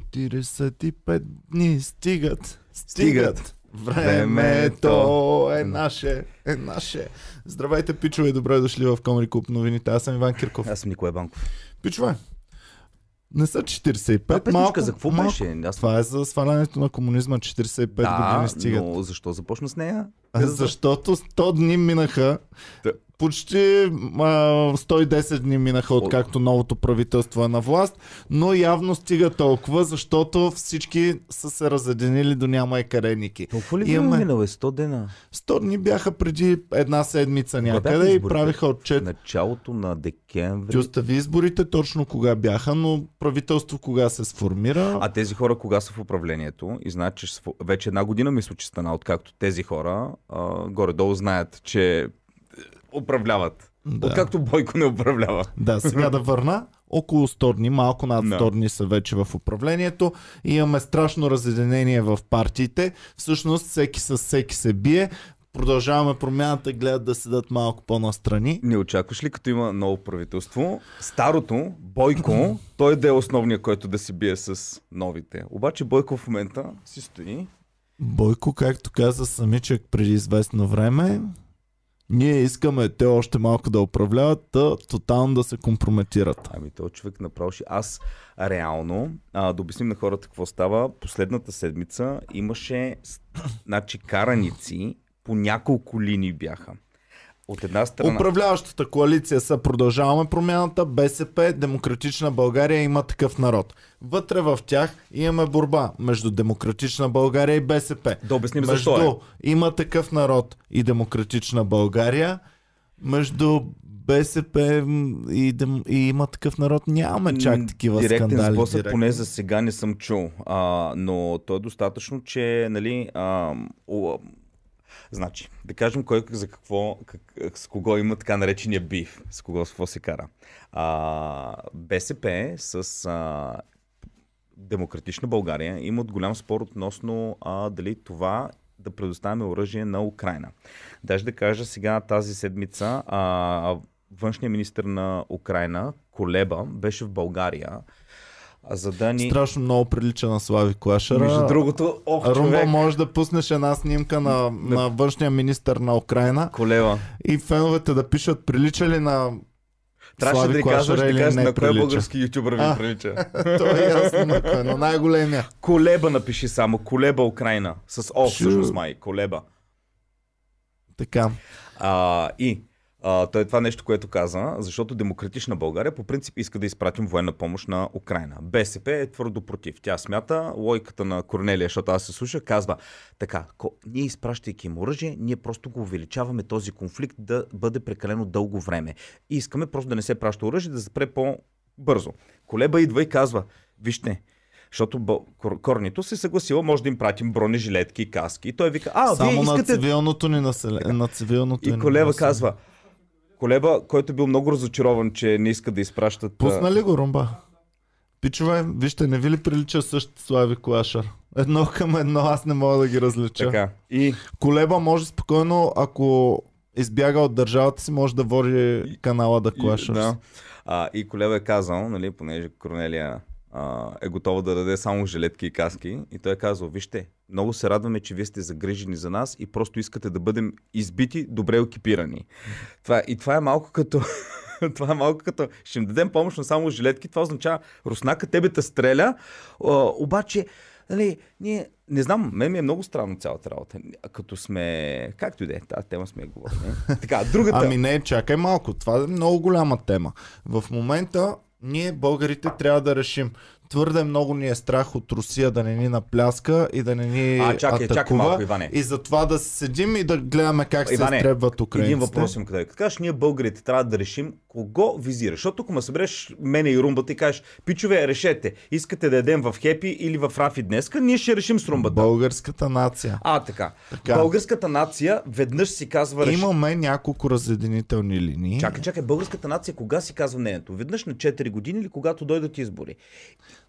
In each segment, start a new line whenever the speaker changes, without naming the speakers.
45 дни стигат, стигат. Времето е наше, е наше. Здравейте, пичове, добре дошли в Комери Клуб новините. Аз съм Иван Кирков.
Аз съм Николай Банков.
Пичове, не са 45,
А
малко,
за какво
малко.
беше? Аз...
Това е за свалянето на комунизма, 45
да,
години стигат.
но защо започна с нея?
Защото 100 дни минаха. Почти а, 110 дни минаха откакто новото правителство е на власт, но явно стига толкова, защото всички са се разединили до няма екареники.
Толкова ли
Имаме-
минало е 100 дена?
100 дни бяха преди една седмица някъде и правиха отчет.
Началото на декември.
Ти остави изборите точно кога бяха, но правителство кога се сформира.
А тези хора кога са в управлението и знаят, че вече една година мисля, че стана, откакто тези хора а, горе-долу знаят, че управляват.
Да.
Откакто Бойко не управлява.
Да, сега да върна. Около 100 дни, малко над 100
Да.
дни са вече в управлението. Имаме страшно разединение в партиите. Всъщност всеки с всеки се бие. Продължаваме промяната, гледат да седат малко по-настрани.
Не очакваш ли, като има ново правителство, старото, Бойко, той да е основният, който да се бие с новите. Обаче Бойко в момента си стои.
Бойко, както каза самичък преди известно време, ние искаме те още малко да управляват, да тотално да се компрометират.
Ами този човек направо ще... Аз реално, а, да обясним на хората какво става, последната седмица имаше значи, караници по няколко линии бяха. От една страна...
Управляващата коалиция са Продължаваме промяната, БСП, Демократична България има такъв народ. Вътре в тях имаме борба между Демократична България и БСП.
Да обясним
между
защо е.
има такъв народ и Демократична България, между БСП и, дем... и има такъв народ нямаме чак такива
Директен
скандали.
сблъсък
директни.
поне за сега не съм чул. А, но то е достатъчно, че, нали, а, значи, да кажем кой за какво, как, с кого има така наречения биф, с кого с какво се кара. А, БСП с а, Демократична България имат голям спор относно а, дали това да предоставяме оръжие на Украина. Даже да кажа сега тази седмица а, външният министр на Украина, Колеба, беше в България, за да ни...
Страшно много прилича на Слави Клашара.
Между другото, ох,
Румба,
човек,
може да пуснеш една снимка на, на външния министр на Украина
Колеба.
и феновете да пишат прилича ли на
Трябваше да
Клашара
да кажеш на кой български ютубър ви прилича.
То е ясно на кой, но най-големия.
Колеба напиши само. Колеба Украина. С О, всъщност май. Колеба.
Така.
А, и а, той е това нещо, което каза, защото Демократична България по принцип иска да изпратим военна помощ на Украина. БСП е твърдо против. Тя смята, логиката на Корнелия, защото аз се слуша, казва така, ко- ние изпращайки им оръжие, ние просто го увеличаваме този конфликт да бъде прекалено дълго време. И искаме просто да не се праща оръжие, да се спре по-бързо. Колеба идва и казва, вижте, защото Бъл- Корнито се съгласила, може да им пратим бронежилетки и каски. И той вика, а,
Само
вие
на
искате
цивилното ни население. На цивилното
и
ни
Колева
население.
казва, Колеба, който е бил много разочарован, че не иска да изпращат...
Пусна ли го, Румба? Пичове, вижте, не ви ли прилича също Слави Клашар? Едно към едно, аз не мога да ги различа.
Така. И
Колеба може спокойно, ако избяга от държавата си, може да води канала да
И,
Клашар.
да. А, и Колеба е казал, нали, понеже Корнелия е готова да даде само жилетки и каски, и той е казал, вижте, много се радваме, че вие сте загрижени за нас и просто искате да бъдем избити, добре екипирани. Това, и това е малко като... Това е малко като ще им дадем помощ на само жилетки. Това означава Руснака тебе те стреля, обаче Нали, ние, не знам, мен ми е много странно цялата работа. Като сме, както и да е, тази тема сме говорили. Така, другата...
Ами не, чакай малко. Това е много голяма тема. В момента ние, българите, трябва да решим. Твърде много ни е страх от Русия да не ни напляска и да не ни
А, чакай,
атакува.
чакай малко, Иване.
И затова да седим и да гледаме как се
Иване,
изтребват украинците.
Един въпрос им къде. Като кажеш, ние българите трябва да решим кого визираш. Защото ако ме събереш мене и румбата и кажеш, пичове, решете, искате да ядем в Хепи или в Рафи днеска, ние ще решим с румбата.
Българската нация.
А, така.
Така.
Българската нация веднъж си казва реши...
Имаме няколко разединителни линии.
Чакай, чакай, българската нация кога си казва мнението? Веднъж на 4 години или когато дойдат избори?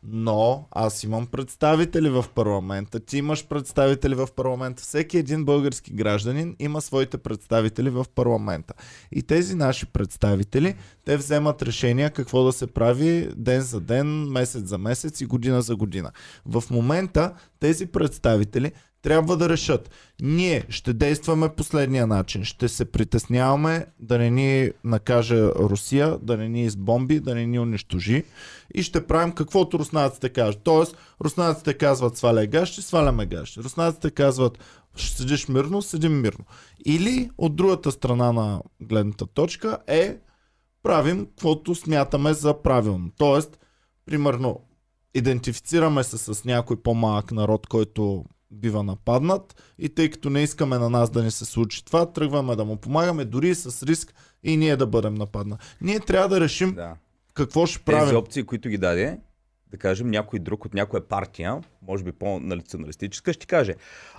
Но аз имам представители в парламента, ти имаш представители в парламента. Всеки един български гражданин има своите представители в парламента. И тези наши представители те вземат решения какво да се прави ден за ден, месец за месец и година за година. В момента тези представители трябва да решат. Ние ще действаме последния начин. Ще се притесняваме да не ни накаже Русия, да не ни избомби, да не ни унищожи и ще правим каквото руснаците кажат. Тоест, руснаците казват сваляй газ, ще сваляме газ. Руснаците казват ще седиш мирно, седим мирно. Или от другата страна на гледната точка е правим каквото смятаме за правилно. Тоест, примерно, идентифицираме се с някой по-малък народ, който бива нападнат и тъй като не искаме на нас да ни се случи това, тръгваме да му помагаме, дори с риск и ние да бъдем нападнат. Ние трябва да решим
Да.
какво ще правим.
Тези опции, които ги даде, да кажем, някой друг от някоя партия, може би по-националистическа, ще каже,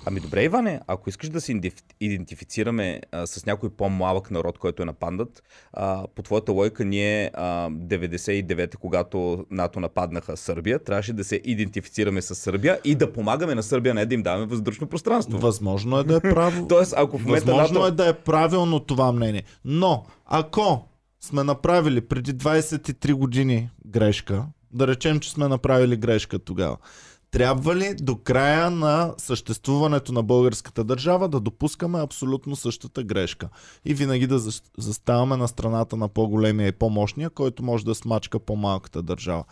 ами добре, Иване, ако искаш да се идентиф- идентифицираме а, с някой по-малък народ, който е нападнат, а, по твоята логика ние а, 99-та, когато НАТО нападнаха Сърбия, трябваше да се идентифицираме с Сърбия и да помагаме на Сърбия, не да им даваме въздушно пространство.
Възможно е да е право.
Тоест, ако в момента
Възможно
НАТО...
е да е правилно това мнение. Но, ако сме направили преди 23 години грешка, да речем, че сме направили грешка тогава, трябва ли до края на съществуването на българската държава да допускаме абсолютно същата грешка и винаги да зас- заставаме на страната на по-големия и по-мощния, който може да смачка по-малката държава?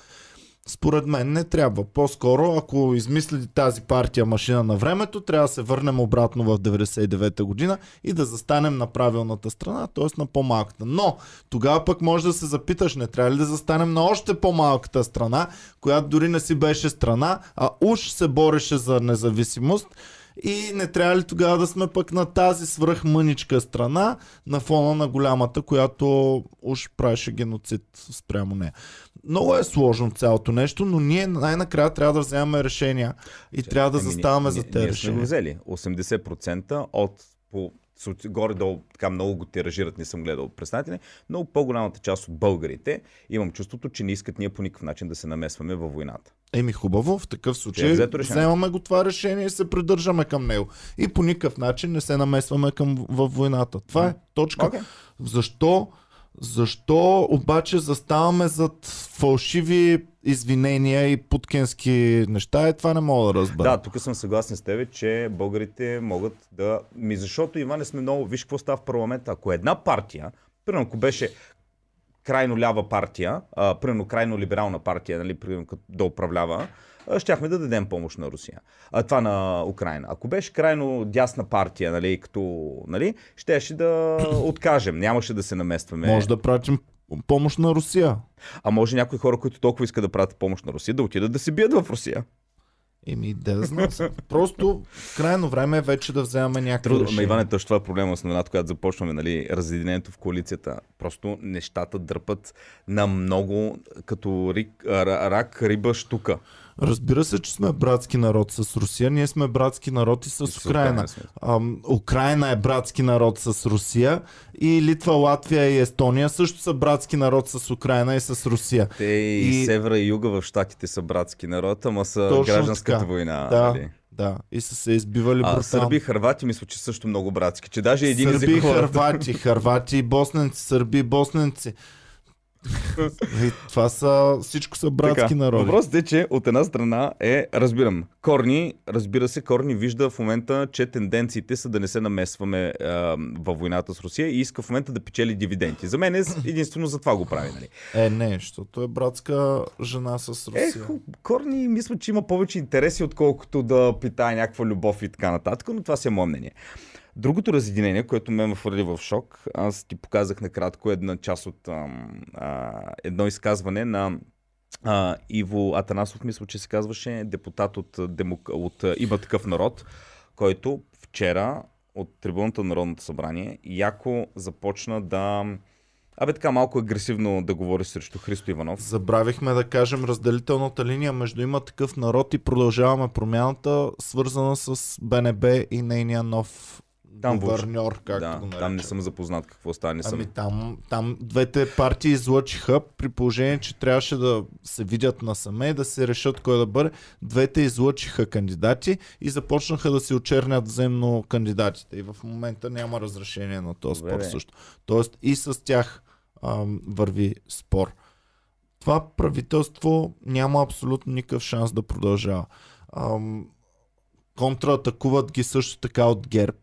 Според мен не трябва. По-скоро, ако измисли тази партия машина на времето, трябва да се върнем обратно в 99-та година и да застанем на правилната страна, т.е. на по-малката. Но тогава пък може да се запиташ, не трябва ли да застанем на още по-малката страна, която дори не си беше страна, а уж се бореше за независимост и не трябва ли тогава да сме пък на тази свръхмъничка страна на фона на голямата, която уж правеше геноцид спрямо нея. Много е сложно цялото нещо, но ние най-накрая трябва да вземаме решения и трябва да
Еми,
заставаме
ние-
за
ние
тези
сме го
решения.
взели. 80% от по горе-долу така много го тиражират, не съм гледал представители, но по-голямата част от българите имам чувството, че не искат ние по никакъв начин да се намесваме във войната.
Еми хубаво, в такъв
е
случай
решение.
вземаме го това решение и се придържаме към него. И по никакъв начин не се намесваме към, в войната. Това е точка.
Окей.
Защо, защо обаче заставаме зад фалшиви извинения и путкински неща? Е, това не мога да разбера.
Да, тук съм съгласен с тебе, че българите могат да... Ми защото, Иване, сме много... Виж какво става в парламента. Ако една партия, примерно ако беше крайно лява партия, а, примерно крайно либерална партия, нали, примерно да управлява, щяхме да дадем помощ на Русия. А, това на Украина. Ако беше крайно дясна партия, нали, като, нали, щеше да откажем. Нямаше да се наместваме.
Може да пратим помощ на Русия.
А може някои хора, които толкова искат да пратят помощ на Русия, да отидат да се бият в Русия.
Еми, да я знам. Просто крайно време е вече да вземаме някакви
Трудно,
решения.
Иване, точно това е проблема с новината, когато започваме, нали, разединението в коалицията. Просто нещата дърпат на много, като рик, ра- рак, риба, штука.
Разбира се, че сме братски народ с Русия. Ние сме братски народ и с,
И с
Украина.
Украина
е братски народ с Русия и Литва, Латвия и Естония също са братски народ с Украина и с Русия.
Те и,
И-
севера и юга в щатите са братски народ, ама са
Точно
гражданската
така.
война.
Да,
Нали?
да. И са се избивали
А,
брутално.
сърби и хървати мисля, че също много братски. Че даже един
Сърби
език хората.
хървати, хървати босненци, сърби босненци. Това са, всичко са братски
Така,
народи.
Въпросът е, че от една страна е, разбирам, Корни, разбира се, Корни вижда в момента, че тенденциите са да не се намесваме а, във войната с Русия и иска в момента да печели дивиденти. За мен е единствено за това го прави. Нали?
Е, не, защото е братска жена с Русия.
Ех, Корни мисля, че има повече интереси, отколкото да питае някаква любов и така нататък, но това си е мое мнение. Другото разединение, което ме ме хвърли в шок, аз ти показах накратко една част от ам, а, едно изказване на а, Иво Атанасов, мисля, че се казваше, депутат от, демок... от Има такъв народ, който вчера от трибуната на Народното събрание яко започна да Абе така малко агресивно да говори срещу Христо Иванов.
Забравихме да кажем разделителната линия между има такъв народ и продължаваме промяната, свързана с БНБ и нейния нов
Там
гуверньор, както
да,
го
там не съм запознат какво става, не съм.
Ами там, там двете партии излъчиха, при положение, че трябваше да се видят насаме и да се решат кой да бъде. Двете излъчиха кандидати и започнаха да си очернят взаимно кандидатите. И в момента няма разрешение на този
Добре,
спор
бе.
също. Тоест и с тях ам, върви спор. Това правителство няма абсолютно никакъв шанс да продължава. Ам, контратакуват ги също така от ГЕРБ,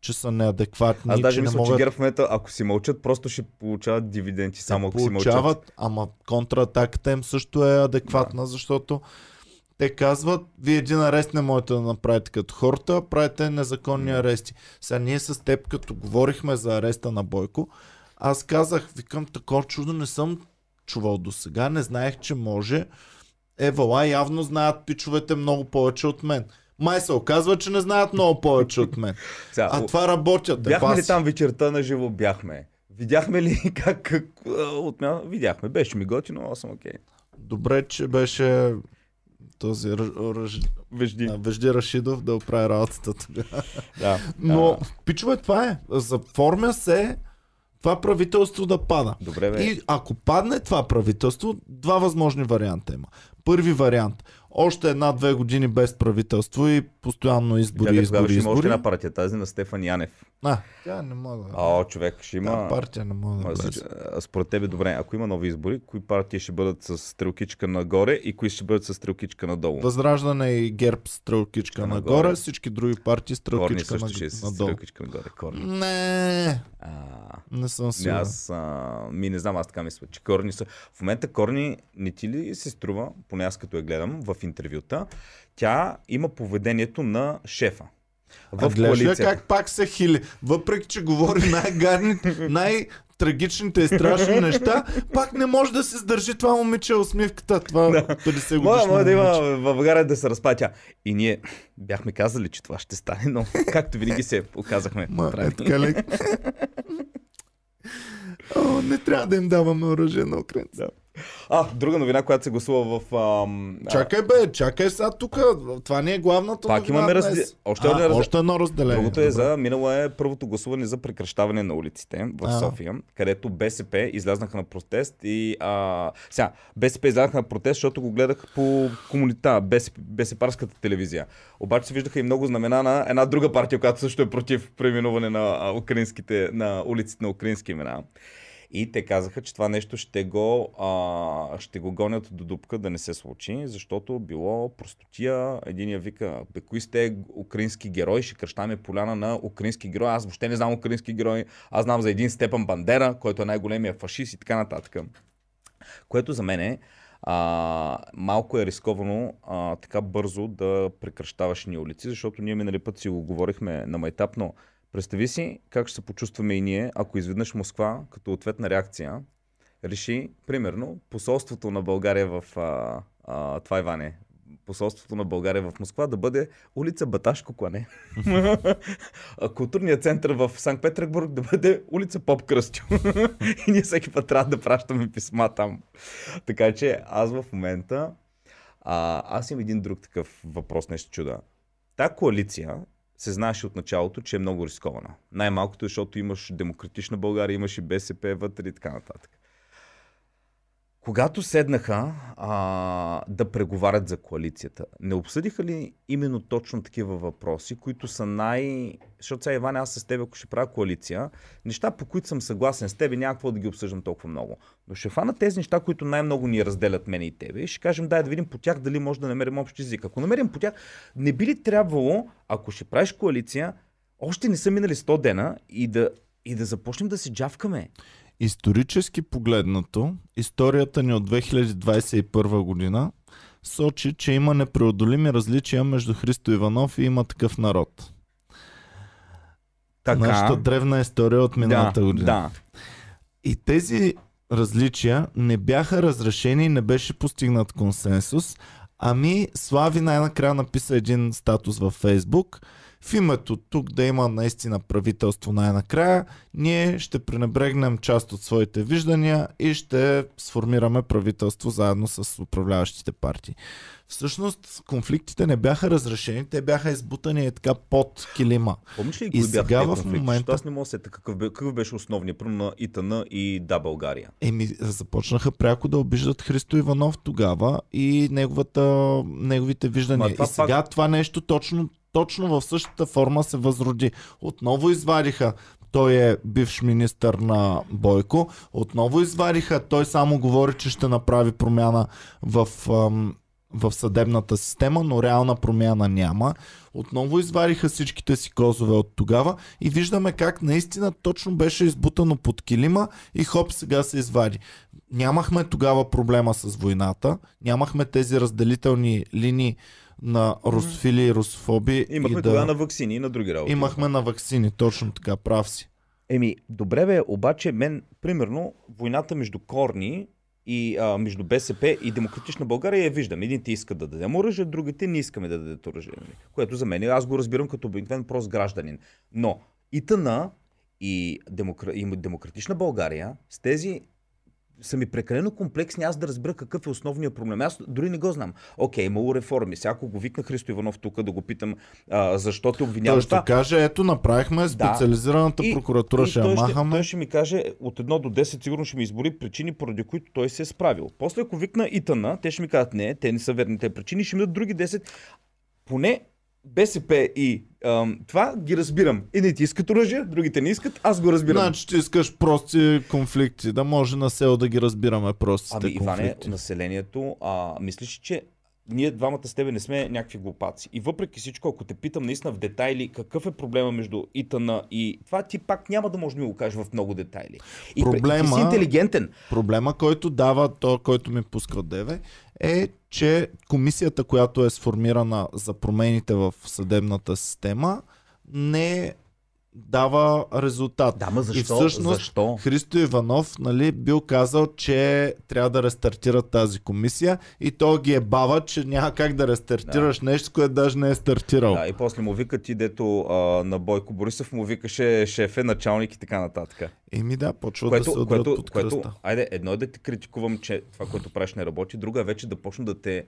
че са неадекватни,
Аз даже
че не
мисля,
могат
че ГЕРБ в момента, ако си мълчат, просто ще получават дивиденти, само ако си мълчат.
получават, ама контратаката им също е адекватна, защото те казват, вие един арест не можете да направите като хората, правите незаконни арести. Сега ние с теб, като говорихме за ареста на Бойко, аз казах, викам, такова чудо не съм чувал до сега, не знаех, че може. Евала явно знаят пичовете много повече от мен. Май се оказва, че не знаят много повече от мен.
Сега,
А това работят.
Бяхме ли
баси.
там вечерта на живо? Бяхме. Видяхме ли как, как отмяна? Видяхме. Беше ми готино, аз съм окей.
Добре, че беше този Ръж- Ръж-
Вежди.
а, Вежди Рашидов да оправи работата тогава.
Да.
Но,
А,
пичове, това е. Заформя се това правителство да пада.
добре, бе.
И ако падне това правителство, два възможни варианта има. Първи вариант. Още една-две години без правителство и постоянно избори,
тогава
избори,
ще има още
избори.
една партия, тази на Стефан Янев.
А, тя не мога.
О, човек, ще
Та
има...
партия не мога
А,
без.
а, Според тебе, добре, ако има нови избори, кои партии ще бъдат с стрелкичка нагоре и кои ще бъдат с стрелкичка надолу?
Възраждане и ГЕРБ стрелкичка
Нагоре.
нагоре, всички други партии
Корни
стрелкичка
също ще е с
надолу.
стрелкичка нагоре. Корни.
Не,
А,
не съм сигурен.
аз а, ми не знам, аз така мисля, че Корни са... В момента Корни не ти ли се струва, поне аз като я гледам в интервюта, тя има поведението на шефа. В коалицията.
как пак се хили? Въпреки, че говори най-гадните, най-трагичните и страшни неща, пак не може да се сдържи това момиче усмивката, това 50
Може,
годишно
може да има в България да се разпатя. И ние бяхме казали, че това ще стане, но както винаги се оказахме.
Ма, е така ли? О, не трябва да им даваме оръжие на украинците.
А, друга новина, която се гласува в... Ам,
Чакай бе, чакай сега тук. Това не е главната
Пак
новина
имаме разде- още
а,
разде-
още едно разделение.
Другото е
Добре.
за, минало е първото гласуване за прекращаване на улиците в
А.
София, където БСП излязнаха на протест и а, сега, БСП излязнаха на протест, защото го гледах по комунита, БСП, БСП-арската телевизия. Обаче се виждаха и много знамена на една друга партия, която също е против преименуване на, украинските, на улиците на украински имена. И те казаха, че това нещо ще го, а, ще го гонят до дупка да не се случи, защото било простотия. Единия вика, бе, кои сте украински герои, ще кръщаме поляна на украински герои. Аз въобще не знам украински герои. Аз знам за един Степан Бандера, който е най-големия фашист и така нататък. Което за мен е а, малко е рисковано а, така бързо да прекращаваш ни улици, защото ние минали път си го говорихме на майтап, но представи си как ще се почувстваме и ние, ако изведнъж Москва, като ответна реакция, реши, примерно, посолството на България в а, а, това Иване, посолството на България в Москва да бъде улица Баташко Клане. Културният център в Санкт Петербург да бъде улица Поп Кръстю. и ние всеки път трябва да пращаме писма там. Така че аз в момента а, аз имам един друг такъв въпрос, нещо чуда. Та коалиция се знаеше от началото, че е много рискована. Най-малкото, защото имаш демократична България, имаш и БСП вътре и така нататък. Когато седнаха а, да преговарят за коалицията, не обсъдиха ли именно точно такива въпроси, които са най... Защото сега, Иван, аз с теб, ако ще правя коалиция, неща, по които съм съгласен с теб, няма какво да ги обсъждам толкова много. Но ще фана тези неща, които най-много ни разделят мен и тебе и ще кажем, дай да видим по тях дали може да намерим общ език. Ако намерим по тях, не би ли трябвало, ако ще правиш коалиция, още не са минали 100 дена и да, и да започнем да се джавкаме.
Исторически погледнато, историята ни от 2021 година сочи, че има непреодолими различия между Христо Иванов и има такъв народ.
Така.
Нашата древна история от миналата
да,
година.
Да.
И тези различия не бяха разрешени, не беше постигнат консенсус. Ами Слави най-накрая написа един статус във Фейсбук. В името тук да има наистина правителство най-накрая, ние ще пренебрегнем част от своите виждания и ще сформираме правителство заедно с управляващите партии. Всъщност конфликтите не бяха разрешени, те бяха избутани е така под килима.
Помниш ли
И
кои бяха
сега
тези
в момента-
Защото аз не мога да се какъв, какъв беше основният пръм на ИТН и Да България.
Еми, започнаха пряко да обиждат Христо Иванов тогава и неговата, неговите виждания.
Ма това
и сега това нещо точно, точно в същата форма се възроди. Отново извадиха Той е бивш министър на Бойко. Отново извадиха, той само говори, че ще направи промяна в, ам, в съдебната система, но реална промяна няма. Отново извадиха всичките си козове от тогава и виждаме как наистина точно беше избутано под килима и хоп сега се извади. Нямахме тогава проблема с войната, нямахме тези разделителни линии на русофили и русофоби.
Имахме
и
тогава
да...
на вакцини и на други работи.
Имахме на вакцини, точно така, прав си.
Еми, добре бе, обаче мен, примерно, войната между Корни и а, между БСП и Демократична България я виждам. Едните искат да дадем оръжие, другите не искаме да дадат оръжие. нали? Което за мен, аз го разбирам като обикновен прост гражданин. Но ИТН и, Демокра... и Демократична България с тези са ми прекалено комплексни, аз да разбера какъв е основният проблем. Аз дори не го знам. Окей, имало реформи. Сега ако го викна Христо Иванов тук да го питам а, защо те
Той
обвиняваш
ще
това.
каже, ето направихме специализираната
И-
прокуратура,
и
ще я
той, ще,
махаме.
той ще ми каже от 1 до 10 сигурно ще ми избори причини, поради които той се е справил. После ако викна ИТН, те ще ми кажат не, те не са верните причини, ще ми дадат други 10. Поне БСП и ам, това ги разбирам. Едните искат оръжие, другите не искат, аз го разбирам.
Значи ти искаш прости конфликти, да може на село да ги разбираме простите
Ами, Иване,
конфликти.
населението, а, мислиш, че ние двамата с тебе не сме някакви глупаци. И въпреки всичко, ако те питам наистина в детайли какъв е проблема между ИТН и това, ти пак няма да можеш да ми го кажеш в много детайли. И пре- ти
Проблема-
си интелигентен.
Проблема, който дава то, който ми пуска от Деве, е, че комисията, която е сформирана за промените в съдебната система, не дава резултат.
Да, ма защо?
И всъщност
защо?
Христо Иванов нали, бил казал, че трябва да рестартират тази комисия и то ги е бава, че няма как да рестартираш нещо, което даже не е стартирал.
Да, и после му вика ти, дето а, на Бойко Борисов му викаше шефе, началник и така нататък.
Еми да, почва да се
Което,
удрят
което,
под
което, айде, едно е да те критикувам, че това, което правиш не работи, друго е вече да почна да те,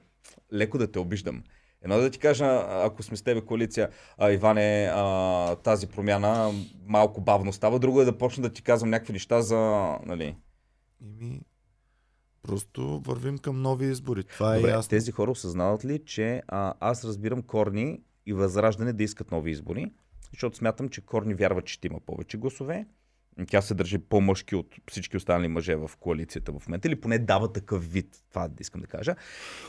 леко да те обиждам. Едно е да ти кажа, ако сме с тебе коалиция, а, Иване, а, тази промяна малко бавно става, друго е да почна да ти казвам някакви неща за, нали...
Еми, просто вървим към нови избори. Това е
Добре,
ясно.
тези хора осъзнават ли, че а, аз разбирам Корни и Възраждане да искат нови избори, защото смятам, че Корни вярва, че ще има повече гласове. Тя се държи по-мъжки от всички останали мъже в коалицията в момента, или поне дава такъв вид, това искам да кажа.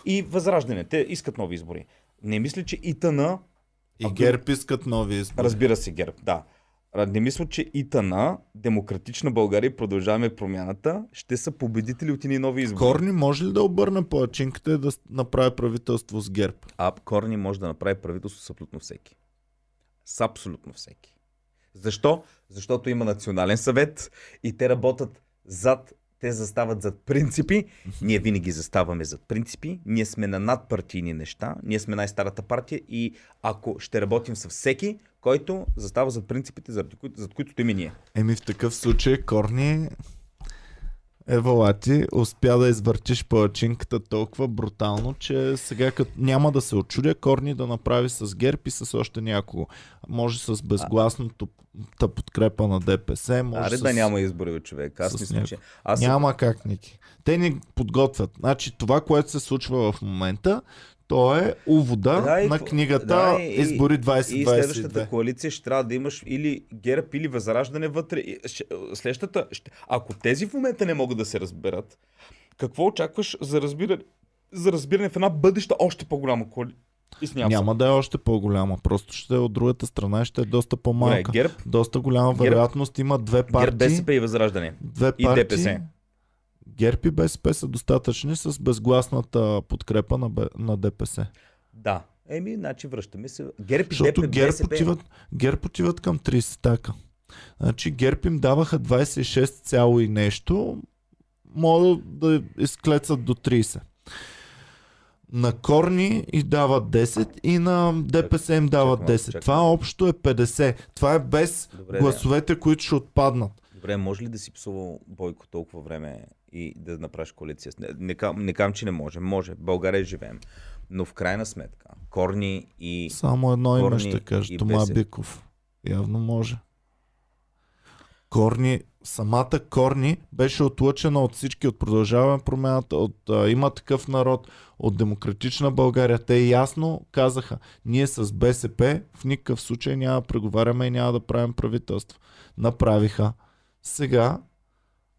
И Възраждане, те искат нови избори. Не мисля, че ИТН,
И
ако-
ГЕРБ искат нови избори.
разбира се ГЕРБ, да. Не мисля, че ИТН, Демократична България и продължаваме промяната, ще са победители от ини нови избори.
Корни може ли да обърне плачинката и да направи правителство с ГЕРБ?
А Корни може да направи правителство с абсолютно всеки. С абсолютно всеки. Защо? Защото има национален съвет и те работят зад, те застават зад принципи. Ние винаги заставаме зад принципи. Ние сме на надпартийни неща. Ние сме най-старата партия и ако ще работим с всеки, който застава зад принципите, зад които, зад които стоим ние.
Еми в такъв случай Корни Евалати успя да извъртиш палачинката толкова брутално, че сега като няма да се очудя Корни да направи с ГЕРБ и с още някого. Може с безгласното та подкрепа на ДПС, може
Аре
с...
да няма избори, бе, човек. Аз мисля,
някой.
че... Аз
Няма как, Ники. Те ни подготвят. Значи това, което се случва в момента, то е увода
Да, и
на книгата
да, и-
Избори
И следващата
2022.
коалиция ще трябва да имаш или ГЕРБ, или Възраждане вътре. Следващата, ще... ако тези в момента не могат да се разберат, какво очакваш за разбиране, за разбиране в една бъдеща още по-голяма коалиция? Изснявам се.
Няма да е още по-голяма, просто ще е от другата страна и ще е доста
Добре,
по-малка.
ГЕРБ,
Доста голяма
ГЕРБ-
вероятност има две
ГЕРБ,
партии.
БСП и Възраждане.
Две
и
партии.
ДПС.
ГЕРБ и БСП са достатъчни с безгласната подкрепа на, Б... на ДПС.
Да. Еми, значи връщаме се. ГЕРБ и
Защото
ДПС,
ГЕРБ
БСП.
отиват, ГЕРБ отиват към 30 така. Значи ГЕРБ им даваха 26 цяло и нещо, могат да изклецат до 30. На Корни и дават 10 и на ДПС им дават
чакай
10.
малко, чакай.
Това общо е 50. Това е без
Добре,
гласовете, които ще отпаднат.
Добре, може ли да си псувал Бойко толкова време и да направиш коалиция? Не, не, кам- не кам, че не може. Може. България живеем. Но в крайна сметка, Корни и...
Само едно име ще кажа. Тома. Биков. Явно може. Корни самата Корни беше отлъчена от всички, от продължаване промяната, от а, има такъв народ, от демократична България. Те ясно казаха, ние с БСП в никакъв случай няма да преговаряме и няма да правим правителство. Направиха. Сега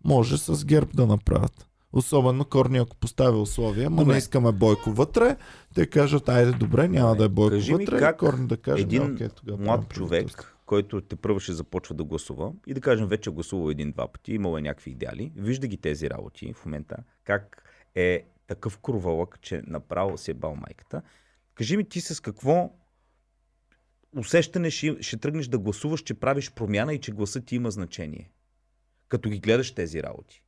може с ГЕРБ да направят. Особено Корни, ако поставя условия, но не искаме Бойко вътре, те кажат, айде добре, няма да е Бойко
Кажи ми
вътре.
как
Корни да каже,
един
да, окей, тогава
млад човек, който те първо ще започва да гласува и да кажем вече е гласувал един-два пъти, имал е някакви идеали, вижда ги тези работи в момента, как е такъв курвалък, че направо си е бал майката. Кажи ми ти с какво усещане ще, ще тръгнеш да гласуваш, че правиш промяна и че гласът ти има значение. Като ги гледаш тези работи.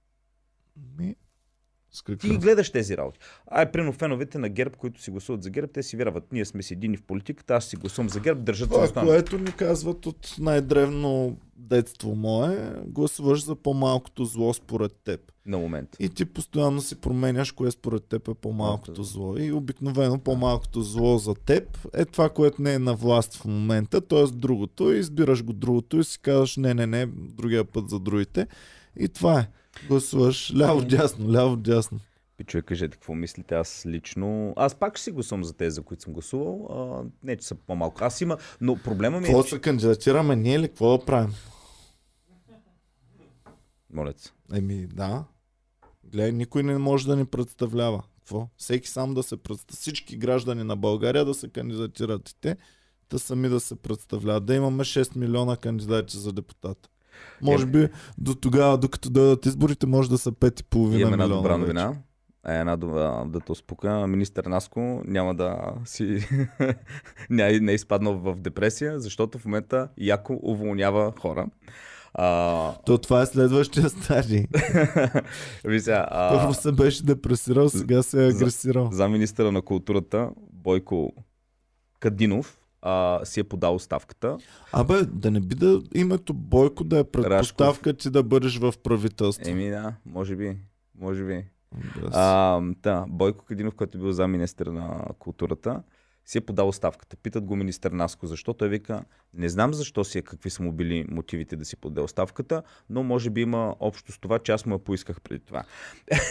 С
Ти
какъв?
гледаш тези работи. Ай, прино феновете на ГЕРБ, които си гласуват за ГЕРБ, те си вярват. Ние сме си едини в политиката, аз си гласувам за ГЕРБ, държат
Това,
на останалите.
което ни казват от най-древно детство мое, гласуваш за по-малкото зло според теб.
На момент.
И ти постоянно си променяш кое според теб е по-малкото зло. И обикновено по-малкото зло за теб е това, което не е на власт в момента, т.е. другото. И избираш го другото и си казваш не, не, не, другия път за другите. И това е. Гласуваш ляво-дясно, ляво-дясно.
Пичове, кажете какво мислите. Аз лично... Аз пак ще си гласувам за тези, за които съм гласувал. А, не, че са по-малко. Аз има... Но проблема ми е...
Какво
че-
се кандидатираме ние или какво да правим?
Моля се.
Еми, да. Гледай, никой не може да ни представлява. Какво? Всеки сам да се представя. Всички граждани на България да се кандидатират и те, да сами да се представляват. Да имаме 6 милиона кандидати за депутат. Може
Е.
би до тогава, докато дойдат изборите, може да са 5,5
Имам една
милиона.
добра
вече.
новина. Е, една добра, да те успока. Министър Наско няма да си... не, е- не е изпаднал в депресия, защото в момента яко уволнява хора. А,
То това е следващия стадий.
сега,
Първо
а,
се беше депресирал, сега се е
за-
агресирал.
за министъра на културата Бойко Кадинов а, си е подал оставката.
Абе, да не би да името Бойко да е предпоставка ти да бъдеш в правителство.
Еми да, може би. Може би. А, да, Бойко Кадинов, който е бил за министър на културата, си е подал оставката. Питат го министър Наско защо. Той вика, не знам защо си е, какви са му били мотивите да си подаде оставката, но може би има общо с това, че аз му я поисках преди това.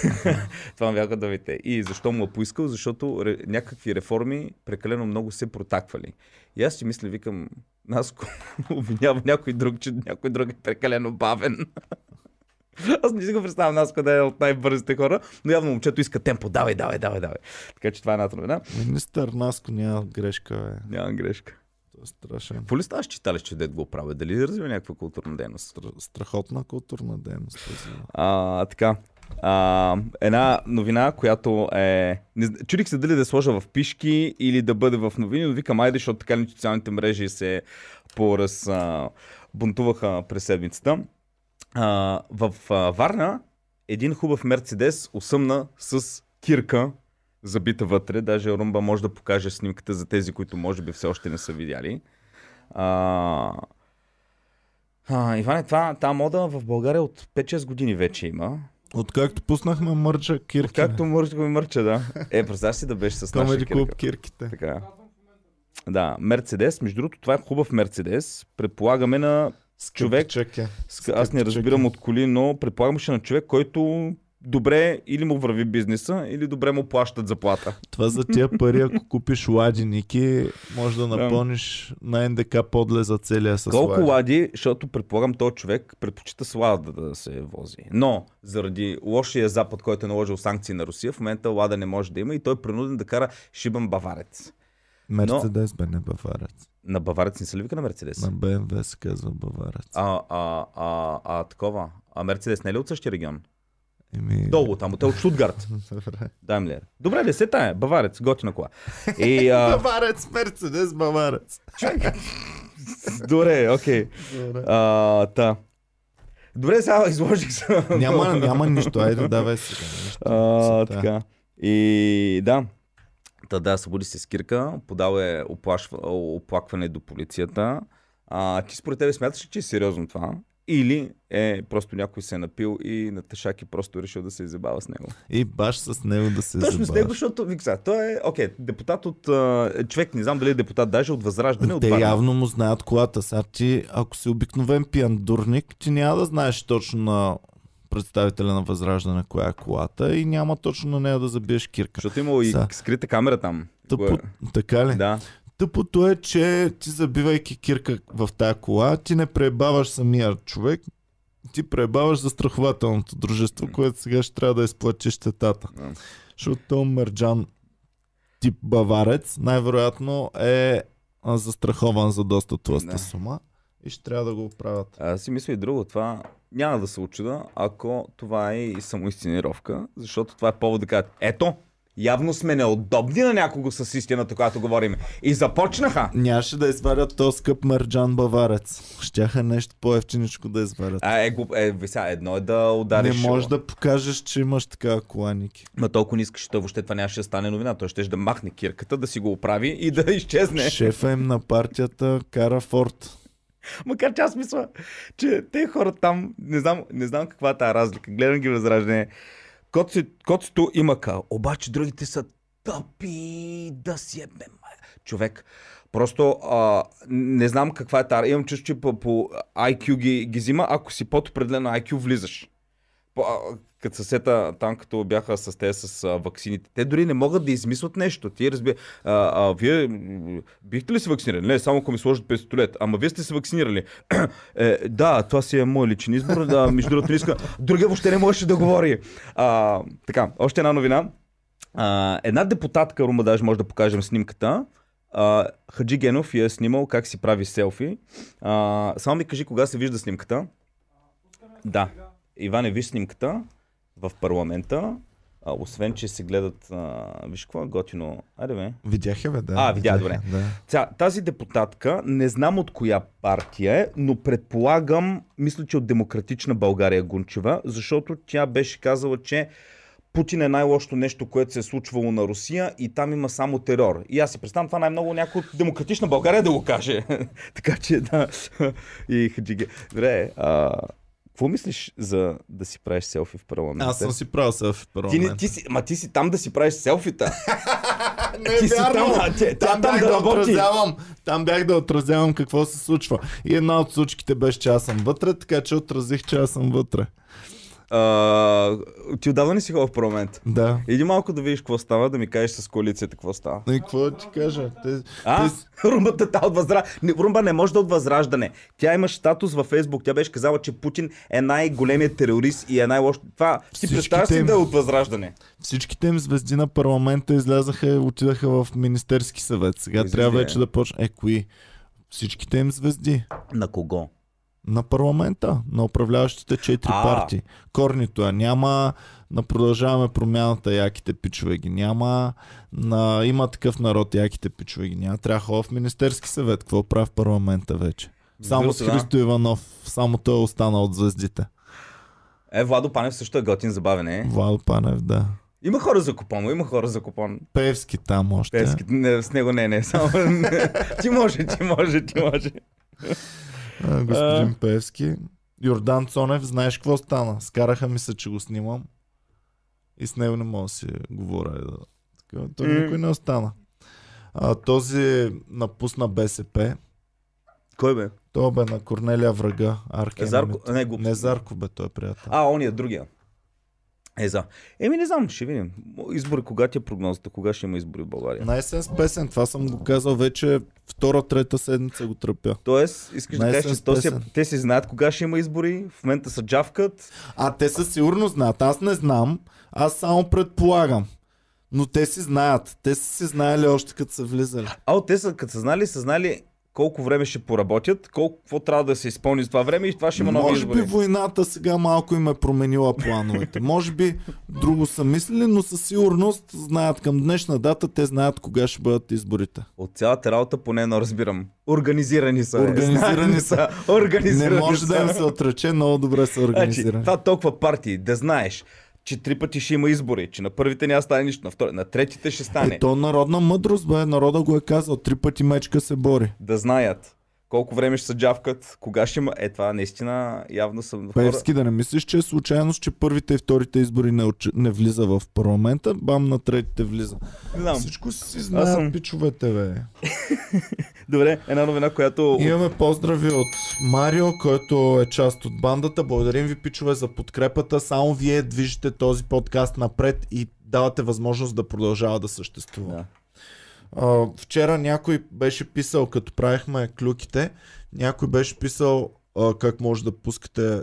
това ми бяха думите. И защо му я поискал? Защото някакви реформи прекалено много се протаквали. И аз си мисля, викам, Наско обвинява някой друг, че някой друг е прекалено бавен. Аз не си го представям нас къде е от най-бързите хора, но явно момчето иска темпо. Давай, давай, давай, давай. Така че това е една новина.
Министър Наско няма грешка, бе.
Няма грешка.
Това е страшен.
Какво ли ставаш читалище, дед го правя? Дали развива някаква културна дейност?
Стра- Страхотна културна дейност.
А, така. А, една новина, която е... Не, чудих се дали да сложа в пишки или да бъде в новини, но викам айде, защото така ли социалните мрежи се пораз а, бунтуваха през седмицата. А, в а, Варна един хубав Мерцедес усъмна с кирка забита вътре. Даже Румба може да покаже снимката за тези, които може би все още не са видяли. А, а, Иване, това, тази мода в България от 5-6 години вече има.
Откакто пуснахме мърча Кирки.
Както мърча ми мърча, да. Е, представяш си да беше с наша
Комеди
кирка.
клуб Кирките.
Така. Да, Мерцедес. Между другото, това е хубав Мерцедес. Предполагаме на... Човек-
Скъпичък е.
Аз не разбирам от коли, но предполагам ще на човек, който добре или му върви бизнеса, или добре му плащат заплата.
Това за тия пари, ако купиш лади Ники, може да
Да.
напълниш на НДК подле за целия с
Колко
лади.
лади, защото предполагам този човек предпочита с лада да се вози. Но заради лошия запад, който е наложил санкции на Русия, в момента лада не може да има и той е принуден да кара шибан баварец.
Мерцедес бе, не баварец.
На баварец не се ли вика на Мерцедес?
На БМВ се казва баварец.
А, а, а, а, такова. А Мерцедес не е ли от същия регион?
Еми...
Долу там, те от Штутгарт. Даймлер. Добре, десета е. Баварец, готина кола. И, а,
Баварец, Мерцедес, баварец.
добре, окей. А, та. Добре, сега изложих се.
Няма, няма нищо, айде давай сега. Нищо.
А, така. И да. Та да, събуди се с Кирка, подал е оплашва, оплакване до полицията. А, ти според тебе смяташ ли, че е сериозно това? или е просто някой се е напил и на Ташаки просто е решил да се изебава с него.
И баш с него да се
Точно с него, защото Викса, той е, окей, депутат от, човек, не знам дали е депутат, даже от Възраждане, от
Те
Варна.
явно му знаят колата. Сега ти, ако си обикновен пиян дурник, ти няма да знаеш точно на представителя на Възраждане коя е колата и няма точно на нея да забиеш кирка.
Защото имало и
Са.
скрита камера там.
Тъпо, така ли?
Да.
Тъпото е, че ти забивайки кирка в тая кола, ти не пребаваш самия човек, ти пребаваш застрахователното дружество, което сега ще трябва да изплатиш щетата. Защото този мерджан тип баварец най-вероятно е застрахован за доста тлъста
Да.
сума и ще трябва да го оправят.
Аз си мисля и друго. Това няма да се очуда, ако това е и самоинсценировка, защото това е повод да кажат, ето, явно сме неудобни на някого с истината, когато говорим. И започнаха.
Нямаше да извадят този скъп мерджан баварец. Щяха нещо по-ефтиничко да извадят.
А, е, глуп, е, ви сега, едно е да удариш.
не можеш да покажеш, че имаш такава кола, Ники.
Ма толкова не искаш, той въобще това нямаше да стане новина. Той ще да махне кирката, да си го оправи и да изчезне.
Шефа им на партията кара Форд.
Макар че аз мисля, че те хора там, не знам, не знам каква е тази разлика. Гледам ги възраждане. Коцето има ка, обаче другите са тъпи да си е бе, май. Човек, просто а, не знам каква е тази. Имам чувство, че по, по IQ ги, ги взима, ако си под определено IQ влизаш. По, а, като съсета там, като бяха с те с ваксините, те дори не могат да измислят нещо. Ти разбира, а, а, вие бихте ли се вакцинирали? Не, само ако ми сложат пистолет. Ама вие сте се вакцинирали. е, да, това си е мой личен избор. Да, между другото не иска. Другия въобще не можеше да говори. А, така, още една новина. А, една депутатка, Рума, даже може да покажем снимката. Хаджи Генов я е снимал как си прави селфи. А, само ми кажи кога се вижда снимката. Да. Иване, виж снимката в парламента. А, освен, че се гледат... А, виж какво е готино. Айде бе.
Видях я, бе, да.
А, видя,
видях
добре.
Да.
Ця, тази депутатка, не знам от коя партия е, но предполагам, мисля, че от Демократична България Гунчева, защото тя беше казала, че Путин е най-лошото нещо, което се е случвало на Русия и там има само терор. И аз си представям това най-много някой от Демократична България да го каже. така че да. и хаджиге. Добре, а, какво мислиш за да си правиш селфи в парламента?
Аз съм си правил селфи в
ти,
парламент.
не, ти, си, ма ти си там да си правиш селфита.
Не
Ти
е
си
вярно!
там, а, те- тя
там,
там
бях
да
да отразявам. Там бях да отразявам какво се случва. И една от случките беше, че аз съм вътре, така че отразих, че аз съм вътре.
А, ти отдавна не си ходил в парламент.
Да.
Иди малко да видиш какво става, да ми кажеш с коалицията какво става.
И какво да ти кажа? Те,
А?
те,
Румбата та от възраждане. Румба не може да от възраждане. Тя има статус във Фейсбук. Тя беше казала, че Путин е най-големият терорист и е най-лош. Това си представяш
им-
да е от възраждане?
всичките им звезди на парламента излязаха и отидаха в Министерски съвет. Сега
Кои
трябва вече
е?
да почне. Е, кои? Всичките им звезди.
На кого?
На парламента, на управляващите четири
А.
партии. Корнито я няма, на продължаваме промяната, яките пичове ги няма, на има такъв народ, яките пичове ги няма. Трябва в Министерски съвет. Какво прави в парламента вече? Само с
се, да.
Христо Иванов, само той е останал от звездите.
Е, Владо Панев също е готин забавен, е.
Вал Панев, да.
Има хора за купон, има хора за купон.
Певски там още.
Пески, не, с него не, не, само... ти може, ти може, ти може.
А, господин Певски. Йордан Цонев, знаеш какво стана? Скараха ми се, че го снимам. И с него не мога да си говоря. Така, той
М.
никой не остана. А, този напусна БСП.
Кой бе?
Той бе на Корнелия врага. Арки
Е, Зарко? Не, глупост.
Не Зарко бе, той е приятел.
А, он е другия. Е, за. Еми, не знам, ще видим. Избори, кога ти е прогнозата? Кога ще има избори в България?
На есен с песен, това съм го казал вече втора, трета седмица го тръпя.
Тоест, искаш да кажеш, че то си,
песен.
те си знаят кога ще има избори, в момента са джавкат.
А те със сигурност знаят. Аз не знам. Аз само предполагам. Но те си знаят. Те са си знаели още като са влизали.
А, те са, като са знали, са знали колко време ще поработят, колко какво трябва да се изпълни за това време и това ще има нови
Може би войната сега малко им е променила плановете. Може би друго са мислили, но със сигурност знаят към днешна дата, те знаят кога ще бъдат изборите.
От цялата работа поне едно разбирам. Организирани са. е.
Организирани
са. Организирани
Не може
са.
да им се отрече, много добре са
Значи,
организирани.
това толкова партии, да знаеш, че три пъти ще има избори, че на първите няма стане нищо, на, втори, на третите ще стане.
Е, то народна мъдрост, бе, народа го е казал, три пъти мечка се бори.
Да знаят, колко време ще се джавкат, кога ще има. Е, това наистина явно съм хора.
Певски, да не мислиш, че е случайност, че първите и вторите избори не, уч... не влиза в парламента, бам на третите влиза.
Не знам.
Всичко си знаят
съм-
пичовете, бе.
Добре, една новина, която...
Имаме поздрави от Марио, който е част от бандата. Благодарим ви, пичове, за подкрепата. Само вие движите този подкаст напред и давате възможност да продължава да съществува.
Да.
А, вчера някой беше писал, като правихме клюките, някой беше писал а, как може да пускате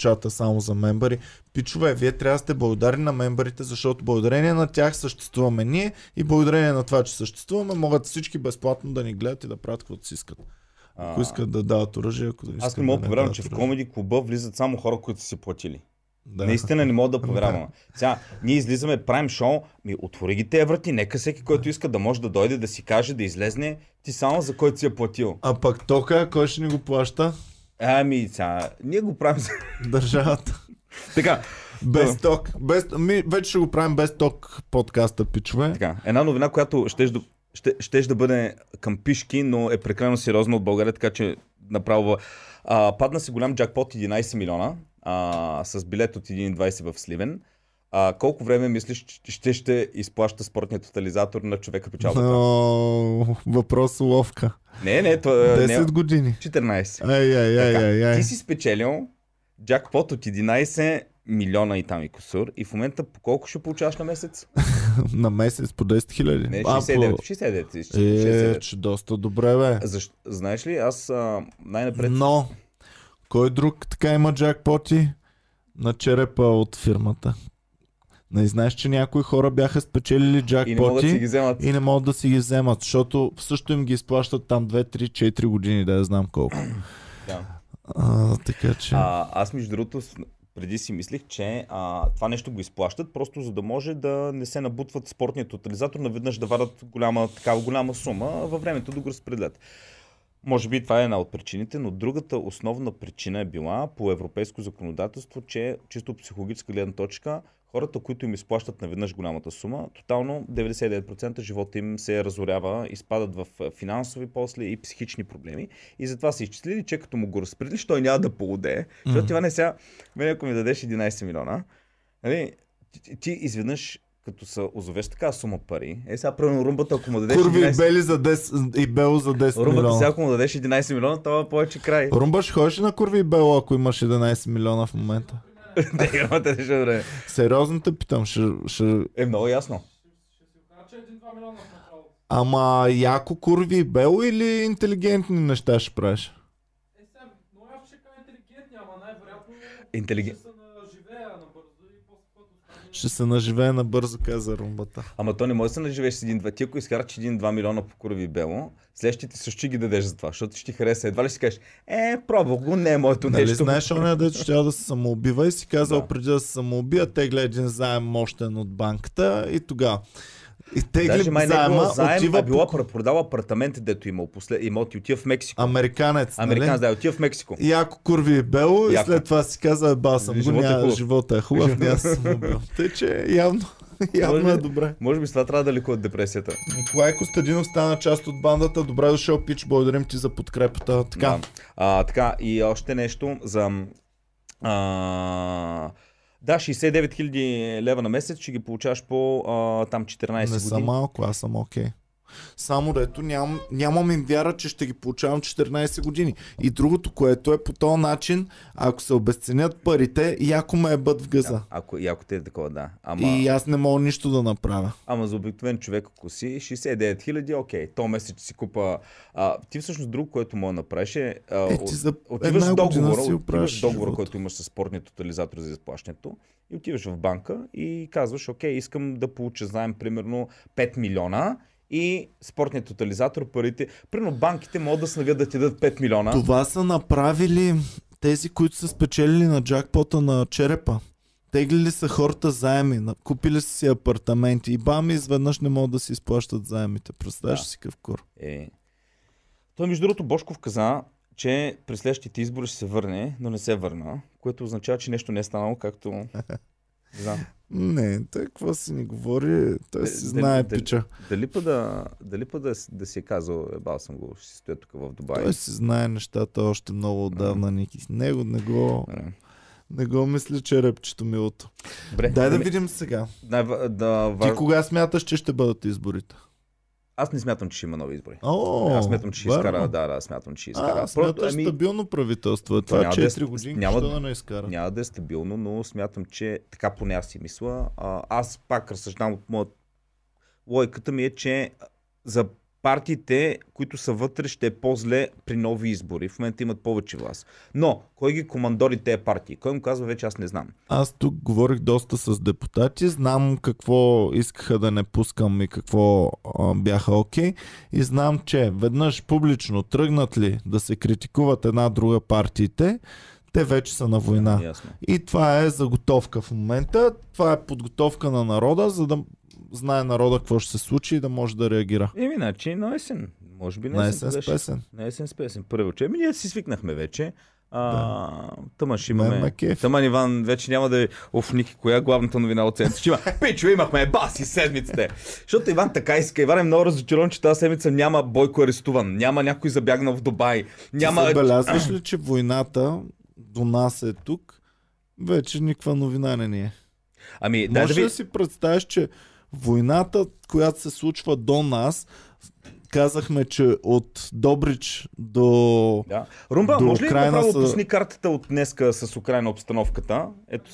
чата само за мембари. Пичове, вие трябва да сте благодарни на мембарите, защото благодарение на тях съществуваме ние и благодарение на това, че съществуваме, могат всички безплатно да ни гледат и да правят каквото си искат. Ако искат да дават оръжие, ако да искат
Аз не мога
да
повярвам, че в комеди клуба влизат само хора, които са си платили.
Да.
Наистина не мога да повярвам. Сега, ние излизаме, правим шоу, ми отвори ги те врати, нека всеки, който иска да може да дойде да си каже, да излезне, ти само за който си е платил.
А пък тока, кой ще ни го плаща?
Ами, сега, ние го правим за...
Държавата.
така,
Без ток. Без... Ми, вече ще го правим без ток подкаста, пичове.
така, една новина, която щеш да, ще, щеш да бъде към пишки, но е прекалено сериозна от България, така че направо... А, падна си голям джакпот 11 милиона а, с билет от 1,20 в Сливен. А, колко време мислиш, че ще, ще изплаща спортният тотализатор на човека печалбата?
Но, въпрос ловка.
Не, не, това не,
10 години.
14.
Ай, ай, ай,
Така,
ай, ай.
Ти си спечелил джакпот от 11 милиона и там и косур и в момента по колко ще получаваш на месец?
На месец по 10 хиляди.
Не,
А,
69.
по-
69. си,
Е,
69.
че доста добре, бе.
Защ... Знаеш ли, аз а, най-напред...
Но, кой друг така има джакпоти? На черепа от фирмата. Не знаеш, че някои хора бяха спечелили
И не могат да си ги
джакпоти
вземат.
и не могат да си ги вземат, защото също им ги изплащат там 2, 3, 4 години, да я знам колко.
Да.
А, така че...
А, аз между другото преди си мислих, че а, това нещо го изплащат, просто за да може да не се набутват спортния тотализатор, наведнъж да вадат голяма, такава голяма сума, във времето да го разпределят. Може би това е една от причините, но другата основна причина е била по европейско законодателство, че чисто психологическа гледна точка, хората, които им изплащат наведнъж голямата сума, тотално 99% живота им се разорява, изпадат в финансови после и психични проблеми. И затова са изчислили, че като му го разпределиш, той няма да полудее. Защото това не сега, мен ако ми дадеш 11 милиона, нали, ти, ти изведнъж като се озовеш така сума пари, е сега правилно румбата, ако му дадеш
Курви и
11
бели за 10, и бело за 10
Румбата
милиона.
сега, ако му дадеш 11 милиона, това е повече край.
Румба ще ходиш ли на Курви и Бело, ако имаш 11 милиона в момента?
Те играта не ще време.
Сериозно те питам, ще, ще...
Е, много ясно.
ще си окаже 1-2 милиона в началото.
Ама яко Курви и Бело или интелигентни неща ще правиш?
Е, сега, много ясно ще кажа интелигентни, ама най-вероятно
Интелиген-
ще се наживея набързо и после което стане...
Ще се наживее набързо, каза Румбата.
Ама то не може да се наживееш с един-два. Ти ако изкараш един-два милиона по корови и бело, следващите също ще ги дадеш за това, защото ще ти хареса. Едва ли си кажеш, е, пробвах го, не е моето
Нали
нещо.
знаеш, оня дето ще да се самоубива и си казал
Да.
преди да се самоубия, тегля един заем мощен от банката и тогава. И тегли
Даже май не е
заема,
било заем,
отива
а било
по...
продал апартамент, дето имал после... имоти, отива в Мексико.
Американец,
Американец,
нали?
да, отива в Мексико.
Яко курви и бело и
Яко.
след това си каза, ба съм го,
е
няма, живота е хубав, няма се самоубил. Тъй, че явно, явно е добре.
Може би с това трябва да лекуват депресията.
Николай Костадинов стана част от бандата. Добре дошъл, Пич. Благодарим ти за подкрепата. Така.
Да. А, така, и още нещо за... А, да, 69 000 лева на месец ще ги получаваш по а, там 14
Не
години.
съм малко, аз съм окей. Само дето ням, нямам им вяра, че ще ги получавам 14 години. И другото, което е по този начин, ако се обесценят парите, яко ме ебат в гъза.
Да, ако, и ако те е такова, да. Ама,
И аз не мога нищо да направя.
ама за обикновен човек, ако си 69 хиляди, окей, то месец си купа... А, ти всъщност друго, което мога да направиш е... А,
Е, ти за
отиваш
една
договора,
си
отиваш договора,
живота.
който имаш с спортния тотализатор за изплащането и отиваш в банка и казваш, окей, искам да получа заем примерно 5 милиона и спортният тотализатор, парите... Примерно банките могат да се навият да ти дадат 5 милиона.
Това са направили тези, които са спечелили на джакпота на черепа. Теглили са хората заеми, купили са си апартаменти и бам, изведнъж не могат да си изплащат заемите. Представяш
Да.
си какъв кур.
Е. Той, между другото, Бошков каза, че през следващите избори ще се върне, но не се върна, което означава, че нещо не е станало както... Не знам.
Не, той какво си ни говори, той си знае
дали-
пича.
Дали па да, дали па да, да си е казал, ебал съм го, ще си стоя тук в Дубай.
Той си знае нещата още много отдавна, Ники. Него не го, не го мисля, че е репчето милото.
Добре.
Дай да
ами,
видим сега.
най- да,
Ти кога смяташ, че ще бъдат изборите?
Аз не смятам, че ще има нови избори.
О,
Аз смятам, че ще изкара. Да, да, смятам, че изкара.
А, смяташ стабилно правителство. е. Това
няма да е
4 години
няма-
няма... да не изкара.
Няма да е стабилно, но смятам, че така поне аз си мисля. А, аз пак разсъждавам от моят... Логиката ми е, че за партиите, които са вътре, ще е по-зле при нови избори. В момента имат повече власт. Но, кой ги командори тези партии? Кой му казва, вече аз не знам.
Аз тук говорих доста с депутати, знам какво искаха да не пускам и какво а, бяха окей. И знам, че веднъж публично тръгнат ли да се критикуват една друга партиите, те вече са на война.
Ясно.
И това е заготовка в момента. Това е подготовка на народа, за да знае народа какво ще се случи и да може да реагира.
Еми, значи на есен. Може би на
На
есен.
есен с песен.
На есен с песен. Първо, че. Еми, ние си свикнахме вече. А, Тъмън ще
Мен
имаме.
ме кефи.
Тъмън Иван вече няма да е. Оф, Ники, коя е главната новина от седмицата? Ще има. Пичо, имахме баси седмиците. Защото Иван така иска. Иван е много разочарован, че тази седмица няма Бойко арестуван. Няма някой забягнал в Дубай.
Няма...
Няма.
Забелязваш ли, че войната до нас е тук? Вече никаква новина не ни е.
Ами,
Може
да
да,
ви...
си представиш, че войната, която се случва до нас, казахме, че от Добрич до...
Да. Румба,
До
може ли
Украйна
направо
са-
пусни картата от днеска с Украина обстановката? Ето.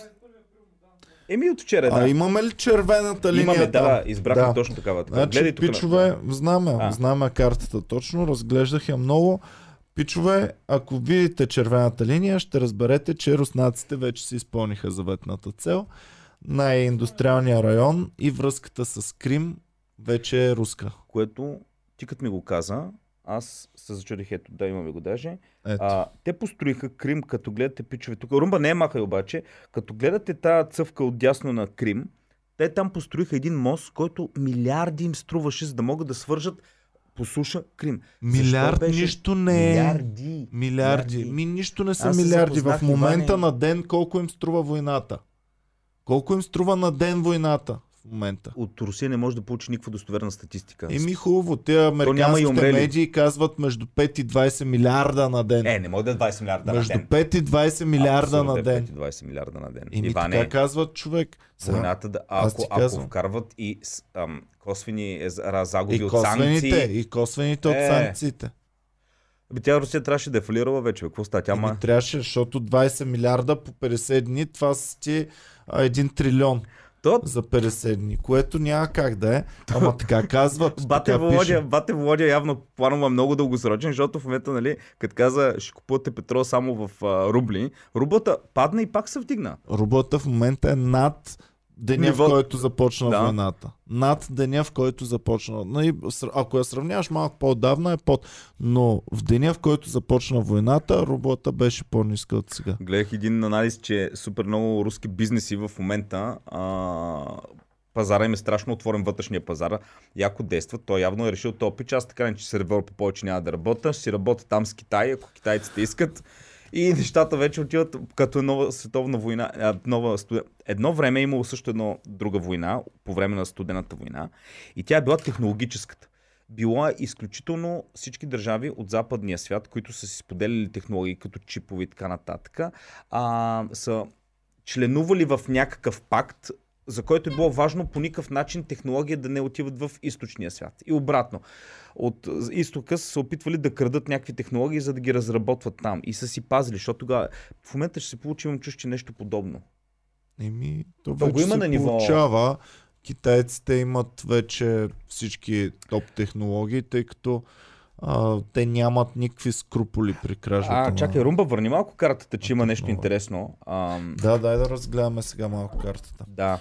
Еми от вчера,
А
да.
имаме ли червената линия
Имаме, да, да, избрахме
Да.
точно такава. Така.
Значи,
Гледай тук. на-
пичове, знаме,
А.
знаме картата точно, разглеждах я много. Пичове, ако видите червената линия, ще разберете, че руснаците вече си изпълниха заветната цел. Най-индустриалния район и връзката с Крим вече е руска.
което ти като ми го каза, аз се зачудих, ето да имаме го даже.
Ето.
А, те построиха Крим, като гледате пичове тук. Румба не е махай обаче. Като гледате тази цъвка от дясно на Крим, те там построиха един мост, който милиарди им струваше, за да могат да свържат по суша Крим.
Милиард
беше?
нищо не е.
Милиарди.
Милиарди. Ми нищо не са
Аз
милиарди. В момента
Иване.
на ден колко им струва войната? Колко им струва на ден войната в момента?
От Русия не може да получи никаква достоверна статистика.
Еми хубаво, те
и
американските медии казват между 5 и 20 милиарда на ден.
Е, не може да е 20 милиарда
между
на ден.
5 и 20 милиарда
Абсурд
на
е
ден.
20 милиарда на ден.
Еми
Иване,
така казват човек.
Войната, да, ако, ако вкарват и ам, косвени е, за- загуби
И
от
косвените,
санкции.
и косвените от
Е.
санкциите.
Бе, тя Русия трябваше да е фалирала вече. Какво става? Тя ма...
трябваше, защото 20 милиарда по 50 дни, това са ти а, 1 трилион
То,
за 50 дни, което няма как да е. Ама така казват.
бате Володя, бате Володя явно планува много дългосрочен, защото в момента, нали, като каза, ще купувате петрол само в а, рубли, рублата падна и пак се вдигна.
Рублата в момента е над деня,
Ниво-
в който започна
Да.
войната. Над деня, в който започна. Нали, ако я сравняваш малко по-давна е под. Но в деня, в който започна войната, рублата беше по-ниска от сега.
Гледах един анализ, че супер много руски бизнеси в момента а, пазара им е страшно отворен вътрешния пазар. Яко действа. Той явно е решил то пич, аз така не че се Европа повече няма да работя, ще си работя там с Китай, ако китайците искат. И нещата вече отиват като нова световна война. Нова. Едно време е имало също една друга война, по време на студената война. И тя е била технологическата. Била е изключително всички държави от западния свят, които са си споделили технологии като чипове и така нататък, а, са членували в някакъв пакт, за който е било важно по никакъв начин технология да не отиват в източния свят. И обратно. От изтока са се опитвали да крадат някакви технологии, за да ги разработват там. И са си пазили, защото тогава в момента ще се получи, имам чувство, че нещо подобно.
Еми, то
То го
вече
има
се
на ниво-
получава. Китайците имат вече всички топ технологии, тъй като а, те нямат никакви скруполи при кражбата.
А, чакай, Румба, върни малко картата, че има нещо интересно. Ам,
Да, дай да разгледаме сега малко картата.
Да.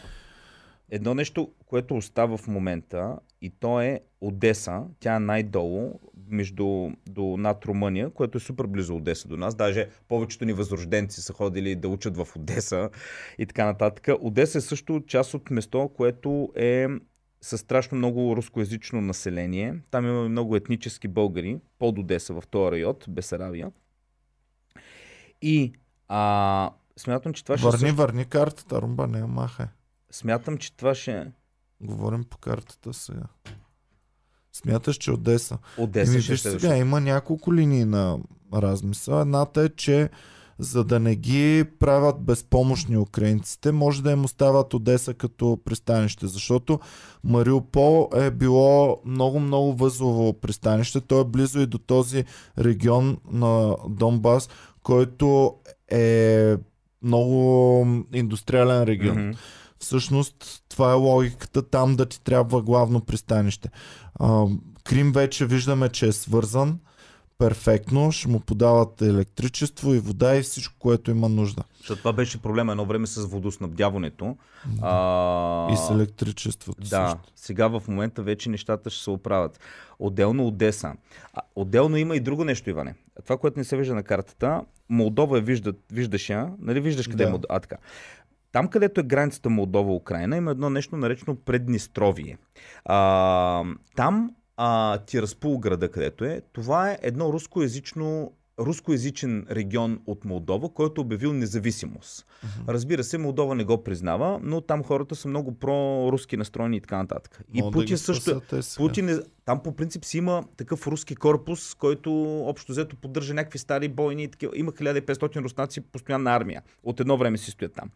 Едно нещо, което остава в момента, и то е Одеса. Тя е най-долу, между до над Румъния, което е супер близо Одеса до нас. Даже повечето ни възрожденци са ходили да учат в Одеса и така нататък. Одеса е също част от место, което е със страшно много рускоязично население. Там има много етнически българи под Одеса в този район, Бесарабия. И а, смятам, че това ще...
Върни, върни картата, Румба, не я махай.
Смятам, че това ще...
Говорим по картата сега. Смяташ, че Одеса.
Одеса
Еми,
ще е
виж сега, има няколко линии на размисъл. Едната е, че за да не ги правят безпомощни украинците, може да им остават Одеса като пристанище, защото Мариупол е било много-много възлово пристанище. То е близо и до този регион на Донбас, който е много индустриален регион.
Мгм.
Всъщност, това е логиката там да ти трябва главно пристанище. А, Крим вече виждаме, че е свързан перфектно, ще му подават електричество и вода и всичко, което има нужда.
Защото това беше проблема едно време с водоснабдяването. А...
И с електричеството
Да,
също.
сега в момента вече нещата ще се оправят. Отделно Одеса. Отделно има и друго нещо, Иване. Това, което не се вижда на картата, Молдова е вижда, виждаш я, нали виждаш къде
Да.
е Молдова? А, така. Там, където е границата Молдова-Украина, има едно нещо наречено Преднистровие. А, там а, Тираспул града, където е, това е едно рускоязично рускоязичен регион от Молдова, който е обявил независимост. Разбира се, Молдова не го признава, но там хората са много про-руски настроени и така нататък. И
да
Путин
ги
също.
сега.
Путин е, там по принцип си има такъв руски корпус, който общо взето поддържа някакви стари бойни. и Такива. Има 1500 руснаци постоянна армия. От едно време си стоят там.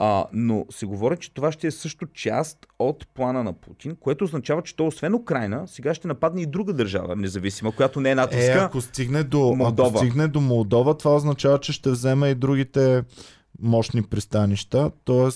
А, но се говори, че това ще е също част от плана на Путин, което означава, че то освен Украина, сега ще нападне и друга държава, независима, която не е
Е,
натовска.
ако стигне, до,
Молдова.
ако стигне до Молдова, това означава, че ще вземе и другите мощни пристанища, т.е.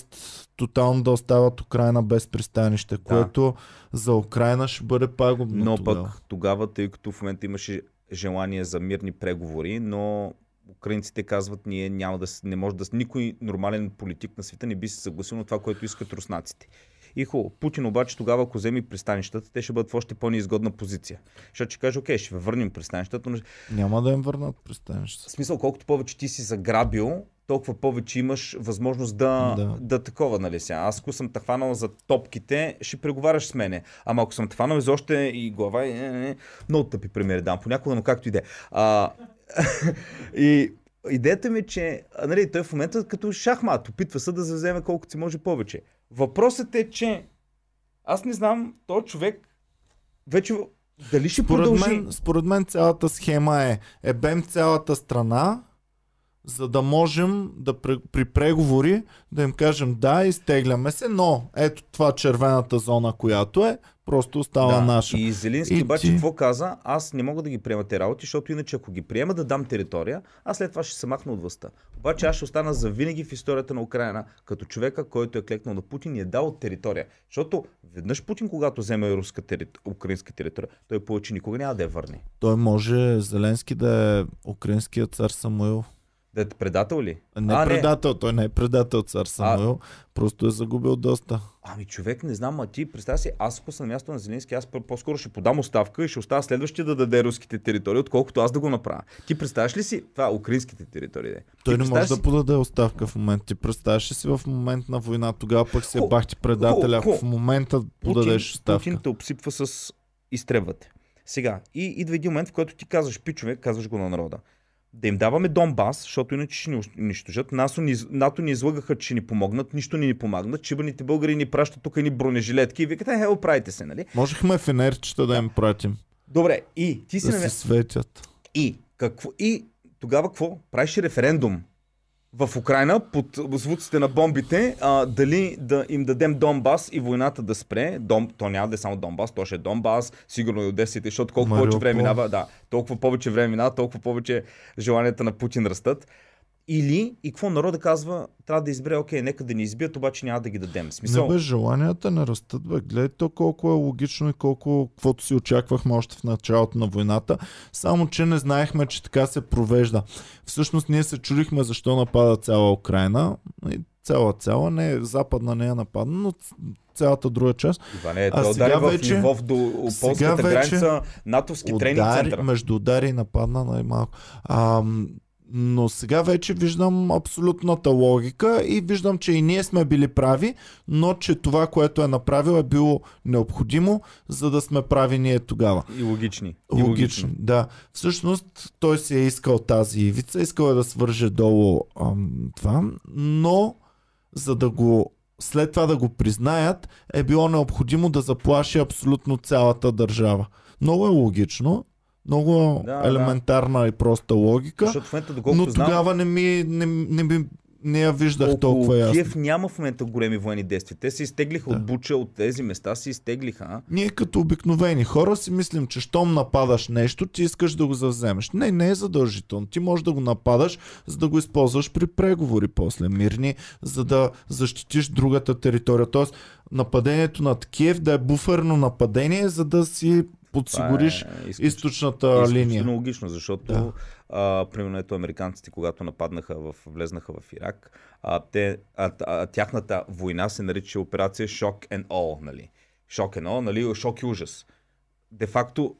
тотално да остават Украина без пристанище, което за Украина ще бъде пагубно
Но
тогава.
пък тогава, тъй като в момента имаше желание за мирни преговори, но украинците казват, ние няма да, не може да, никой нормален политик на света не би се съгласил на това, което искат руснаците. И хубаво. Путин обаче тогава, ако вземе пристанищата, те ще бъдат в още по-неизгодна позиция. Защото ще каже, окей, ще върнем пристанищата, но
Няма да им върнат пристанището.
в смисъл, колкото повече ти си заграбил, толкова повече имаш възможност да,
Да.
да. такова, нали сега. Аз ако съм те хванал за топките, ще преговаряш с мене. Ама ако съм те хванал за още и глава, и, е, е, много тъпи примери дам понякога, но както и да е. И идеята ми е, че нали, той в момента като шахмат, опитва се да вземе колкото си може повече. Въпросът е, че аз не знам, този човек вече дали ще
Според
продължи.
мен, според мен цялата схема е ебем цялата страна, за да можем да при, при преговори да им кажем да, изтегляме се, но ето това червената зона, която е, просто остава
да.
наша.
И Зеленски
И
обаче
ти-
какво каза? Аз не мога да ги приема те работи, защото иначе ако ги приема да дам територия, аз след това ще се махна от властта. Обаче аз ще остана завинаги в историята на Украина като човека, който е клекнал на Путин и е дал територия. Защото веднъж Путин, когато вземе руска тери... украинска територия, той повече никога няма да я върне.
Той може Зеленски да е украинският цар Самуил.
Да е предател ли?
Не
А,
е предател, той не е предател цар Самуил, просто е загубил доста.
Ами човек, не знам, а ти представя си, аз ако съм на място на Зеленски, аз по- по-скоро ще подам оставка и ще оставя следващия да даде руските територии, отколкото аз да го направя. Ти представяш ли си това украинските територии? Де?
Той не може
представяш
да
си-
подаде оставка в момента. Ти представяш ли си в момент на война, тогава пък се
Ху-
бахти предателя, ако в момента подадеш оставка.
Путин те обсипва с изтребвате. Сега, и идва един момент, в който ти казваш, пичове, казваш го на народа. Да им даваме Донбас, защото иначе ще ни унищожат. Ни, НАТО ни излъгаха, че ни помогнат, нищо ни ни помагнат. Чибаните българи ни пращат тук ни бронежилетки и викате, е, оправите се, нали?
Можехме фенерчета да им пратим,
Добре, и ти си
да
на
се светят.
И, какво, и тогава какво? Правиш референдум в Украина под звуците на бомбите, а, дали да им дадем Донбас и войната да спре. Дом, то няма да е само Донбас, то ще е Донбас, сигурно и Одесите, защото колко повече
Мариупол.
време минава, да, толкова повече време минава, толкова повече желанията на Путин растат. Или, и какво народа казва, трябва да избере, окей, нека да ни избият, обаче няма да ги дадем. В Смисъл,
Не бе, желанията не растат, бе. Гледай то колко е логично и колко, каквото си очаквахме още в началото на войната, само че не знаехме, че така се провежда. Всъщност ние се чудихме защо напада цяла Украина. И цяла, цяла, не, западна не я нападна, но цялата друга част.
Иване,
А
той
сега
в
вече-
Львов до полската
вече
граница, натовски тренинг
Удари,
център.
между удари и нападна най-малко. А, Но сега вече виждам абсолютната логика и виждам, че и ние сме били прави, но че това, което е направил е било необходимо, за да сме прави ние тогава.
И логични. И
Логично, да. Всъщност той си е искал тази ивица, искал е да свърже долу ам, това, но за да го след това да го признаят, е било необходимо да заплаши абсолютно цялата държава. Много е логично, много
Да,
да, елементарна и проста логика,
Защото в момента,
но
знам,
тогава не ми не, не, ми, не я виждах
около
толкова ясно.
Киев няма в момента големи военни действия. Те се изтеглиха
Да.
от Буча, от тези места се изтеглиха. а?
Ние като обикновени хора си мислим, че щом нападаш нещо, ти искаш да го завземеш. Не, не е задължително. Ти можеш да го нападаш, за да го използваш при преговори после мирни, за да защитиш другата територия. Тоест, нападението над Киев да е буферно нападение, за да си подсигуриш
е
източната
изключително
линия.
логично, защото
Да.
а, примерно ето американците, когато нападнаха в, влезнаха в Ирак, а, те, а, а, тяхната война се нарича операция Shock and All, нали? Shock and All, нали? Шок и ужас. Де факто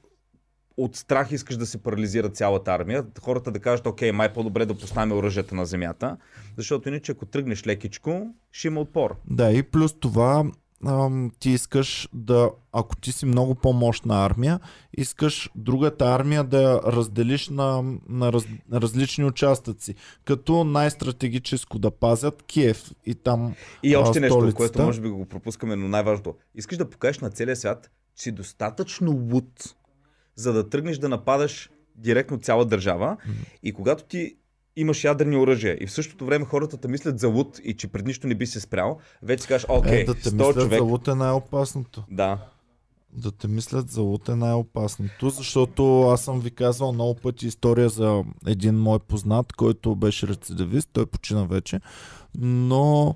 от страх искаш да се парализира цялата армия, хората да кажат, окей, май по-добре да поставим оръжията на земята, защото иначе ако тръгнеш лекичко, ще има отпор.
Да, и плюс това ам, ти искаш да, ако ти си много по-мощна армия, искаш другата армия да я разделиш на, на, раз, на различни участъци, като най-стратегическо да пазят Киев и там
И
а,
още нещо,
столицата.
което може би го пропускаме, но най-важното. Искаш да покажеш на целия свят, че си достатъчно луд, за да тръгнеш да нападаш директно цяла държава. И когато ти имаш ядрени оръжия и в същото време хората те мислят за луд и че пред нищо не би се спрял, вече си кажеш, окей,
е, да те
100
мислят
човек.
за лут е най-опасното.
Да.
Да те мислят за лут е най-опасното, защото аз съм ви казвал много пъти история за един мой познат, който беше рецидивист, той почина вече, но...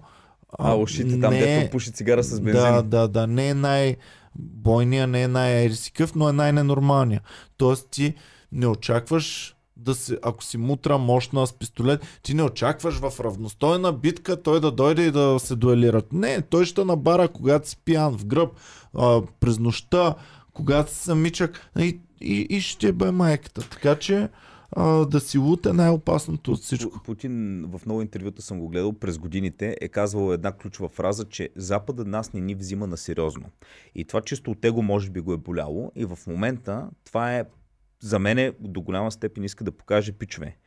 А, ушите там,
не
дето пуши цигара с бензин.
Да, да, да. Не е най-бойния, не е най-ерисикъв, но е най-ненормалния. Тоест ти не очакваш да си, ако си мутра мощна с пистолет, ти не очакваш в равностойна битка той да дойде и да се дуелират. Не, той ще набара, когато си пиян в гръб, а, през нощта, когато си самичък и, и, и ще бе майката. Така че а, да си лут е най-опасното от всичко.
Пу- Путин в много интервюта съм го гледал през годините е казвал една ключова фраза, че Запада нас не ни взима на сериозно. И това чисто от его може би го е боляло и в момента това е за мене до голяма степен иска да покаже пичове.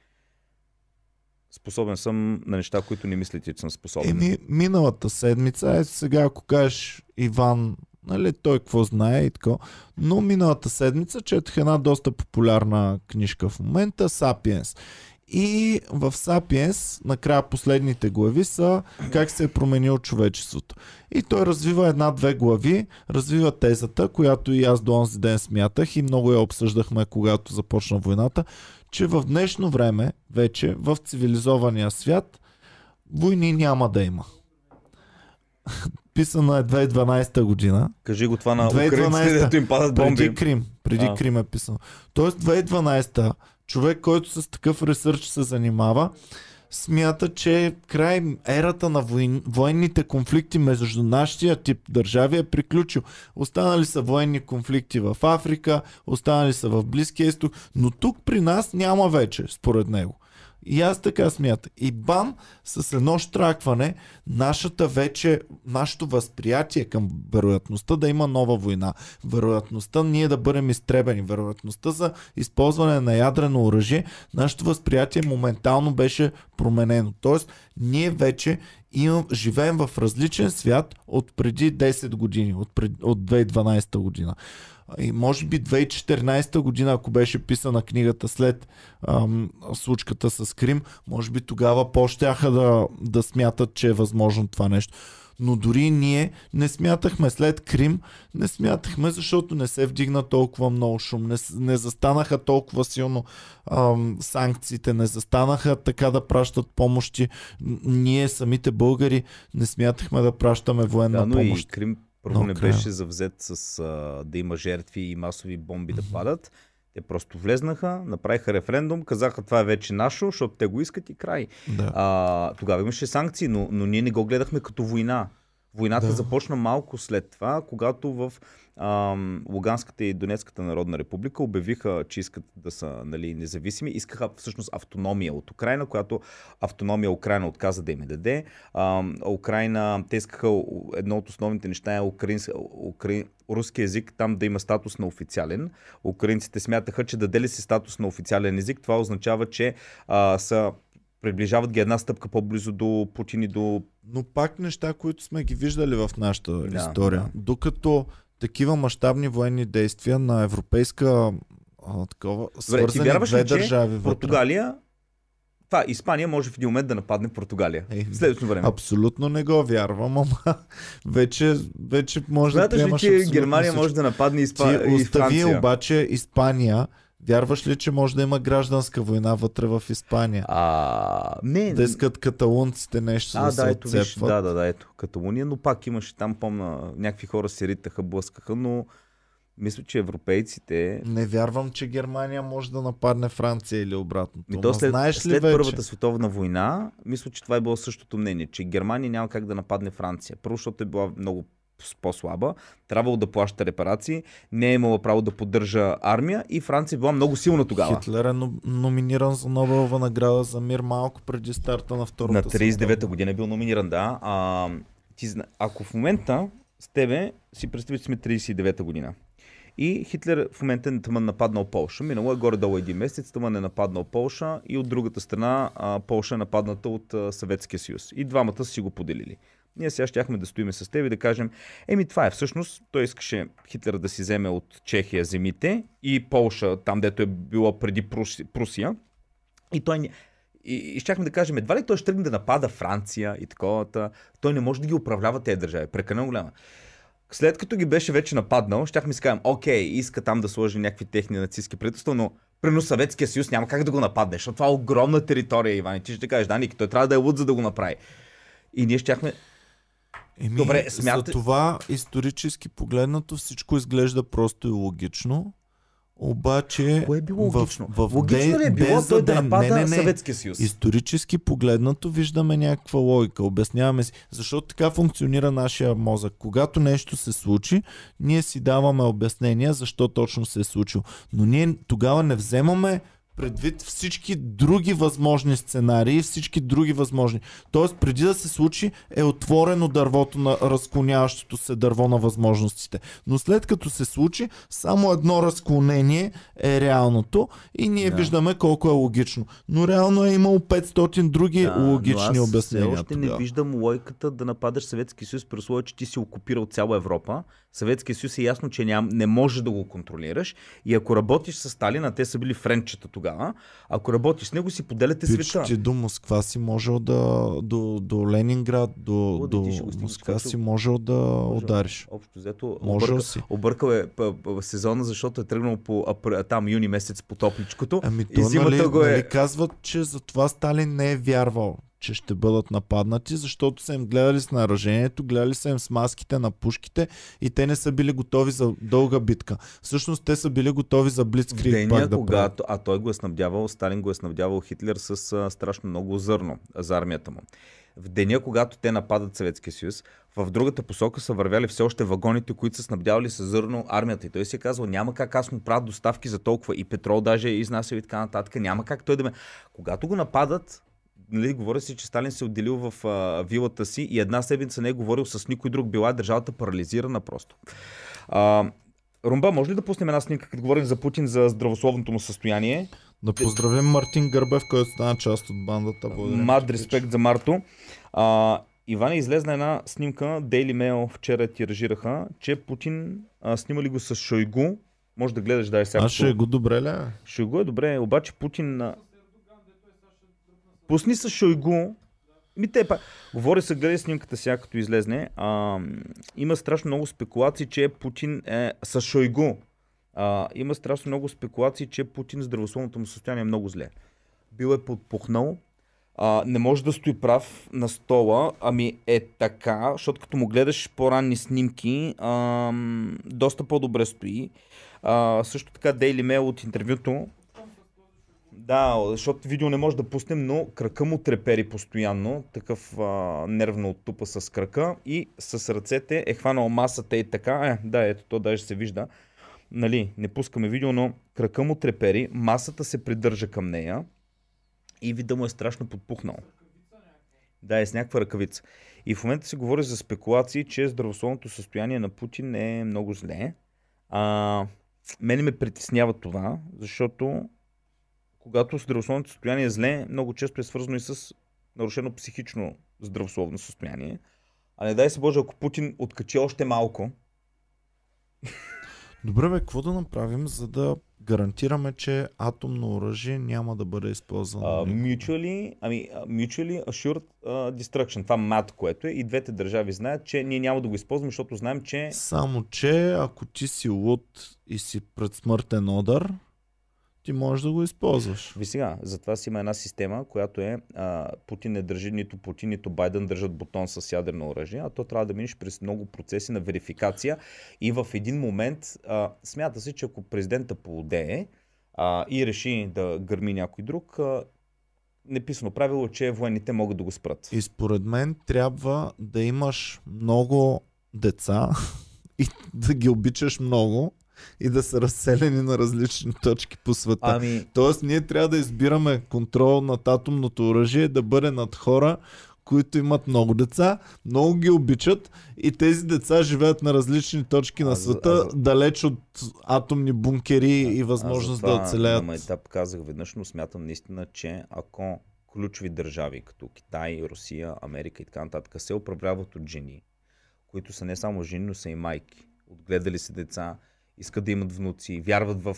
Способен съм на неща, които не мислите, че съм способен.
Еми, миналата седмица, е сега ако кажеш Иван, нали, той какво знае и така, но миналата седмица четох една доста популярна книжка в момента, Сапиенс. И в Сапиенс, накрая последните глави са как се е променило човечеството. И той развива една-две глави, развива тезата, която и аз до онзи ден смятах и много я обсъждахме, когато започна войната, че в днешно време, вече в цивилизования свят, войни няма да има. Писана е 2012 година.
Кажи го това на
2012
украинците, им падат бомби.
Преди Крим. Преди
А.
Крим е писано. Тоест 2012 човек, който с такъв ресърч се занимава, смята, че край ерата на войн, военните конфликти между нашия тип държави е приключил. Останали са военни конфликти в Африка, останали са в Близкия изток, но тук при нас няма вече, според него. И аз така смятам. И бам, с едно штракване, нашата вече, нашето възприятие към вероятността да има нова война, вероятността ние да бъдем изтребени, вероятността за използване на ядрено оръжие, нашето възприятие моментално беше променено. Тоест, ние вече имам, живеем в различен свят от преди 10 години, от, пред, от 2012 година. И може би 2014 година, ако беше писана книгата след ам, случката с Крим, може би тогава по-щяха да, да смятат, че е възможно това нещо. Но дори ние не смятахме след Крим, не смятахме, защото не се вдигна толкова много шум, не, не застанаха толкова силно ам, санкциите, не застанаха така да пращат помощи. Ние самите българи не смятахме да пращаме военна
Да, но и
помощ.
Крим първо не
края.
беше завзет с а, да има жертви и масови бомби да падат. Те просто влезнаха, направиха референдум, казаха това е вече наше, защото те го искат и край.
Да.
А, тогава имаше санкции, но, но ние не го гледахме като война. Войната
Да.
започна малко след това, когато в Луганската и Донецката народна република обявиха, че искат да са нали, независими. Искаха всъщност автономия от Украина, която автономия Украина отказа да им даде. А Украина, те искаха едно от основните неща е украинс, украин, руски език там да има статус на официален. Украинците смятаха, че даде ли си статус на официален език, това означава, че а, са приближават ги една стъпка по-близо до Путин и до
Но пак неща, които сме ги виждали в нашата
Да,
история.
да.
Докато такива мащабни военни действия на европейска а, такова, свързани
вярваш ли,
две
че
държави вътре.
Португалия. Това, Испания може в един момент да нападне Португалия.
Ей,
В следващото време.
Абсолютно не го вярвам, ама вече, вече може
Смяташ
да
ли,
приемаш
че
абсолютно
Германия
всичко.
може да нападне Испа...
Ти
и Франция?
обаче Испания. Вярваш ли, че може да има гражданска война вътре в Испания?
А, не,
Да искат каталунците нещо
а,
да,
да,
се
ето виж, да, да, да, ето, Каталуния, но пак имаше там, помна, някакви хора се ритаха, блъскаха, но мисля, че европейците...
Не вярвам, че Германия може да нападне Франция или обратното.
Ми то след,
знаеш ли
след
вече?
Първата световна война, мисля, че това е било същото мнение, че Германия няма как да нападне Франция. Първо, защото е била много по-слаба, трябвало да плаща репарации, не е имала право да поддържа армия и Франция била много силна тогава.
Хитлер е но- номиниран за Нобелова награда за мир малко преди старта на Втората
На 39-та
световна.
година е бил номиниран, да. А, ти, ако в момента с тебе си представи, че сме 39-та година. И Хитлер в момента е тъмън нападнал Полша. Минало е горе-долу един месец, тъмън е нападнал Полша и от другата страна а, Полша е нападната от а, Съветския съюз. И двамата са си го поделили. Ние сега щяхме да стоиме с теб и да кажем, еми това е всъщност, той искаше Хитлер да си вземе от Чехия земите и Полша, там дето е било преди Прус- Прусия. И той и, и щяхме да кажем, едва ли той ще тръгне да напада Франция и такова. та- Той не може да ги управлява тези държави. Прекалено голяма. След като ги беше вече нападнал, щяхме си кажем, окей, иска там да сложи някакви техни нацистски правителства, но Примерно Съветския съюз няма как да го нападне, защото това е огромна територия, Иван. И ти ще кажеш, да, Ники, той трябва да е луд, за да го направи. И ние щяхме...
Еми,
Добре,
за
смятай-
това исторически погледнато всичко изглежда просто и логично. Обаче
Кое е било
в-
логично?
в
Логично ли е било
за
той да напада
не, не, не.
Съветския съюз?
Исторически погледнато виждаме някаква логика. Обясняваме си. Защото така функционира нашия мозък. Когато нещо се случи, ние си даваме обяснения защо точно се е случило. Но ние тогава не вземаме предвид всички други възможни сценарии, всички други възможни. Тоест, преди да се случи, е отворено дървото на разклоняващото се дърво на възможностите. Но след като се случи, само едно разклонение е реалното и ние
Да.
виждаме колко е логично. Но реално е имало 500 други
Да,
логични
аз
обяснения.
Още не виждам логиката да нападаш Съветския съюз, при условие, че ти си окупирал цяла Европа. Съветския съюз е ясно, че ням, не можеш да го контролираш. И ако работиш с Сталин, а те са били френчета тогава, ако работиш с него, си поделяте
Пич,
света.
ти до Москва си можел да... До, до Ленинград, до,
О, да,
до Москва
точно.
си можел да удариш.
Общо взето,
Можел
обърка,
си.
объркал е п- п- сезона, защото е тръгнал по апр... там юни месец по топличкото.
Ами
и
то,
зимата
нали,
го е...
нали казват, че затова Сталин не е вярвал, че ще бъдат нападнати, защото са им гледали с наражението, гледали са им с маските на пушките и те не са били готови за дълга битка. Всъщност те са били готови за Блицкриг
деня,
пак да
когато, а той го е снабдявал, Сталин го е снабдявал Хитлер с а, страшно много зърно за армията му. В деня, когато те нападат Съветския съюз, в другата посока са вървяли все още вагоните, които са снабдявали с зърно армията. И той си е казал, няма как аз му правя доставки за толкова и петрол даже е изнасял и така нататък. Няма как той да ме... Когато го нападат, нали, говори се, че Сталин се е отделил в а, вилата си и една седмица не е говорил с никой друг. Била е държавата парализирана просто. А, Румба, може ли да пуснем една снимка, като говорим за Путин, за здравословното му състояние?
Да поздравим Мартин Гърбев, който стана част от бандата. Благодарим
Мад респект за Марто. А, Иване, излезна една снимка, Daily Mail вчера тиражираха, че Путин а, снимали го с Шойгу. Може да гледаш, дай сега.
А го добре ли? е?
Шойгу е добре, обаче Путин... Пусни с Шойгу. Ми те па... Говори се, гледай снимката сега, като излезне. А, има страшно много спекулации, че Путин е с Шойгу. А, има страшно много спекулации, че Путин здравословното му състояние е много зле. Бил е подпухнал, а, не може да стои прав на стола, ами е така, защото като му гледаш по-ранни снимки, а, доста по-добре стои. А, също така Daily Mail от интервюто. Да, защото видео не може да пуснем, но крака му трепери постоянно, такъв а, нервно оттупа с крака и с ръцете е хванал масата и така, е, да, ето то даже се вижда. Нали, не пускаме видео, но крака му трепери, масата се придържа към нея и вида му е страшно подпухнал. Да, е с някаква ръкавица. И в момента се говори за спекулации, че здравословното състояние на Путин е много зле. А, мене ме притеснява това, защото когато здравословното състояние е зле, много често е свързано и с нарушено психично здравословно състояние. А не дай се Боже, ако Путин откачи още малко,
Добре, бе, какво да направим, за да гарантираме, че атомно оръжие няма да бъде използвано?
uh, mutually, ами, mutually assured uh, destruction, това МАД, което е, и двете държави знаят, че ние няма да го използваме, защото знаем, че
Само, че ако ти си луд и си пред смъртен удар, ти можеш да го използваш.
Ви сега, затова си има една система, която е а, Путин не държи, нито Путин, нито Байден държат бутон с ядрено оръжие, а то трябва да минеш през много процеси на верификация и в един момент а, смята се, че ако президента поудее а, и реши да гърми някой друг, а, неписано правило, че военните могат да го спрат.
И според мен трябва да имаш много деца и да ги обичаш много и да са разселени на различни точки по света.
Ами,
Тоест, ние трябва да избираме контрол над атомното оръжие да бъде над хора, които имат много деца, много ги обичат и тези деца живеят на различни точки на
А
света,
а за-
далеч от атомни бункери и
Аз
възможност да
затова
оцелеят.
На етап казах веднъж, но смятам наистина, че ако ключови държави, като Китай, Русия, Америка и така нататък, се управляват от жени, които са не само жени, но са и майки, отгледали се деца, искат да имат внуци, вярват в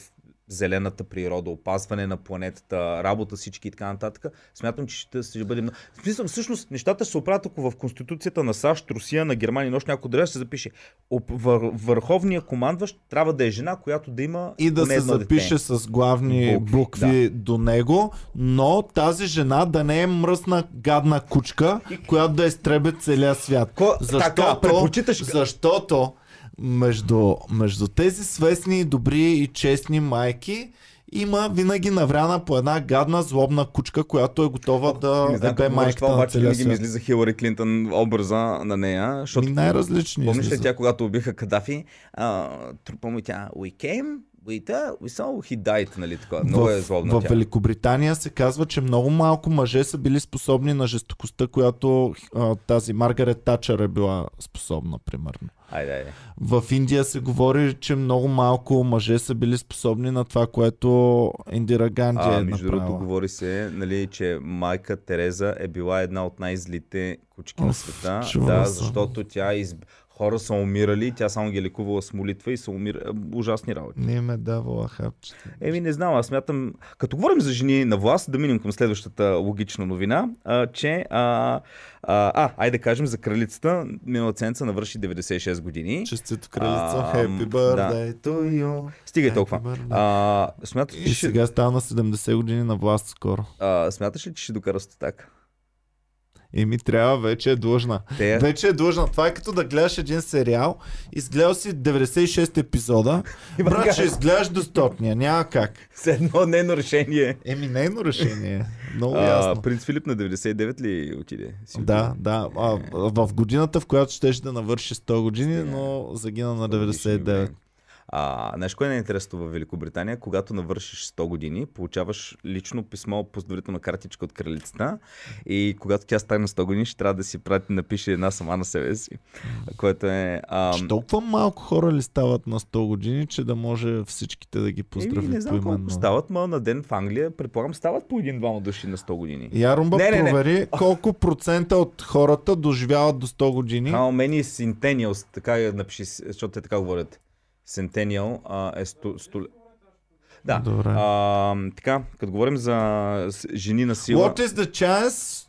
зелената природа, опазване на планетата, работа всички и така нататък, смятам, че ще, ще бъде... много- смисъл, всъщност, нещата ще се оправят, ако в Конституцията на САЩ, Русия, на Германия някои държави ще се запише «Оп- вър, върховният командващ трябва да е жена, която да има
И да се запише
дете.
с главни
Букви,
букви, до него, но тази жена да не е мръсна гадна кучка, която да изтребе целия свят.
Ко...
Защото,
Така, предпочиташ...
защото между, между тези свестни, добри и честни майки има винаги навряна по една гадна, злобна кучка, която е готова да
не знам
ебе
това,
майката на
обаче винаги ми излиза Хилари Клинтън образа на нея, защото
Ми най-различни
помниш ли тя, когато убиха Кадафи, а, трупа му тя, we came, we, ta- we saw he died, нали така, много е злобна
в
тя.
Великобритания се казва, че много малко мъже са били способни на жестокостта, която а, тази Маргарет Тачър е била способна, примерно.
Айде, айде.
В Индия се говори, че много малко мъже са били способни на това, което Индира Ганди
А,
е
между другото,
направила.
говори се, нали, че майка Тереза е била една от най-злите кучки на
Оф,
света.
чувал
Да, защото тя из... хора са умирали, тя само ги е лекувала с молитва и са умирали. Ужасни работи.
Не им е давала хапчета.
Еми, не знам, аз смятам, като говорим за жени на власт, да минем към следващата логична новина, а, че, а, а, а, айде да кажем за кралицата, миналата седмица навърши 96 години.
Честито кралица,
Ам,
happy birthday to you.
Стига и
Happy
толкова.
birthday.
А, смяташ,
И
ще,
сега става на 70 години на власт скоро.
а, смяташ ли, че ще докара статак?
Еми трябва, вече е длъжна.
Те,
Вече е длъжна. Това е като да гледаш един сериал, изгледал си 96 епизода, брат, ще изгледаш до стотния, няма как.
с едно нейно решение.
Еми, нейно решение. Много
А,
ясно.
принц Филип на 99 ли отиде? Си
Да, да. А, в годината, в която щеше да навърши 100 години, но загина на 99.
А, знаеш кое е интересно в Великобритания? Когато навършиш 100 години, получаваш лично писмо, поздравителна картичка от кралицата и когато тя стане на 100 години, ще трябва да си прати, напише една сама на себе си, което е... Ам...
Че толкова малко хора ли стават на 100 години, че да може всичките да ги
Еми,
поздрави
не знам колко стават, но на ден в Англия, предполагам, стават по един-двама души на 100 години.
Ярумба
Не, не, не.
провери колко процента от хората доживяват до 100 години.
How many centennials, така я напиши, защото те така говорят. Centennial а, е сто, сто... Да.
Добре.
А, така, като говорим за жени на сила,
What is the chance?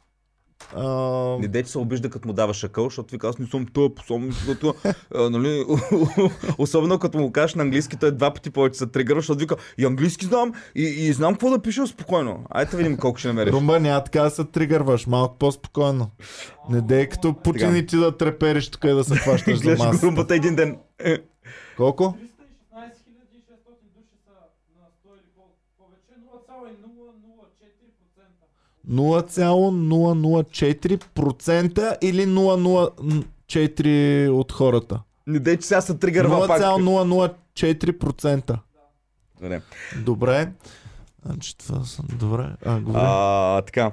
А,
не дете се обижда, като му дава шакъл, защото вика, аз не съм пособен, защото, а, нали, особено като му кажеш на английски, той два пъти повече се тригъра, защото вика, и английски знам, и, и знам какво да пиша спокойно. Айде да видим колко ще намериш.
Румба, няма така да се тригърваш, малко по-спокойно. Не дей като Путин и ти да трепериш тук и да се хващаш за
Гледаш
маса.
грубата един ден.
Колко?
316 600 души са на 100 или повече 0,004%.
0,004% или 0,04 от хората?
Не дей, че сега се тригърва пак.
0,004%.
Добре.
Добре. Значи това съм... Добре. А, говори.
А, така.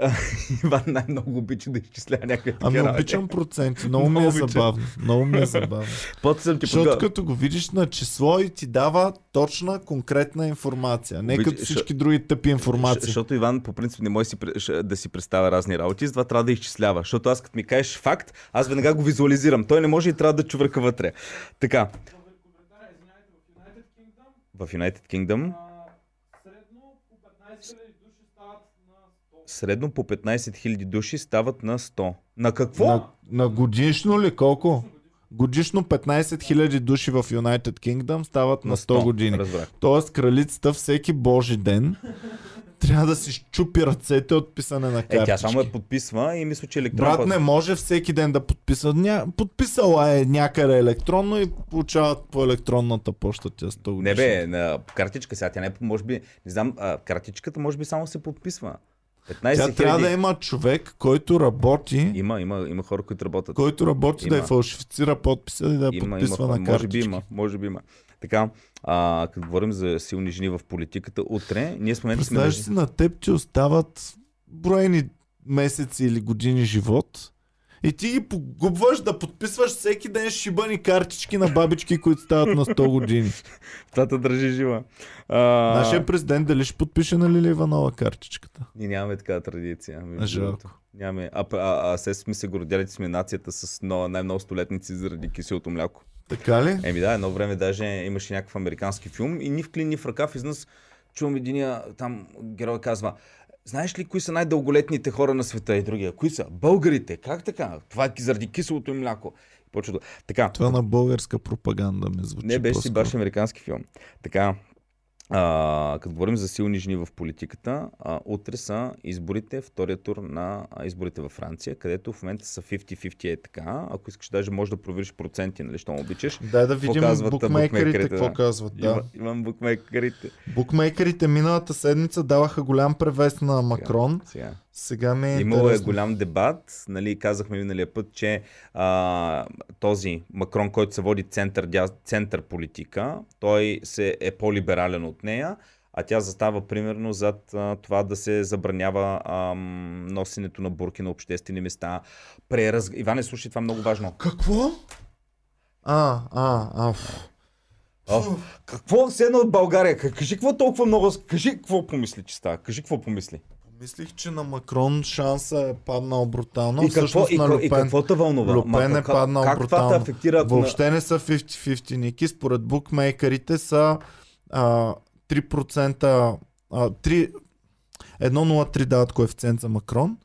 Иван най-много обича да изчислява някакви такива
Ами
работи.
обичам проценти. Много ми е
Много обичам.
забавно. Много ми е забавно.
После съм ти
Защото
подготвил.
като го видиш на число и ти дава точна, конкретна информация. Не
Обич-
като всички други тъпи информации.
Защото Иван по принцип не може си, ш- да си представя разни работи, затова трябва да изчислява. Защото аз като ми кажеш факт, аз веднага го визуализирам. Той не може и трябва да чувърка вътре. Така,
в United Kingdom,
в United Kingdom
а, средно по 15 000 души стават на 100.
Средно по 15 000 души стават на 100. На какво?
На, на годишно ли колко? Годишно 15 000 души в United Kingdom стават на 100 години.
Разбрах.
Тоест кралицата всеки божи ден трябва да си щупи ръцете от писане на
Е,
картички.
тя само я подписва и мисля, че електронно.
Брат не може всеки ден да подписва. Ня... Подписала е някъде електронно и получават по електронната почта тя 100 годишно.
Не бе, на картичка сега, тя не може би, не знам, а, картичката може би само се подписва. 15
Тя трябва да има човек, който работи,
Има, има, има хора, които работят.
който работи да
Има.
я фалшифицира подписа и да
Има,
подписва
има,
на
може би
картички.
има, може би има. Така, а, като говорим за силни жени в политиката, утре, ние сме...
Представяш си на теб, че остават броени месеци или години живот и ти ги погубваш да подписваш всеки ден шибани картички на бабички, които стават на 100 години.
Това те държи жива. А,
Нашия президент дали ще подпише на Лили Иванова картичката?
Ние нямаме такава традиция.
Жалко.
Нямаме. А, а, а, се сме се гордяли, че сме нацията с но, най-много столетници заради киселото мляко.
Така ли?
Еми да, едно време даже имаше някакъв американски филм и ни в клин, ни в ръкав изнес чувам единия там герой казва Знаеш ли кои са най-дълголетните хора на света и другия? Кои са? Българите. Как така? Това е заради киселото им мляко. Почва да... Така,
Това на българска пропаганда ми звучи.
не беше си баш американски филм. Така, а, като говорим за силни жени в политиката, а, утре са изборите, втория тур на изборите във Франция, където в момента са 50-50 е така. Ако искаш, даже можеш да провериш проценти, нали, що обичаш.
Дай да видим букмейкерите
букмейкерите,
какво
да.
казват. Да.
Има, имам букмейкерите.
Букмейкерите миналата седмица даваха голям превес на Макрон.
Сега.
Сега ми е
Имало е голям дебат. Нали, казахме миналия път, че а, този Макрон, който се води център, дя, център политика, той се е по-либерален от нея, а тя застава примерно зад а, това да се забранява ам, носенето на бурки на обществени места. Прераз... Иване, слушай, това е много важно.
Какво? А, а, а.
О, какво все едно от България? Кажи какво толкова много... Кажи какво помисли, че става. Кажи какво помисли.
Мислих, че на Макрон шанса е паднал брутално.
и, какво,
всъщност
и,
на
ко- и
Люпен.
какво те вълнува?
Люпен
Ма
е
как-
паднал
как
брутално.
афектира? ако на-
Въобще не са 50-50 ники. Според букмейкерите са а, 3%, а, 3, 1,03 дават коефициент за Макрон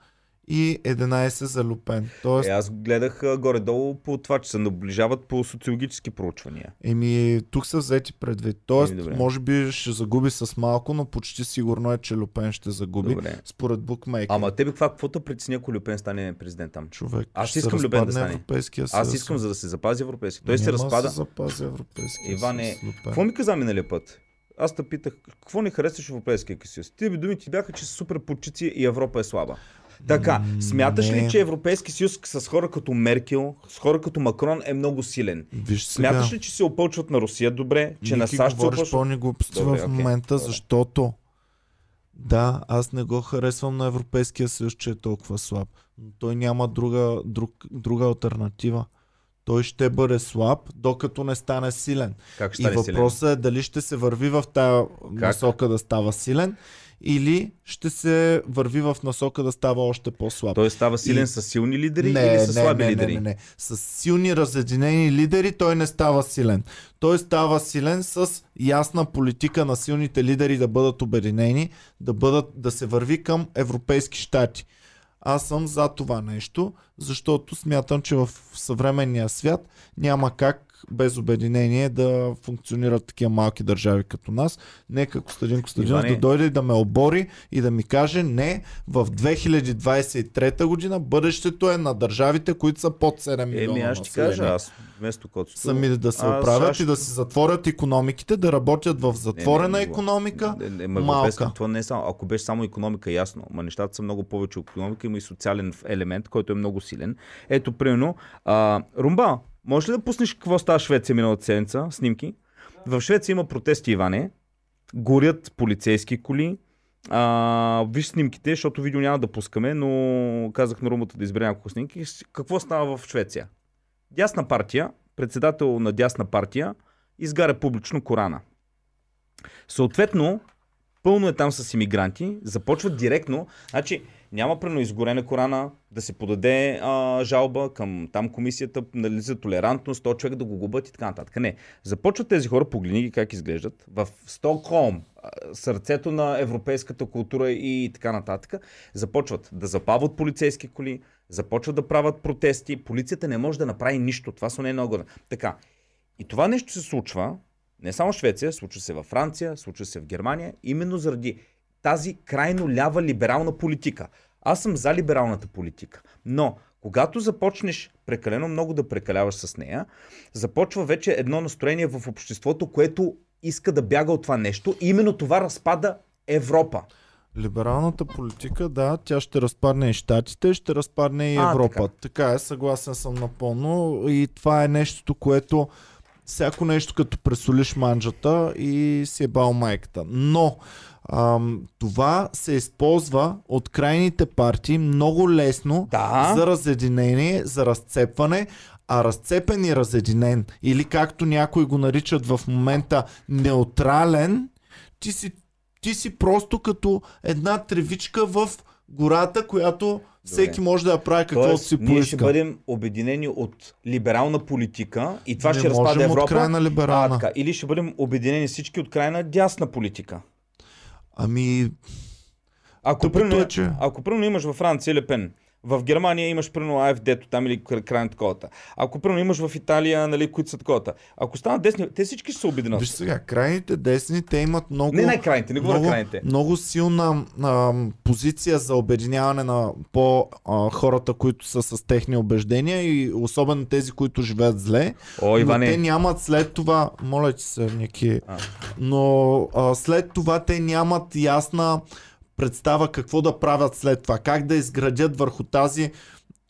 и 11 за Люпен. Тоест,
Е, аз гледах а, горе-долу по това, че се наближават по социологически проучвания.
Еми, тук са взети предвид. Тоест,
Еми, добре.
може би ще загуби с малко, но почти сигурно е, че Люпен ще загуби.
Добре.
Според букмейкер.
Ама тебе каква, какво те притесни, ако Люпен стане президент там?
Човек,
Аз искам
се
Люпен да стане.
Европейския съюз.
Аз искам за да се запази европейски. Той се
Няма
разпада.
Да се запази Европейския
Иване. Какво ми каза миналия път? Аз те питах, какво не харесваш в Европейския съюз? Ти би думи ти бяха, че са супер почици и Европа е слаба. Така, смяташ
не.
ли, че Европейски съюз с хора като Меркел, с хора като Макрон е много силен?
Виж сега.
Смяташ ли, че се опълчват на Русия добре, че на
Ники
САЩ се опълчват?
пълни глупости в момента,
добре.
защото да, аз не го харесвам на Европейския съюз, че е толкова слаб. Но той няма друга, друг, друга альтернатива. Той ще бъде слаб, докато не стане силен.
Как ще
И
стане силен?
въпросът е дали ще се върви в тая насока да става силен или ще се върви в насока да става още по-слаб.
Той става силен
И-
с силни лидери или с слаби
не,
лидери?
Не, не, не. С силни разединени лидери той не става силен. Той става силен с ясна политика на силните лидери да бъдат обединени, да, бъдат, да се върви към европейски щати. Аз съм за това нещо, защото смятам, че в съвременния свят няма как без обединение да функционират такива малки държави като нас. Нека Костадин Костадинов да дойде и да ме обори и да ми каже не, в 2023 година бъдещето е на държавите, които са под 7 милиона
Еми, аз ще кажа, аз вместо който
Сами да се оправят
аз
и да си затворят економиките, да работят в затворена
Не, не, не,
економика.
Не, не, ма,
малка.
малка. Това не е само, ако беше само економика, ясно, ма нещата са много повече от економика, има и социален елемент, който е много силен. Ето, примерно, а, Румба, можеш ли да пуснеш какво става в Швеция миналата седмица, снимки? В Швеция има протести, Иване, горят полицейски коли, а, виж снимките, защото видео няма да пускаме, но казах на Румбата да избере няколко снимки. Какво става в Швеция? Дясна партия, председател на дясна партия, изгаря публично Корана. Съответно, пълно е там с иммигранти, започват директно, значи няма прено изгорена Корана, да се подаде а, жалба към там комисията нали, за толерантност, то човек да го губят и така нататък. Не. Започват тези хора, погледни ги как изглеждат, в Стокхолм, сърцето на европейската култура и така нататък, започват да запават полицейски коли, започват да правят протести, полицията не може да направи нищо, това са не е много. Така, и това нещо се случва, не само в Швеция, случва се във Франция, случва се в Германия, именно заради тази крайно лява либерална политика. Аз съм за либералната политика, но когато започнеш прекалено много да прекаляваш с нея, започва вече едно настроение в обществото, което иска да бяга от това нещо. И именно това разпада Европа.
Либералната политика, да, тя ще разпадне и Штатите, ще разпадне и
А,
Европа. така. така е, съгласен съм напълно. И това е нещото, което всяко нещо като пресолиш манджата и си е бал майката. Но ам, това се използва от крайните партии много лесно
Да.
за разединение, за разцепване, а разцепен и разединен, или както някои го наричат в момента неутрален, ти си, ти си просто като една тревичка в гората, която всеки може да я прави каквото си
ние ще
поиска.
бъдем обединени от либерална политика и това
Не
ще разпада
можем от
Европа.
крайна либерална.
А, така, или ще бъдем обединени всички от крайна дясна политика.
Ами,
Ако, примерно,
е, че-
ако примерно имаш във Франция Лепен, в Германия имаш примерно АФД-то там или кра- край на таковата. Ако примерно имаш в Италия, нали, които са таковата. Ако станат десни, те всички ще се обединят.
виж сега, крайните десни, те имат много...
Не най-крайните, не говоря
много,
крайните.
много силна а, позиция за обединяване на по а, хората, които са с техни убеждения и особено тези, които живеят зле.
О,
Но те
Иване,
нямат след това, моля ти се, Ники,
А.
но а, след това те нямат ясна представа какво да правят след това, как да изградят върху тази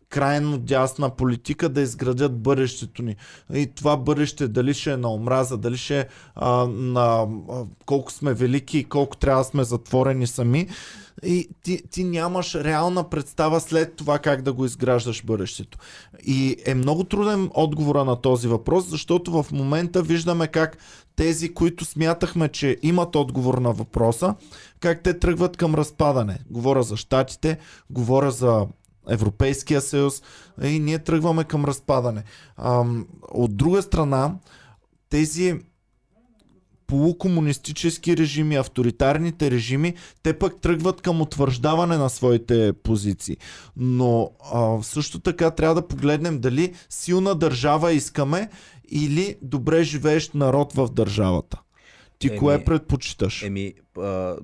крайно дясна политика да изградят бъдещето ни. И това бъдеще дали ще е на омраза, дали ще е а, на а, колко сме велики и колко трябва да сме затворени сами. И ти, ти нямаш реална представа след това как да го изграждаш бъдещето. И е много труден отговора на този въпрос, защото в момента виждаме как тези, които смятахме, че имат отговор на въпроса, как те тръгват към разпадане. Говоря за щатите, говоря за Европейския съюз и ние тръгваме към разпадане. Ам, от друга страна, тези полукомунистически режими, авторитарните режими, те пък тръгват към утвърждаване на своите позиции. Но а, също така трябва да погледнем дали силна държава искаме или добре живеещ народ в държавата. Ти
Еми,
кое предпочиташ?
еми, а,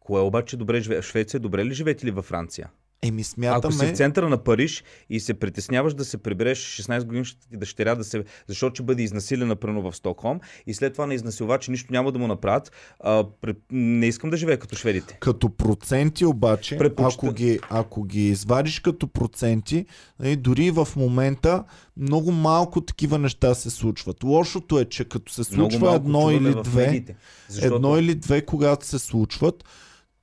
кое обаче добре живее? Швеция добре ли живеете ли във Франция?
Еми
Ако си
смятаме...
в центъра на Париж и се притесняваш да се прибереш 16 годишната ти дъщеря, да се, защото ще бъде изнасилена прено в Стокхолм и след това на изнасилвачи нищо няма да му направят, а, не искам да живея като шведите.
Като проценти обаче,
Предпочита-
ако ги, ако ги извадиш като проценти, нали, дори в момента много малко такива неща се случват. Лошото е, че като се случва едно или две,
медиите, защото...
едно или две, когато се случват,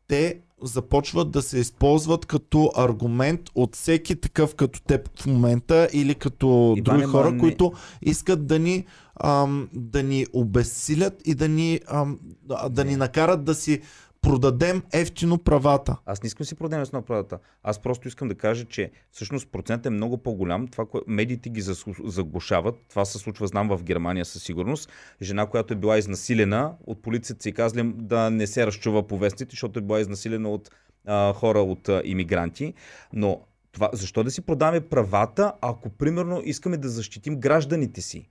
те започват да се използват като аргумент от всеки такъв като теб в момента или като
Иване,
други хора,
не-
които искат да ни, ам, да ни обесилят и да ни, ам, да, да ни накарат да си продадем ефтино правата.
Аз не искам да си продадем с правата. Аз просто искам да кажа, че всъщност процентът е много по-голям. Това, което медиите ги заглушават, това се случва, знам, в Германия със сигурност. Жена, която е била изнасилена, от полицията си казали да не се разчува по вестните, защото е била изнасилена от а, хора, от а, иммигранти. Но това, защо да си продаваме правата, ако примерно искаме да защитим гражданите си?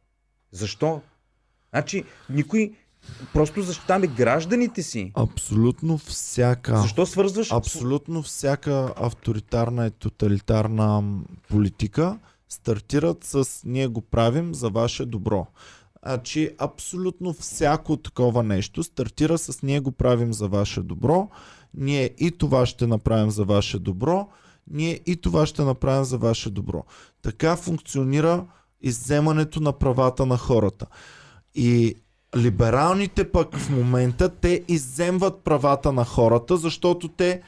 Защо? Значи, никой... Просто защитаваме гражданите си.
Абсолютно всяка.
Защо свързваш?
Абсолютно всяка авторитарна и тоталитарна политика стартират с ние го правим за ваше добро. Значи абсолютно всяко такова нещо стартира с ние го правим за ваше добро, ние и това ще направим за ваше добро, ние и това ще направим за ваше добро. Така функционира изземането на правата на хората. И либералните пък в момента те изземват правата на хората, защото те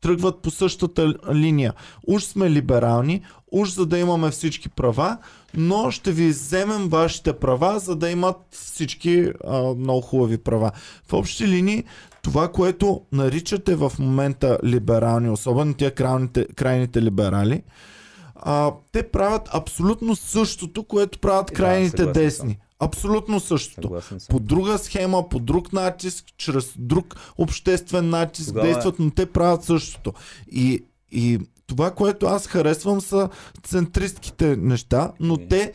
тръгват по същата линия. Уж сме либерални, уж за да имаме всички права, но ще ви вземем вашите права, за да имат всички а, много хубави права. В общи линии, това, което наричате в момента либерални, особено тия крайните, крайните либерали, а, те правят абсолютно същото, което правят
Да,
крайните
съгласен
десни. Абсолютно същото. По друга схема, по друг натиск, чрез друг обществен натиск
Тогава-
действат, но те правят същото. И, и това, което аз харесвам са центристските неща, но
Ами.
те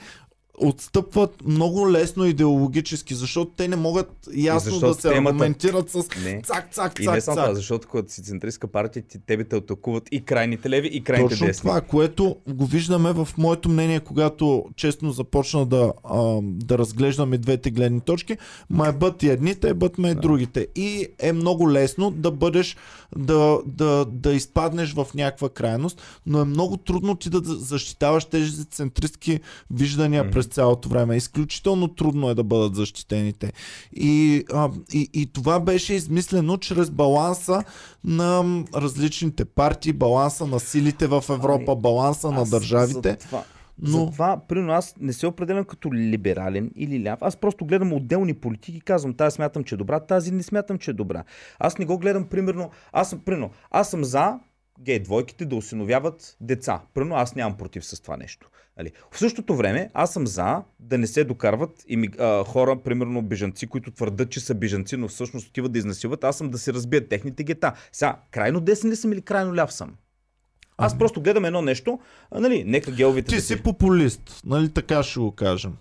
отстъпват много лесно идеологически, защото те не могат ясно да се
темата-
аргументират с
Не.
цак, цак,
И не
цак,
само това,
цак.
защото когато си центристка партия, ти, тебе те атакуват и крайните леви, и крайните
Точно
десни.
това, което го виждаме в моето мнение, когато честно започна да, а, да разглеждам и двете гледни точки, ма е бът и едните, бът ме и другите. И е много лесно да бъдеш, да, да, да изпаднеш в някаква крайност, но е много трудно ти да защитаваш тези центристски виждания през цялото време. Изключително трудно е да бъдат защитените. И, а, и, и това беше измислено чрез баланса на различните партии, баланса на силите в Европа,
Ами,
баланса на държавите. Но...
затова, примерно, аз не се определям като либерален или ляв. Аз просто гледам отделни политики и казвам, тази смятам, че е добра, тази не смятам, че е добра. Аз не го гледам, примерно, аз съм, примерно, аз съм за гей двойките да осиновяват деца. Примерно, аз нямам против с това нещо. Нали? В същото време, аз съм за да не се докарват ими, а, хора, примерно бежанци, които твърдат, че са бежанци, но всъщност отиват да изнасилват. Аз съм да се разбият техните гета. Сега, крайно десен ли съм или крайно ляв съм? Аз просто гледам едно нещо, а, нали, нека геовите
Ти
да
си популист, нали така ще го кажем.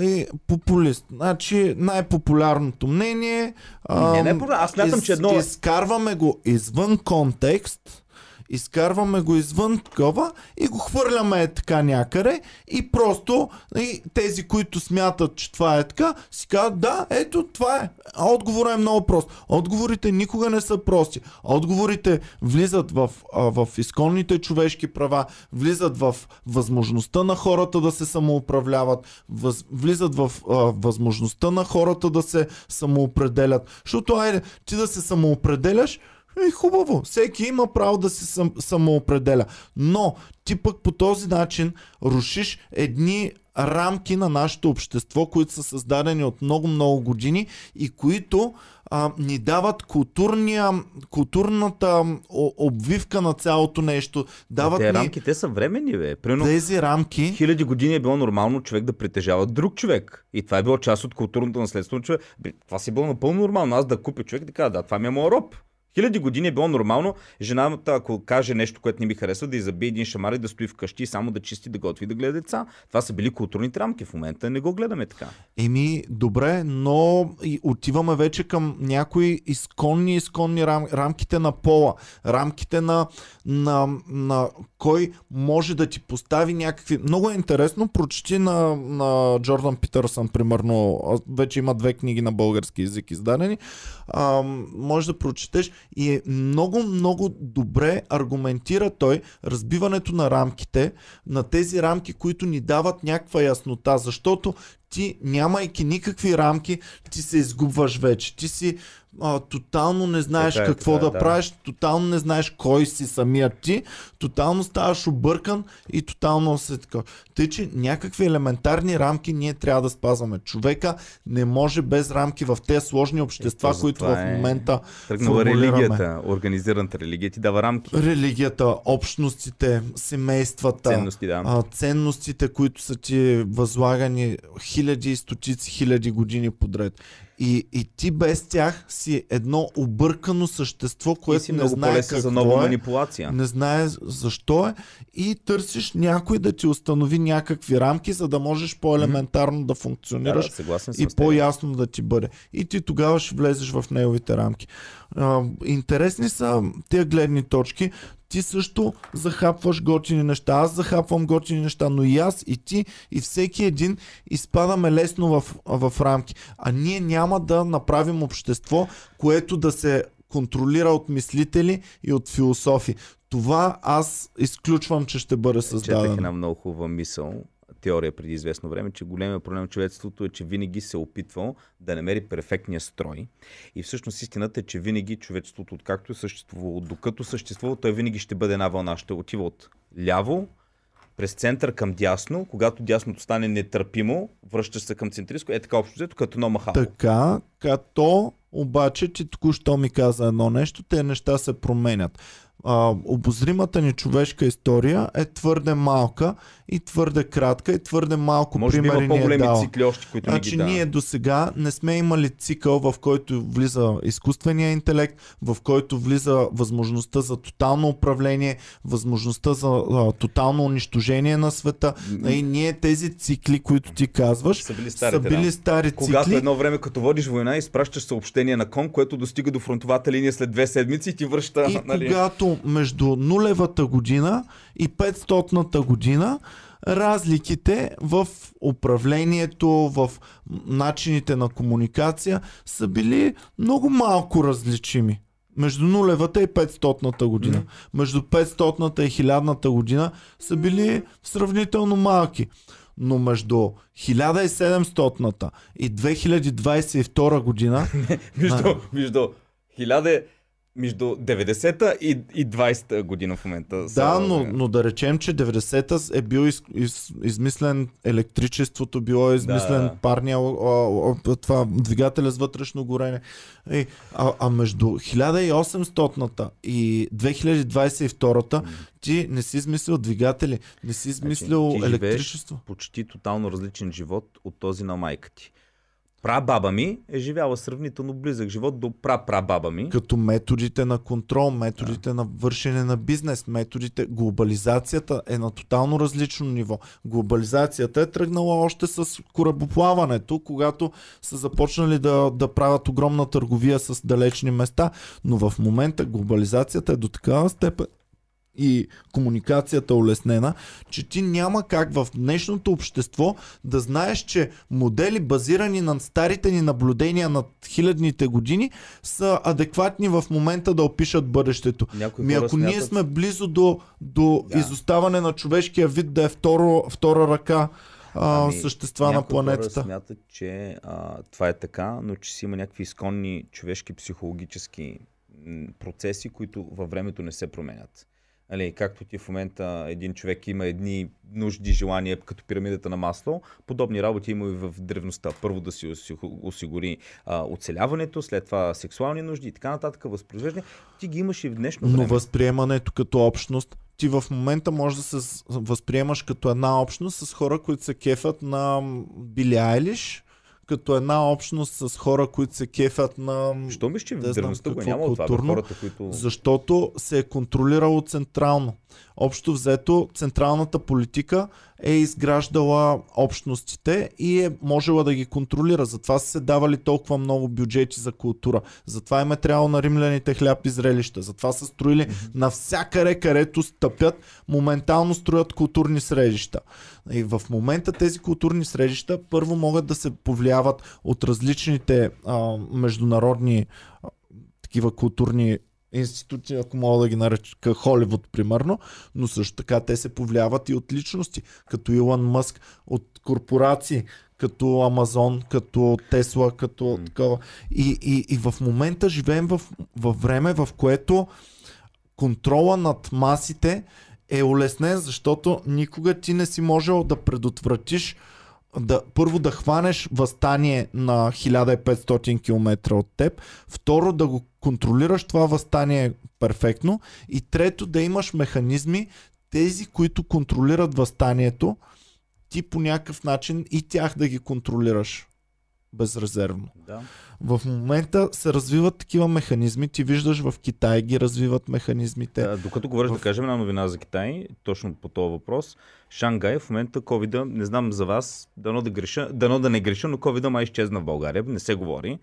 И популист. Значи най-популярното мнение.
Не, не,
ам,
популярно. Аз смятам, че едно е-
Изкарваме го извън контекст, изкарваме го извън такова и го хвърляме е така някъде и просто и тези, които смятат, че това е така, си казват да, ето това е. Отговорът е много прост. Отговорите никога не са прости. Отговорите влизат в, в изконните човешки права, влизат в възможността на хората да се самоуправляват, въз, влизат в а, възможността на хората да се самоопределят. Защото, айде, ти да се самоопределяш, е хубаво. Всеки има право да се сам, самоопределя. Но ти пък по този начин рушиш едни рамки на нашето общество, които са създадени от много-много години и които а, ни дават културния, културната обвивка на цялото нещо. Дават
Те
ни
рамки, те са времени, бе. Примерно,
тези рамки.
хиляди години е било нормално човек да притежава друг човек. И това е било част от културното наследство на човек. Това си е било напълно нормално. Аз да купя човек и да кажа, да, това ми е моят роб. Хиляди години е било нормално жената, ако каже нещо, което не ми харесва, да изабие един шамар и да стои вкъщи и само да чисти, да готви, да гледа деца. Това са били културните рамки. В момента не го гледаме така.
Еми, добре, но и отиваме вече към някои изконни, изконни рам, рамките на пола, рамките на, на, на кой може да ти постави някакви... Много е интересно, прочети на, на Джордан Питърсън, примерно, вече има две книги на български язик издадени, а, може да прочетеш и е много, много добре аргументира той разбиването на рамките, на тези рамки, които ни дават някаква яснота, защото ти, нямайки никакви рамки, ти се изгубваш вече. Ти си а, тотално не знаеш
Така е,
какво
така е,
да,
да.
правиш, тотално не знаеш кой си самият ти, тотално ставаш объркан и тотално се така. Тъй, че някакви елементарни рамки ние трябва да спазваме. Човека не може без рамки в тези сложни общества,
Ето,
които в
е
момента
Тръгнала
формулираме.
религията. Организираната религия ти дава рамки.
Религията, общностите, семействата,
Ценности, да.
а, ценностите, които са ти възлагани хиляди и стотици хиляди години подред. И, и ти без тях си едно объркано същество, което
си
не знае какво
за нова
е,
манипулация.
не знае защо е и търсиш някой да ти установи някакви рамки, за да можеш по-елементарно да
Да,
функционираш
да, съм
и по-ясно да ти бъде. И ти тогава ще влезеш в неговите рамки. А, интересни са тези гледни точки. Ти също захапваш готини неща. Аз захапвам готини неща, но и аз, и ти, и всеки един изпадаме лесно в, в рамки. А ние няма да направим общество, което да се контролира от мислители и от философи. Това аз изключвам, че ще бъде
Четах
създадено.
една много хубава мисъл, теория преди известно време, че големия проблем в човечеството е, че винаги се е опитвал да намери перфектния строй. И всъщност истината е, че винаги човечеството, откакто е съществувало, докато съществува, той винаги ще бъде една вълна. Ще отива от ляво, през център към дясно, когато дясното стане нетърпимо, връщаш се към центристко, е така общо взето, като едно махало.
Така, като обаче ти току-що ми каза едно нещо, те неща се променят. А, обозримата ни човешка история е твърде малка и твърде кратка и твърде малко
Може би
примери
има
ни е
по-големи
дала.
цикли още, които
Значи
не ги
ние до сега не сме имали цикъл, в който влиза изкуствения интелект, в който влиза възможността за тотално управление, възможността за а, тотално унищожение на света. И ние тези цикли, които ти казваш,
Са били
са
старите,
били
да.
стари
Когато
цикли.
едно време, като водиш война, изпращаш съобщение на кон, което достига до фронтовата линия след две седмици и ти връща.
И
нали?
когато между нулевата година и 500-та година разликите в управлението, в начините на комуникация са били много малко различими. Между нулевата и 500-та година. Между 500-та и 1000-та година са били сравнително малки. Но между 1700-та и 2022 година
Между, между 1000, между 90-та и, и 20-та година в момента. са-
Да, но, но да речем, че 90-та е бил из, из, измислен електричеството, било е измислен
Да.
парния, а, а, това двигателя с вътрешно горене. Е, а, а между 1800-та и 2022-та ти не си измислил двигатели, не си измислил
Значи, ти живееш
електричество.
почти тотално различен живот от този на майка ти. Прабаба ми е живяла сравнително близък живот до прапрабаба ми.
Като методите на контрол, методите на вършене на бизнес, методите. Глобализацията е на тотално различно ниво. Глобализацията е тръгнала още с корабоплаването, когато са започнали да, да правят огромна търговия с далечни места, но в момента глобализацията е до такава степен и комуникацията улеснена, че ти няма как в днешното общество да знаеш, че модели базирани на старите ни наблюдения над хилядните години са адекватни в момента да опишат бъдещето.
Някои
Ми ако ние
смятат-
сме близо до, до
Да.
изоставане на човешкия вид да е второ, втора ръка а,
Ами,
същества на планетата.
Хора смятат, че а, това е така, но че си има някакви изконни човешки психологически процеси, които във времето не се променят. Али, както ти в момента един човек има едни нужди, желания, като пирамидата на масло, подобни работи има и в древността. Първо да си оси- осигури а, оцеляването, след това сексуални нужди и така нататък, възпроизвеждане. Ти ги имаш и в днешно
Но
време.
възприемането като общност, ти в момента можеш да се възприемаш като една общност с хора, които се кефят на Били Айлиш, като една общност с хора, които се кефят на...
Що мислиш, че
да
в
знам
древността го
какво
няма от това?
културно,
Хората, които...
Защото се е контролирало централно. Общо взето, централната политика е изграждала общностите и е можела да ги контролира. Затова са се давали толкова много бюджети за култура. Затова им е трябвало на римляните хляб и зрелища. Затова са строили навсякъде, където стъпят, моментално строят културни средища. И в момента тези културни средища първо могат да се повлияват от различните а, международни такива културни институти, ако мога да ги нарека Холивуд, примерно, но също така те се повлияват и от личности, като Илон Мъск, от корпорации, като Амазон, като Тесла, като
М.
такова. И, и, и в момента живеем в, в време, в което контрола над масите е улеснен, защото никога ти не си можел да предотвратиш да, първо да хванеш възстание на 1500 км от теб, второ да го контролираш това възстание перфектно и трето да имаш механизми, тези, които контролират възстанието, ти по някакъв начин и тях да ги контролираш. Безрезервно.
Да.
В момента се развиват такива механизми. Ти виждаш в Китай ги развиват механизмите.
Да, докато говориш
в-
да кажем една новина за Китай, точно по този въпрос. Шангай в момента ковида, не знам за вас, дано да, греша, дано да не греша, но ковида май изчезна в България, не се говори.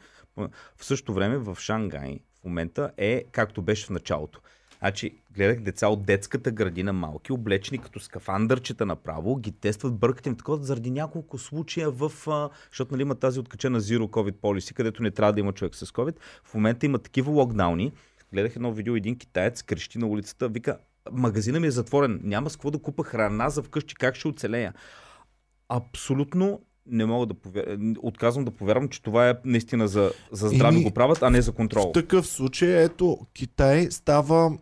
В същото време в Шангай в момента е както беше в началото. Значи, гледах деца от детската градина малки, облечени като скафандърчета направо, ги тестват, бъркат им такова заради няколко случая в... Защото нали има тази откачена Zero COVID policy, където не трябва да има човек с COVID. В момента има такива локдауни. Гледах едно видео, един китаец крещи на улицата, вика, магазина ми е затворен, няма с какво да купа храна за вкъщи, как ще оцелея? Абсолютно не мога да повярвам, отказвам да повярвам, че това е наистина за, за здраве го правят, а не за контрол.
В такъв случай, ето, Китай става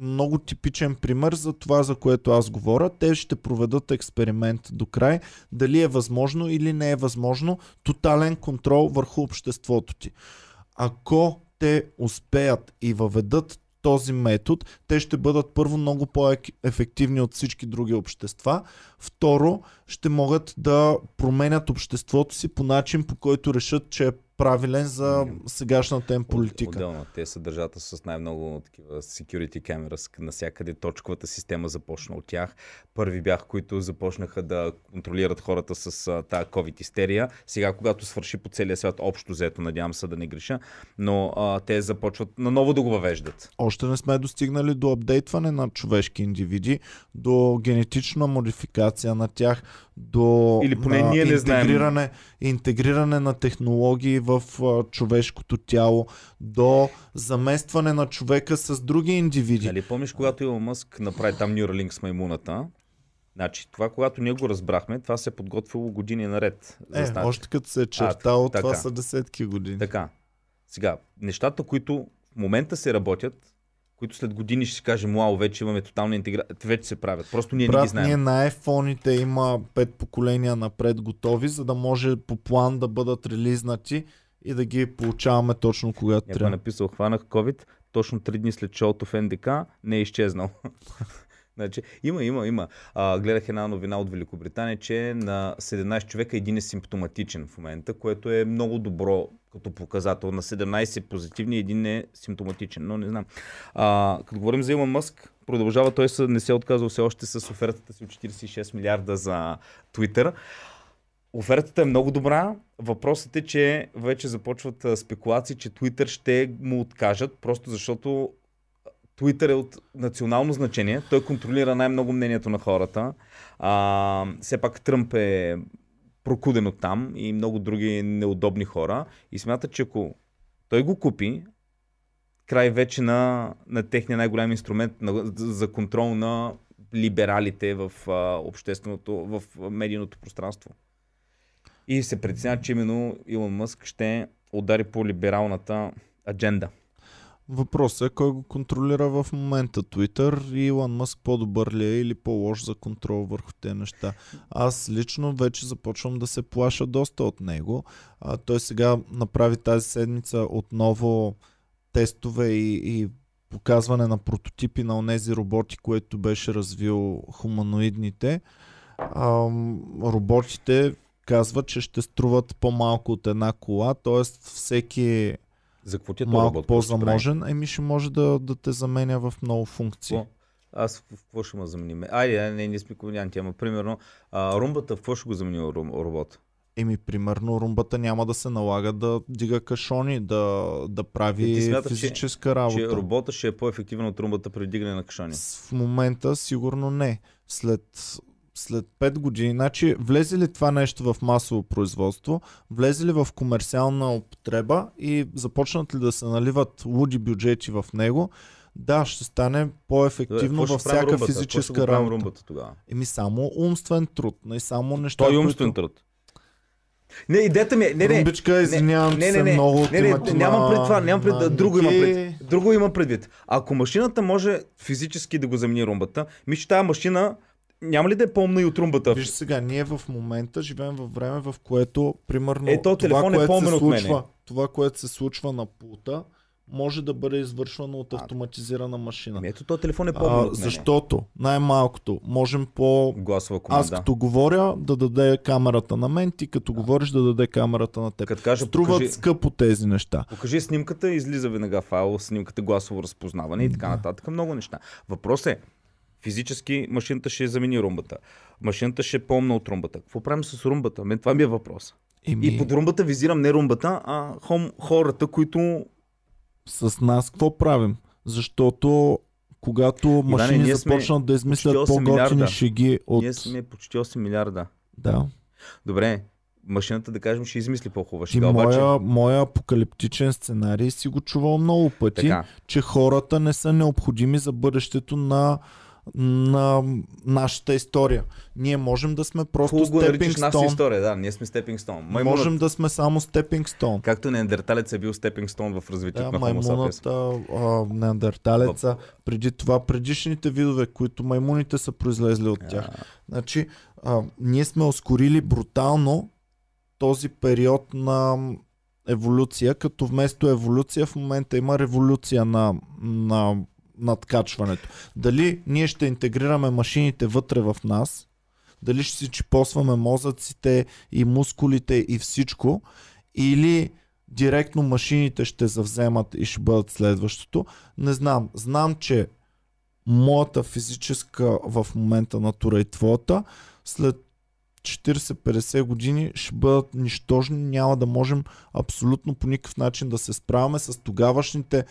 много типичен пример за това, за което аз говоря. Те ще проведат експеримент до край, дали е възможно или не е възможно тотален контрол върху обществото ти. Ако те успеят и въведат този метод, те ще бъдат първо много по-ефективни от всички други общества. Второ, ще могат да променят обществото си по начин, по който решат, че е правилен за сегашната им политика.
Отделно. Те са държата с най-много такива security cameras. Насякъде точковата система започна от тях. Първи бях, които започнаха да контролират хората с тази COVID истерия. Сега, когато свърши по целия свят, общо взето, надявам се да не греша, но а, те започват наново да го въвеждат.
Още не сме достигнали до апдейтване на човешки индивиди, до генетична модификация на тях, до
Или поне ние не знаем.
интегриране, интегриране на технологии в а, човешкото тяло, до заместване на човека с други индивиди.
Нали, помниш, когато Илон Мъск направи там Neuralink с маймуната? Значи, това, когато ние го разбрахме, това се е подготвило години наред.
Е,
знак.
още като се е чертало,
така.
това са десетки години.
Така. Сега, нещата, които в момента се работят, които след години ще си кажем, вау, вече имаме тотална интеграция, вече се правят. Просто ние не ги
Брат,
знаем.
ние на iPhone-ите има пет поколения напред готови, за да може по план да бъдат релизнати и да ги получаваме точно когато
Някой е
трябва.
написал, хванах COVID, точно три дни след шоуто в НДК, не е изчезнал. значи, има, има, има. А, гледах една новина от Великобритания, че на 17 човека един е симптоматичен в момента, което е много добро като показател. На 17 позитивни, един е симптоматичен, но не знам. А, като говорим за Илон Мъск, продължава, той не се е отказал все още с офертата си от 46 милиарда за Twitter. Офертата е много добра. Въпросът е, че вече започват спекулации, че Twitter ще му откажат, просто защото Twitter е от национално значение. Той контролира най-много мнението на хората. А, все пак Тръмп е прокуден от там и много други неудобни хора. И смятат, че ако той го купи, край вече на, на техния най-голям инструмент на, за контрол на либералите в а, общественото, в медийното пространство. И се притесняват, че именно Илон Мъск ще удари по либералната адженда.
Въпросът е кой го контролира в момента Twitter и Илон Мъск по-добър ли е или по-лош за контрол върху тези неща. Аз лично вече започвам да се плаша доста от него. А, той сега направи тази седмица отново тестове и, и показване на прототипи на онези роботи, което беше развил хуманоидните. Ам, роботите казват, че ще струват по-малко от една кола, т.е. всеки
За какво ти е
малко по-заможен, еми ще може да, да те заменя в много функции.
Какво? Аз в какво ще ме заменим? Айде, не, не сме комедианти, ама примерно а, румбата в какво ще го замени рум- робот?
Еми, примерно, румбата няма да се налага да дига кашони, да, да прави
ти смяташ, че-
физическа работа.
Че робота ще е по-ефективен от румбата при дигане на кашони.
В момента сигурно не. След, след 5 години, значи влезе ли това нещо в масово производство, влезе ли в комерциална употреба и започнат ли да се наливат луди бюджети в него, да, ще стане по-ефективно
Какво
във всяка
румбата?
Физическа работа.
румбата тогава?
Еми само умствен труд, не само неща,
Той е умствен
които...
труд. Не, идеята ми е... Не, не,
Румбичка, извинявам
не,
се
не, не,
много от
не, не,
името
нямам пред това, нямам пред,
на
друго имам
Ники.
пред. Друго имам предвид. Ако машината може физически да го замени румбата, мисля, че тази машина няма ли да е по-умна и от румбата?
Виж сега, ние в момента живеем във време, в което, примерно,
Е, то
това,
е
което
по-умен
се случва, това, което се случва на пулта, може да бъде извършвано от автоматизирана машина.
Ами ето, този телефон е
А,
мене.
защото най-малкото можем по
Гласова команда.
аз като говоря да даде камерата на мен, ти като говориш да даде камерата на теб.
Като кажа,
Струват
покажи,
скъпо тези неща.
покажи снимката, излиза веднага файл, снимката гласово разпознаване и така нататък. Много неща. Въпрос е, физически машината ще замени румбата. Машината ще по-умна от румбата. Какво правим с румбата? Мен това ми е въпрос.
Еми,
И под румбата визирам не румбата, а хом, хората, които...
с нас какво правим? Защото когато машини
ние сме
започнат да измислят
почти 8
по-готини шеги от...
Ние сме почти 8 милиарда.
Да.
Добре, машината да кажем ще измисли по-хубава шега, обаче...
моя, моя апокалиптичен сценарий си го чувал много пъти,
Така,
че хората не са необходими за бъдещето на, на нашата история. Ние можем да сме просто
хубаво
степинг
нашата
стон.
история, да, ние сме степинг стон. Маймунът,
Можем да сме само степинг стон.
както неандерталец е бил степинг стон в развитието
Да,
на
маймуната, а, неандерталеца, преди това предишните видове, които маймуните са произлезли от тях. Значи, а, ние сме ускорили брутално този период на еволюция, като вместо еволюция в момента има революция на, на надкачването. Дали ние ще интегрираме машините вътре в нас, дали ще си чипосваме мозъците и мускулите и всичко, или директно машините ще завземат и ще бъдат следващото. Не знам. Знам, че моята физическа в момента натура и твоята след 40-50 години ще бъдат нищожни, няма да можем абсолютно по никакъв начин да се справяме с тогавашните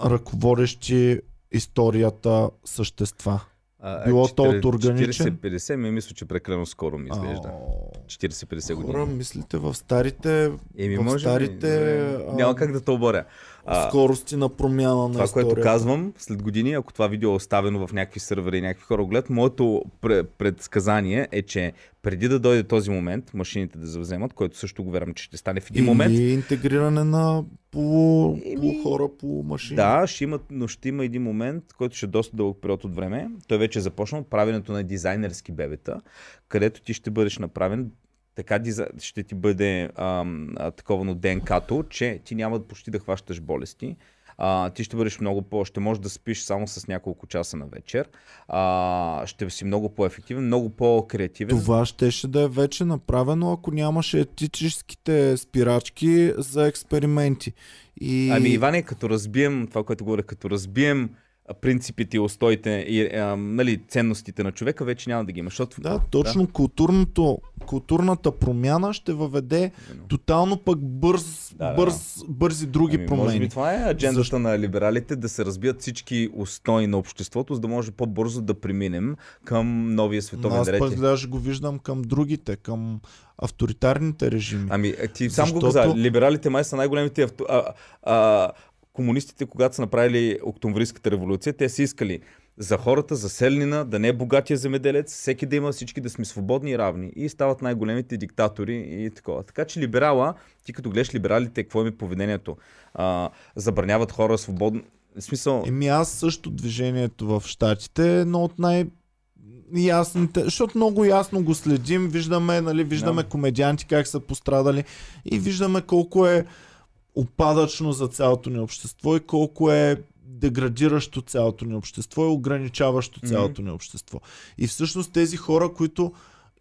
ръководещи историята същества.
А,
Било то
40
от органичен?
40-50 ми мисля, че прекалено скоро ми изглежда.
Ао,
40-50
Хора,
години.
мислите в старите
Еми,
в
може
старите, а,
Няма как да те оборя. А,
скорости на промяна на
това,
историята.
което казвам, след години, ако това видео е оставено в някакви сървъри и някакви хора гледат, моето пре- предсказание е, че преди да дойде този момент, машините да завземат, който също го вярвам, че ще стане в един момент,
интегриране на полу, полу хора, полу машини.
Да, ще има, но ще има един момент, който ще е доста дълъг период от време. Той вече е започнал правенето на дизайнерски бебета, където ти ще бъдеш направен така ще ти бъде ам, таковано ДНК-то, че ти няма почти да хващаш болести. А, ти ще бъдеш много по... Ще можеш да спиш само с няколко часа на вечер. А, ще си много по-ефективен, много по-креативен.
Това щеше да е вече направено, ако нямаше етическите спирачки за експерименти. И...
Ами, Иване, като разбием това, което говоря, като разбием принципите устоите и а, нали, ценностите на човека, вече няма да ги има. Защото,
Да, точно културното, културната промяна ще въведе
Именно.
тотално пък бърз,
Да, да,
бърз, бързи други
Ами,
промени.
Може би това е аджендата
Защо?
на либералите да се разбият всички устои на обществото, за да може по-бързо да преминем към новия
Но
световен
аз
ред.
пък даже го виждам към другите, към авторитарните режими.
Ами, ти сам го
Защото-
каза, либералите май са най-големите авто... а, а, комунистите, когато са направили Октомврийската революция, те са искали за хората, за селнина, да не е богатия земеделец, всеки да има всички да сме свободни и равни. И стават най-големите диктатори и такова. Така че либерала, ти като гледаш либералите, какво им е поведението? А, забраняват хора свободно. Смисъл,
Еми аз също движението в Штатите е едно от най- ясните, защото много ясно го следим, виждаме, нали, виждаме
Да.
комедианти как са пострадали и виждаме колко е опадъчно за цялото ни общество и колко е деградиращо цялото ни общество и ограничаващо цялото ни общество. И всъщност тези хора, които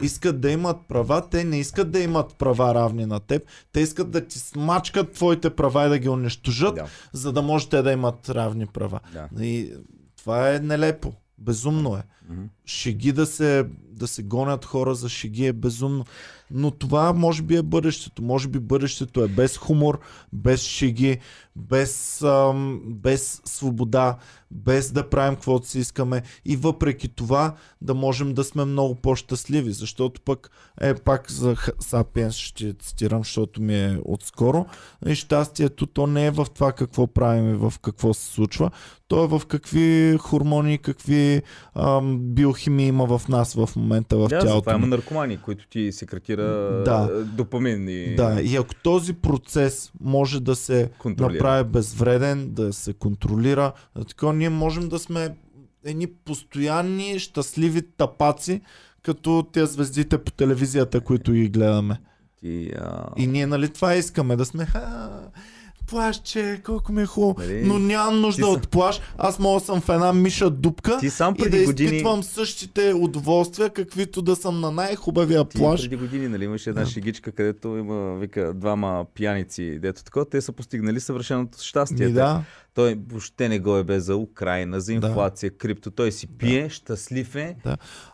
искат да имат права, те не искат да имат права равни на теб, те искат да ти смачкат твоите права и да ги унищожат,
да,
за да може те да имат равни права.
да.
И това е нелепо. Безумно е.
Мгм.
Шеги да се, да се гонят хора за шеги е безумно. Но това може би е бъдещето. Може би бъдещето е без хумор, без шеги, без, ам, без свобода, без да правим каквото си искаме и въпреки това да можем да сме много по-щастливи. Защото пък е пак за Сапиенс ще цитирам, защото ми е отскоро. И щастието то не е в това какво правим и в какво се случва. То е в какви хормони, какви ам, биохимии има в нас в момента в
Да,
тялото.
затова има
ни.
наркомани, които ти секретира
Да.
допамин и
Да, и ако този процес може да се направи безвреден, да се контролира, така ние можем да сме едни постоянни, щастливи тапаци, като тези звездите по телевизията, които ги гледаме.
Ти, а...
И ние нали това искаме, да сме ха, плаш, че колко ми е хубаво.
Нали?
Но нямам нужда от плаш. Аз мога съм в една миша дупка
Ти сам
и да
преди години...
изпитвам същите удоволствия, каквито да съм на най-хубавия
Ти
плаш.
преди години, нали, имаше една
Да.
шегичка, където има, вика, двама пияници, дето такова, те са постигнали съвършеното щастие.
Да.
Той въобще не го е бе за Украина, за
Да.
инфлация, крипто. Той си пие, щастлив е.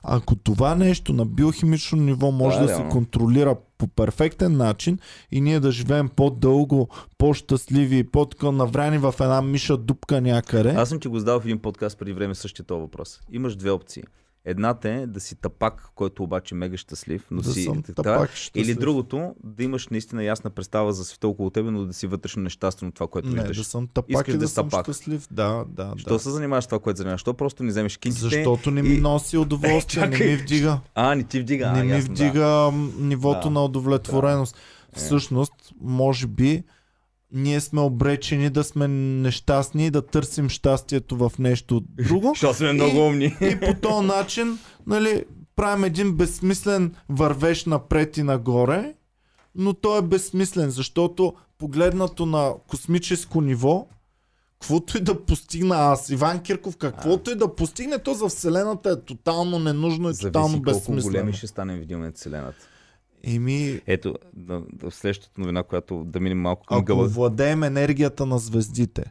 Ако това нещо на биохимично ниво може
Да,
да, се контролира по перфектен начин и ние да живеем по-дълго, по-щастливи и по-така навряни в една миша дупка някъде.
Аз съм ти го задал в един подкаст преди време същия този въпрос. Имаш две опции. Едната е да си тапак, който обаче е мега щастлив, но
да
си
съм
така,
тапак
Или
щастлив.
другото, да имаш наистина ясна представа за света около тебе, но да си вътрешно нещастен от това, което
Не,
виждаш.
да съм тапак
Искаш
и
да
да съм
тапак.
щастлив. Да, да,
Що
да.
се занимаваш с това, което занимаваш? Що просто не вземеш кинтите?
Защото не ми
и-
носи удоволствие, не ми вдига.
А, не ти вдига.
не
а,
ми
ясно, да.
вдига м, нивото
Да.
на удовлетвореност.
Е.
Всъщност, може би, ние сме обречени да сме нещастни и да търсим щастието в нещо друго.
Защото сме много
И-
умни.
И по този начин, нали, правим един безсмислен вървеж напред и нагоре, но той е безсмислен, защото погледнато на космическо ниво, каквото и да постигна аз, Иван Кирков, каквото и да постигне, то за Вселената е тотално ненужно и тотално
Зависи колко
безсмислено.
големи ще станем в един момент Вселената.
Еми,
Ето, да, да, следващата новина, която да минем малко към
ако
гъла.
владеем енергията на звездите,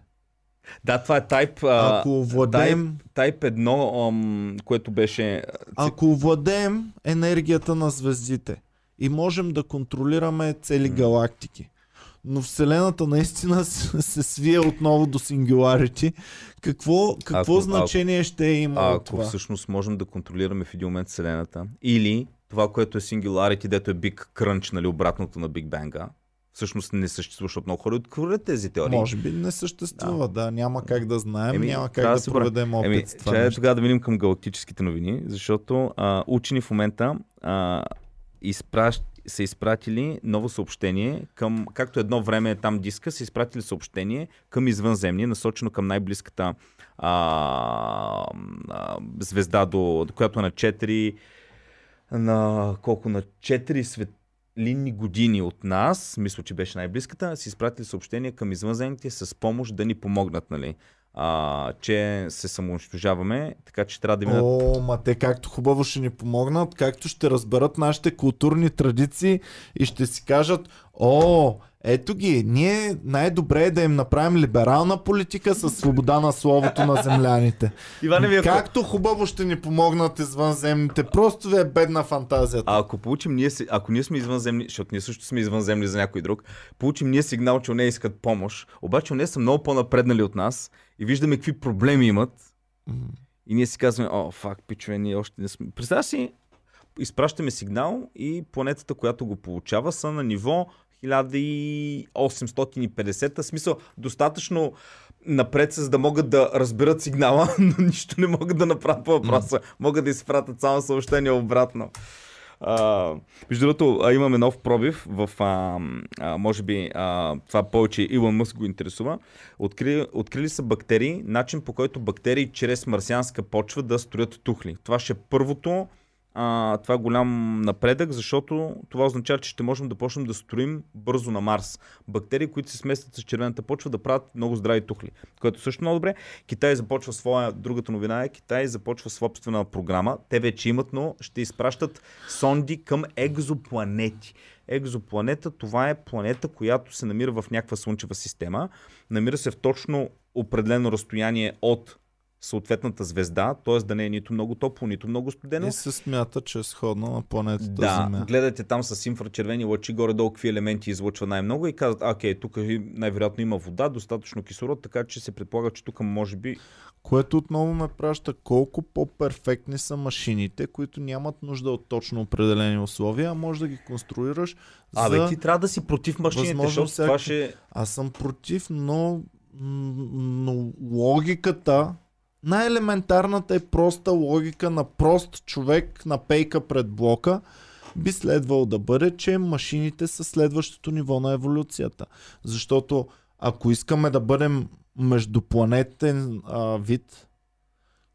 Да, това е Type,
ако владеем,
type 1, ам, което беше...
ако владеем енергията на звездите и можем да контролираме цели
М.
галактики, но Вселената наистина се, свие отново до Singularity, какво, какво
Ако-
значение ще има
ако
това?
всъщност можем да контролираме в един момент Вселената, или това, което е Singularity, дето е Big Crunch, нали, обратното на Big Bang, всъщност не съществува, защото много хора откроят тези теории.
Може би не съществува, да. няма как да знаем,
Еми,
няма как
трябва
да
да
проведем опит
Еми,
с това нещо.
тогава да минем към галактическите новини, защото а, учени в момента а, изпращ, са изпратили ново съобщение към, както едно време там диска, са изпратили съобщение към извънземни, насочено към най-близката а, а, звезда, до, до която е на 4 на колко на 4 светлинни години от нас, мисля, че беше най-близката, са изпратили съобщение към извънземните с помощ да ни помогнат, нали? А, че се самоунищожаваме, така че трябва да минат...
О, ма те както хубаво ще ни помогнат, както ще разберат нашите културни традиции и ще си кажат, о, ето ги, ние най-добре е да им направим либерална политика с свобода на словото на земляните.
Иване, вие,
Както хубаво ще ни помогнат извънземните, просто ви е бедна фантазията.
А ако получим ние, си- ако ние сме извънземни, защото ние също сме извънземни за някой друг, получим ние сигнал, че не искат помощ, обаче не са много по-напреднали от нас и виждаме какви проблеми имат и ние си казваме, о, фак, пичове, ние още не сме. Представя си, изпращаме сигнал и планетата, която го получава, са на ниво 1850, в смисъл достатъчно напред, за да могат да разберат сигнала, но нищо не могат да направят по въпроса. Могат да изпратят само съобщение обратно. Между другото, имаме нов пробив в, а, а, може би, а, това повече Илон Мъск го интересува. Откри, открили са бактерии, начин по който бактерии чрез марсианска почва да строят тухли. Това ще е първото, а, това е голям напредък, защото това означава, че ще можем да почнем да строим бързо на Марс. Бактерии, които се сместят с червената почва, да правят много здрави тухли. Което също много добре. Китай започва своя, другата новина е, Китай започва собствена програма. Те вече имат, но ще изпращат сонди към екзопланети. Екзопланета, това е планета, която се намира в някаква слънчева система. Намира се в точно определено разстояние от съответната звезда, т.е. да не е нито много топло, нито много студено.
И се смята, че е сходна на планетата
Да,
Земя.
гледате там с инфрачервени лъчи горе-долу какви елементи излъчва най-много и казват, окей, тук най-вероятно има вода, достатъчно кислород, така че се предполага, че тук може би...
Което отново ме праща колко по-перфектни са машините, които нямат нужда от точно определени условия, а може да ги конструираш
Абе,
за...
ти трябва да си против машините,
възможно
защото това
всякакви-
ще...
Аз съм против, но, но логиката, най-елементарната е проста логика на прост човек на пейка пред блока, би следвало да бъде, че машините са следващото ниво на еволюцията. Защото ако искаме да бъдем междупланетен а, вид,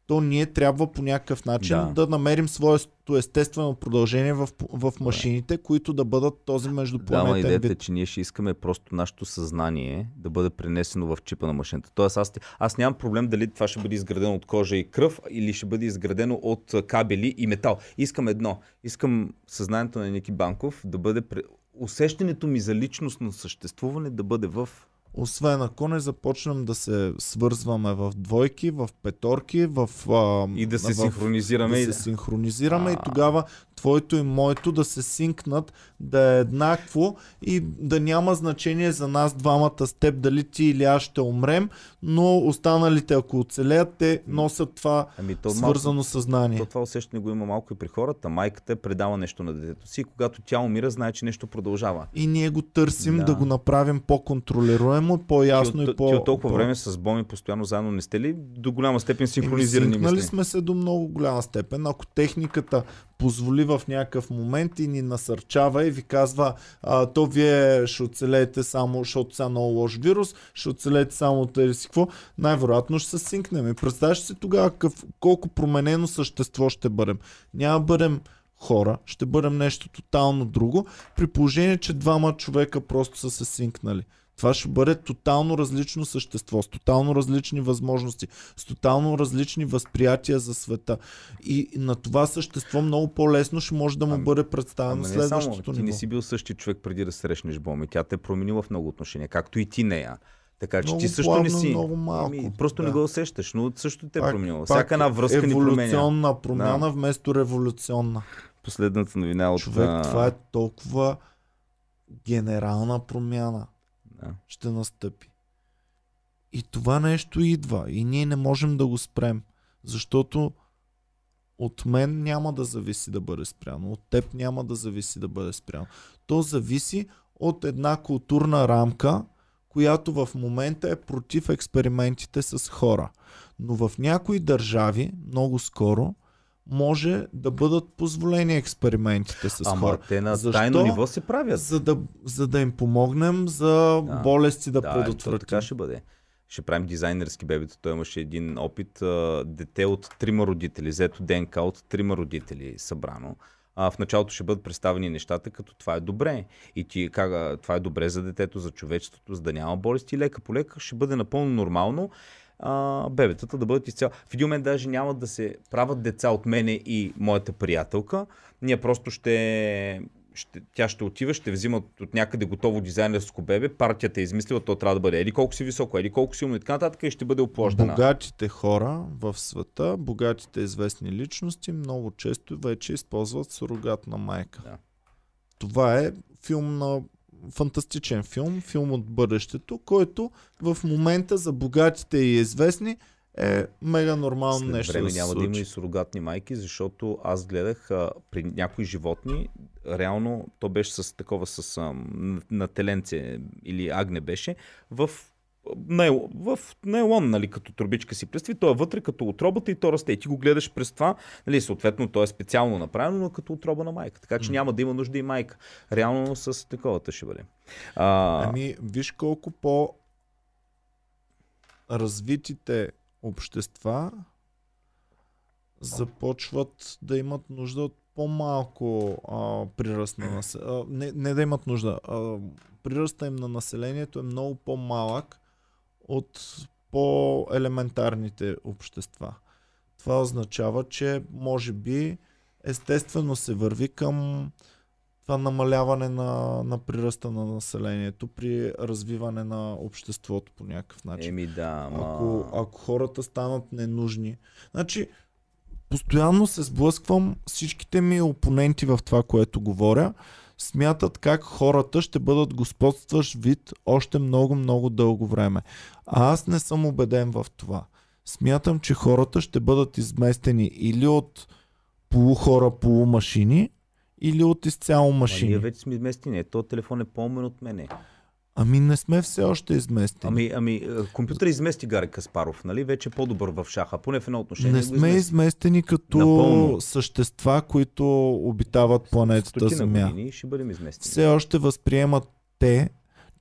то ние трябва по някакъв начин да,
Да.
да намерим своето естествено продължение в, в машините, които да бъдат този
Да,
междупланетен
идеята е,
вид.
че ние ще искаме просто нашето съзнание да бъде пренесено в чипа на машината. Тоест аз, аз нямам проблем дали това ще бъде изградено от кожа и кръв или ще бъде изградено от кабели и метал. Искам едно. Искам съзнанието на Ники Банков да бъде... Усещането ми за личностно съществуване да бъде в...
Освен ако не започнем да се свързваме в двойки, в петорки, в... А,
И да се
в,
синхронизираме.
да
и
се
да-
синхронизираме и
А.
тогава твоето и моето да се синкнат, да е еднакво и да няма значение за нас двамата с теб дали ти или аз ще умрем, но останалите ако оцелеят, те носят това
Ами, то
свързано съзнание.
То това усещане го има малко и при хората. Майката е предава нещо на детето си и когато тя умира, знае, че нещо продължава.
И ние го търсим да,
Да.
го направим по-контролируемо, по-ясно
ти,
и по...
ти от толкова
по-
време с Боми постоянно заедно не сте ли до голяма степен синхронизирани
синкнали сме се до много голяма степен. Ако техниката позволи в някакъв момент и ни насърчава и ви казва, а, то вие ще оцелеете само, защото сега много лош вирус, ще оцелеете само от еди си какво, най-вероятно ще се синкнем. И представяш си тогава какъв, колко променено същество ще бъдем. Няма бъдем хора, ще бъдем нещо тотално друго, при положение, че двама човека просто са се синкнали. Това ще бъде тотално различно същество, с тотално различни възможности, с тотално различни възприятия за света. И на това същество много по-лесно ще може да му
Ами-
бъде представено
Ама не само,
следващото
ти
ниво.
не си бил същия човек преди да срещнеш Боми. Тя те е променила в много отношения, както и ти нея. Така че
Много
ти също
плавно,
не си.
много малко,
Ами, просто
да.
не го усещаш, но също те е променила. Всяка една връзка ни променя.
Еволюционна промяна вместо революционна.
Последната новина от...
Човек, това е толкова генерална промяна.
Да.
ще настъпи. И това нещо идва и ние не можем да го спрем, защото от мен няма да зависи да бъде спряно, от теб няма да зависи да бъде спряно. То зависи от една културна рамка, която в момента е против експериментите с хора. Но в някои държави, много скоро, може да бъдат позволени експериментите с
Ама
хора.
те на
Защо?
тайно ниво се правят.
За да, за да им помогнем за
Да.
болести да,
да,
предотвратим.
така ще бъде. Ще правим дизайнерски бебета. Той имаше един опит. Дете от трима родители, взето ДНК от трима родители събрано. А, в началото ще бъдат представени нещата, като това е добре. И ти как, това е добре за детето, за човечеството, за да няма болести. Лека по лека ще бъде напълно нормално а, бебетата да бъдат изцяло. В един момент даже няма да се правят деца от мене и моята приятелка. Ние просто ще ще, тя ще отива, ще взима от, някъде готово дизайнерско бебе, партията е измислила, то трябва да бъде еди колко си високо, еди колко силно и така нататък и ще бъде оплождана.
Богатите хора в света, богатите известни личности, много често вече използват сурогатна майка.
Да.
Това е филм на фантастичен филм, филм от бъдещето, който в момента за богатите и известни е мега нормално
След
нещо
време
да
няма да има и сурогатни майки, защото аз гледах а, при някои животни, реално то беше с такова с а, на теленце или агне беше, в найл, в нейлон, нали, като турбичка си представи, то е вътре като отробата и то расте. И ти го гледаш през това, нали, съответно то е специално направено, но като отроба на майка. Така че няма да има нужда и майка. Реално с таковата ще бъде. А,
Ами, виж колко по развитите общества започват да имат нужда от по-малко а, приръст на населението. Не, не да имат нужда. А, приръста им на населението е много по-малък от по-елементарните общества. Това означава, че може би естествено се върви към това намаляване на, на приръста на населението при развиване на обществото по някакъв начин.
еми да, ма...
Ако, ако хората станат ненужни. Значи, постоянно се сблъсквам всичките ми опоненти в това, което говоря. Смятат как хората ще бъдат господстващ вид още много, много дълго време. А аз не съм убеден в това. Смятам, че хората ще бъдат изместени или от полухора, полумашини, или от изцяло
Ма
машини.
ние вече сме изместени. То телефон е по-умен от мене.
Ами не сме все още изместени.
Ами, ами, е, компютър измести Гари Каспаров, нали? Вече е по-добър в шаха, поне в едно отношение.
Не сме
измести.
изместени като
Напълно.
същества, които обитават планетата Земя.
години ще бъдем изместени.
Все още възприемат те,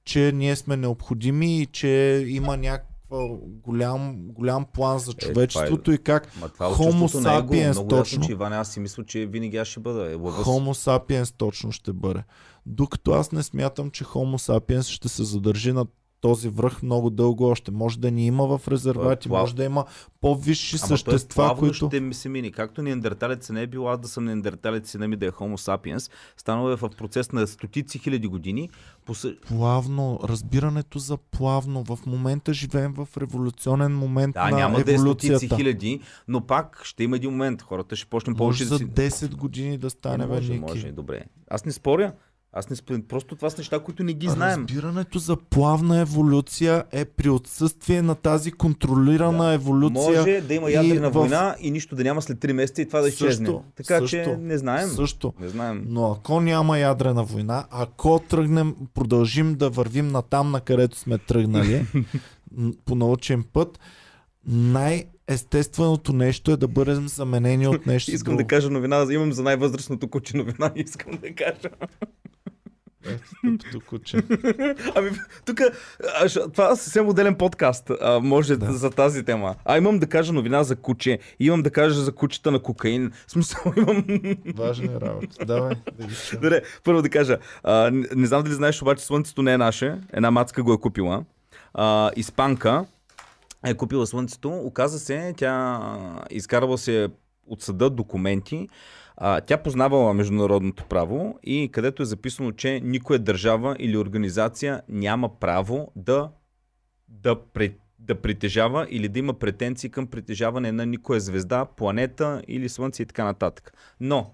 че ние сме необходими и че има някаква а, голям, голям план за
е-
човечеството и как
Ма това
Homo sapiens
много
точно.
ясно, че Иване, аз си мисля, че винаги аз ще бъда. Е,
Homo sapiens точно ще бъде. Докато аз не смятам, че Homo sapiens ще се задържи на този връх много дълго още. Може да ни има в резервати,
плав-
може да има по-висши
Ама той
същества,
плавно
които...
ще ми се мине. Както неандерталец не е било аз да съм неандерталец, сина ми да е Homo sapiens, станало е в процес на стотици хиляди години. По съ-
Плавно, разбирането за плавно. В момента живеем в революционен момент
Да,
на
няма да е
еволюцията.
стотици хиляди, но пак ще има един момент. Хората ще почнем
Може
повече
за
да си...
10 години да стане, бе,
може,
Ники.
може, добре. Аз не споря. Аз не споря. Просто това са неща, които не ги знаем.
Разбирането за плавна еволюция е при отсъствие на тази контролирана
Да.
еволюция.
Може да има
и
ядрена
в-
война и нищо да няма след 3 месеца и това да изчезне.
Също,
така
също,
че не знаем.
Също.
Не знаем.
Но ако няма ядрена война, ако тръгнем, продължим да вървим на там, на където сме тръгнали, по научен път, най-естественото нещо е да бъдем заменени от нещо
Искам
друго.
да кажа новина, имам за най-възрастното куче новина, искам да кажа.
Тъпото куче.
Ами, тук, това е съвсем отделен подкаст, а, може
Да.
за тази тема. А имам да кажа новина за куче, имам да кажа за кучета на кокаин. В смисъл, имам...
Важни работи. Давай, да ги.
Добре, първо да кажа, а, не, не знам дали знаеш, обаче Слънцето не е наше. Една мацка го е купила. А, испанка е купила Слънцето. Оказа се, тя изкарала се от съда документи. А, тя познавала международното право и където е записано, че никоя държава или организация няма право да, да, пре, да притежава или да има претенции към притежаване на никоя звезда, планета или Слънце и така нататък. Но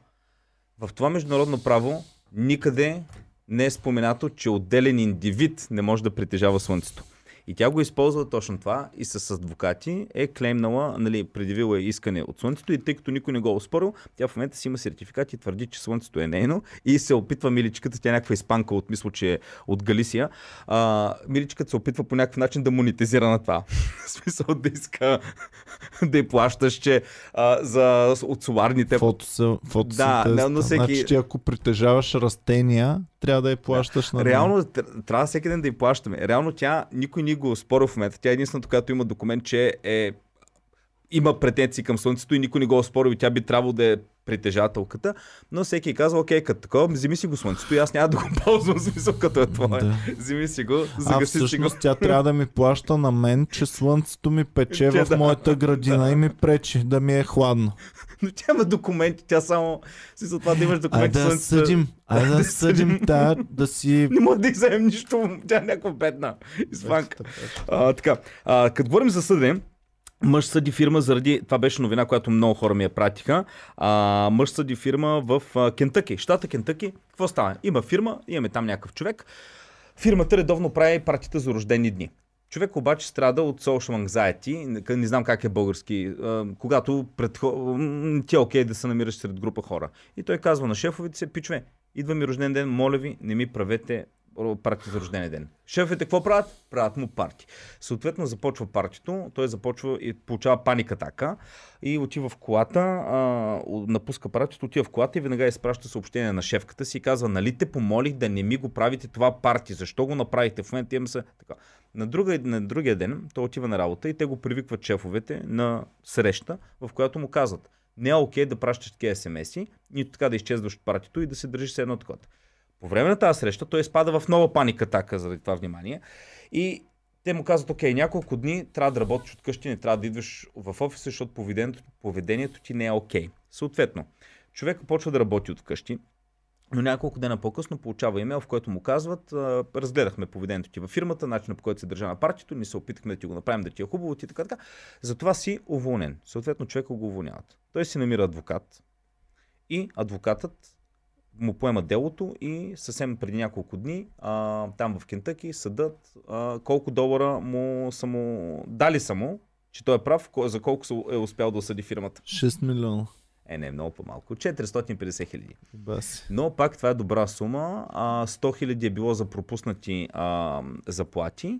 в това международно право никъде не е споменато, че отделен индивид не може да притежава Слънцето. И тя го използва точно това и с адвокати е клеймнала, нали, предявила е искане от Слънцето и тъй като никой не го е оспорил, тя в момента си има сертификат и твърди, че Слънцето е нейно и се опитва миличката, тя е някаква испанка от мисля, че е от Галисия, а, миличката се опитва по някакъв начин да монетизира на това. В смисъл да иска да й плащаш, че а, за, от соларните
Фотосе, фотосинтеза.
Да, да, но всеки-
Значи ти ако притежаваш растения, трябва да я плащаш на
Реално тр- трябва всеки ден да й плащаме. Реално тя, никой ни го спорил в момента. Тя е единствената, която има документ, че е има претенции към Слънцето и никой не го е спорил и тя би трябвало да е притежателката, но всеки казва, окей, като такова, вземи си го Слънцето и аз няма да го ползвам, смисъл като е твое.
Да.
Вземи си го,
А
загаси си го.
всъщност тя трябва да ми плаща на мен, че слънцето ми пече
Тя
в
да.
моята градина и ми пречи да ми е хладно.
Но тя има документи, тя само си за това да имаш документи.
да
Слънцето-
съдим, айде да
да
съдим тая, да си...
Не може да й вземем нищо, тя е някаква бедна. Испанка. А, така, а, като говорим за съдене, мъж съди фирма заради... Това беше новина, която много хора ми я пратиха. А, мъж съди фирма в а, Кентъки. Щата Кентъки. Какво става? Има фирма, имаме там някакъв човек. Фирмата редовно прави партията за рождени дни. Човек обаче страда от social anxiety, не- знам как е български, когато пред, ти е окей да се намираш сред група хора. И той казва на шефовете си, пичове, идва ми рожден ден, моля ви, не ми правете парти за рожден ден. Шефовете какво правят? Правят му парти. Съответно започва партито, той започва и получава паника атака и отива в колата, а, напуска партито, отива в колата и веднага изпраща съобщение на шефката си и казва, нали те помолих да не ми го правите това парти, защо го направихте? В момента имам се така. На, друга, на другия ден той отива на работа и те го привикват шефовете на среща, в която му казват, не е окей да пращаш такива смс-и, нито така да изчезваш от партито и да се държиш с едно такова. По време на тази среща той изпада в нова паника атака заради това внимание и те му казват, окей, няколко дни трябва да работиш от къщи, не трябва да идваш в офиса, защото поведението, поведението ти не е окей. Съответно, човек почва да работи от къщи, но няколко дена по-късно получава имейл, в който му казват, разгледахме поведението ти във фирмата, начина по който се държа на партито, ни се опитахме да ти го направим да ти е хубаво, ти така, така. Затова си уволнен. Съответно, човека го уволняват. Той си намира адвокат и адвокатът му поема делото и съвсем преди няколко дни а, там в Кентъки съдът а, колко долара му са му дали са му, че той е прав, за колко е успял да осъди фирмата.
6 милиона.
Е, не, много по-малко. 450 хиляди. Но пак това е добра сума. А, 100 хиляди е било за пропуснати а, заплати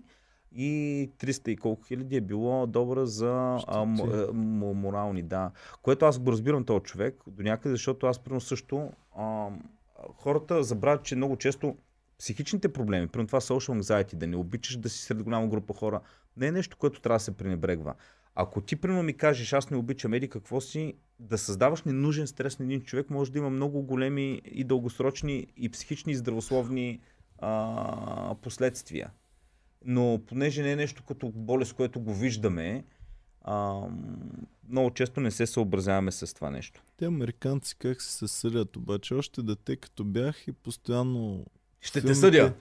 и 300 и колко хиляди е било долара за а, м, м, морални, да. Което аз го разбирам този човек до някъде, защото аз примерно също а, хората забравят, че много често психичните проблеми, примерно това social anxiety, да не обичаш да си сред голяма група хора, не е нещо, което трябва да се пренебрегва. Ако ти, примерно, ми кажеш, аз не обичам еди какво си, да създаваш ненужен стрес на един човек, може да има много големи и дългосрочни и психични и здравословни а, последствия. Но понеже не е нещо като болест, което го виждаме, а, много често не се съобразяваме с това нещо.
Те американци как се съдят обаче? Още дете като бях и постоянно
Ще те
филмите
съдя.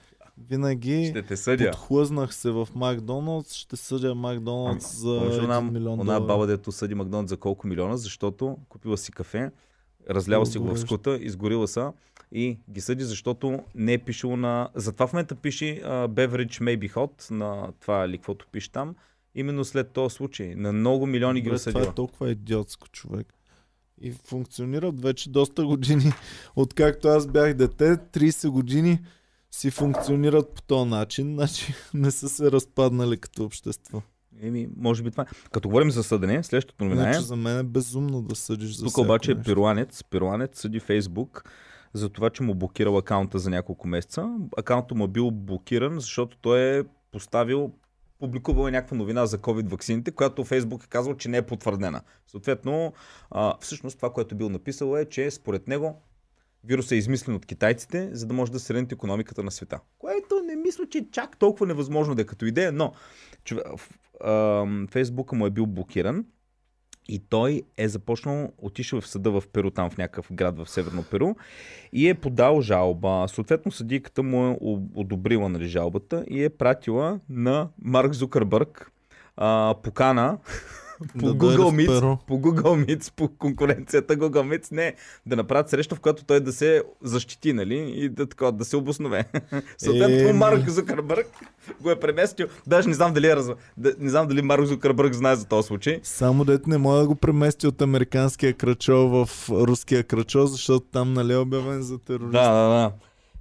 Винаги
Ще те съдя.
подхлъзнах се в Макдоналдс, ще съдя Макдоналдс за
Помниш
1
она,
милион
она баба, дето съди Макдоналд за колко милиона, защото купила си кафе, разляла си го в скута, изгорила са и ги съди, защото не е пишело на... Затова в момента пише uh, Beverage may be hot на това или каквото пише там. Именно след този случай. На много милиони ги
Бре, това
осъдила.
е толкова идиотско човек. И функционират вече доста години. Откакто аз бях дете, 30 години си функционират по този начин. Значи не са се разпаднали като общество.
Еми, може би това. е. Като говорим за съдене, следващото новина е...
За мен е безумно да съдиш за
Тук обаче е
нещо.
перуанец, перуанец съди Фейсбук за това, че му блокирал акаунта за няколко месеца. Акаунтът му е бил блокиран, защото той е поставил публикувал е някаква новина за COVID ваксините, която Фейсбук е казал, че не е потвърдена. Съответно, а, всъщност това, което е бил написал е, че според него вирусът е измислен от китайците, за да може да среднят економиката на света. Което не мисля, че е чак толкова невъзможно да е като идея, но в- ам, Фейсбука му е бил блокиран и той е започнал, отишъл в съда в Перу, там в някакъв град в Северно Перу и е подал жалба. Съответно съдийката му е одобрила нали, жалбата и е пратила на Марк Зукърбърг а, покана по
Да
Google Meets, по Google Meets, по конкуренцията Google Meets, не, да направят среща, в която той да се защити, нали, и да, така, да се обоснове. Съответно,
Еми.
Марк Зукърбърг го е преместил. Даже не знам дали е да, не знам дали Марк Зукърбърг знае за този случай.
Само дете не мога да го премести от американския кръчол в руския кръчол, защото там нали е обявен за терорист.
Да, да, да.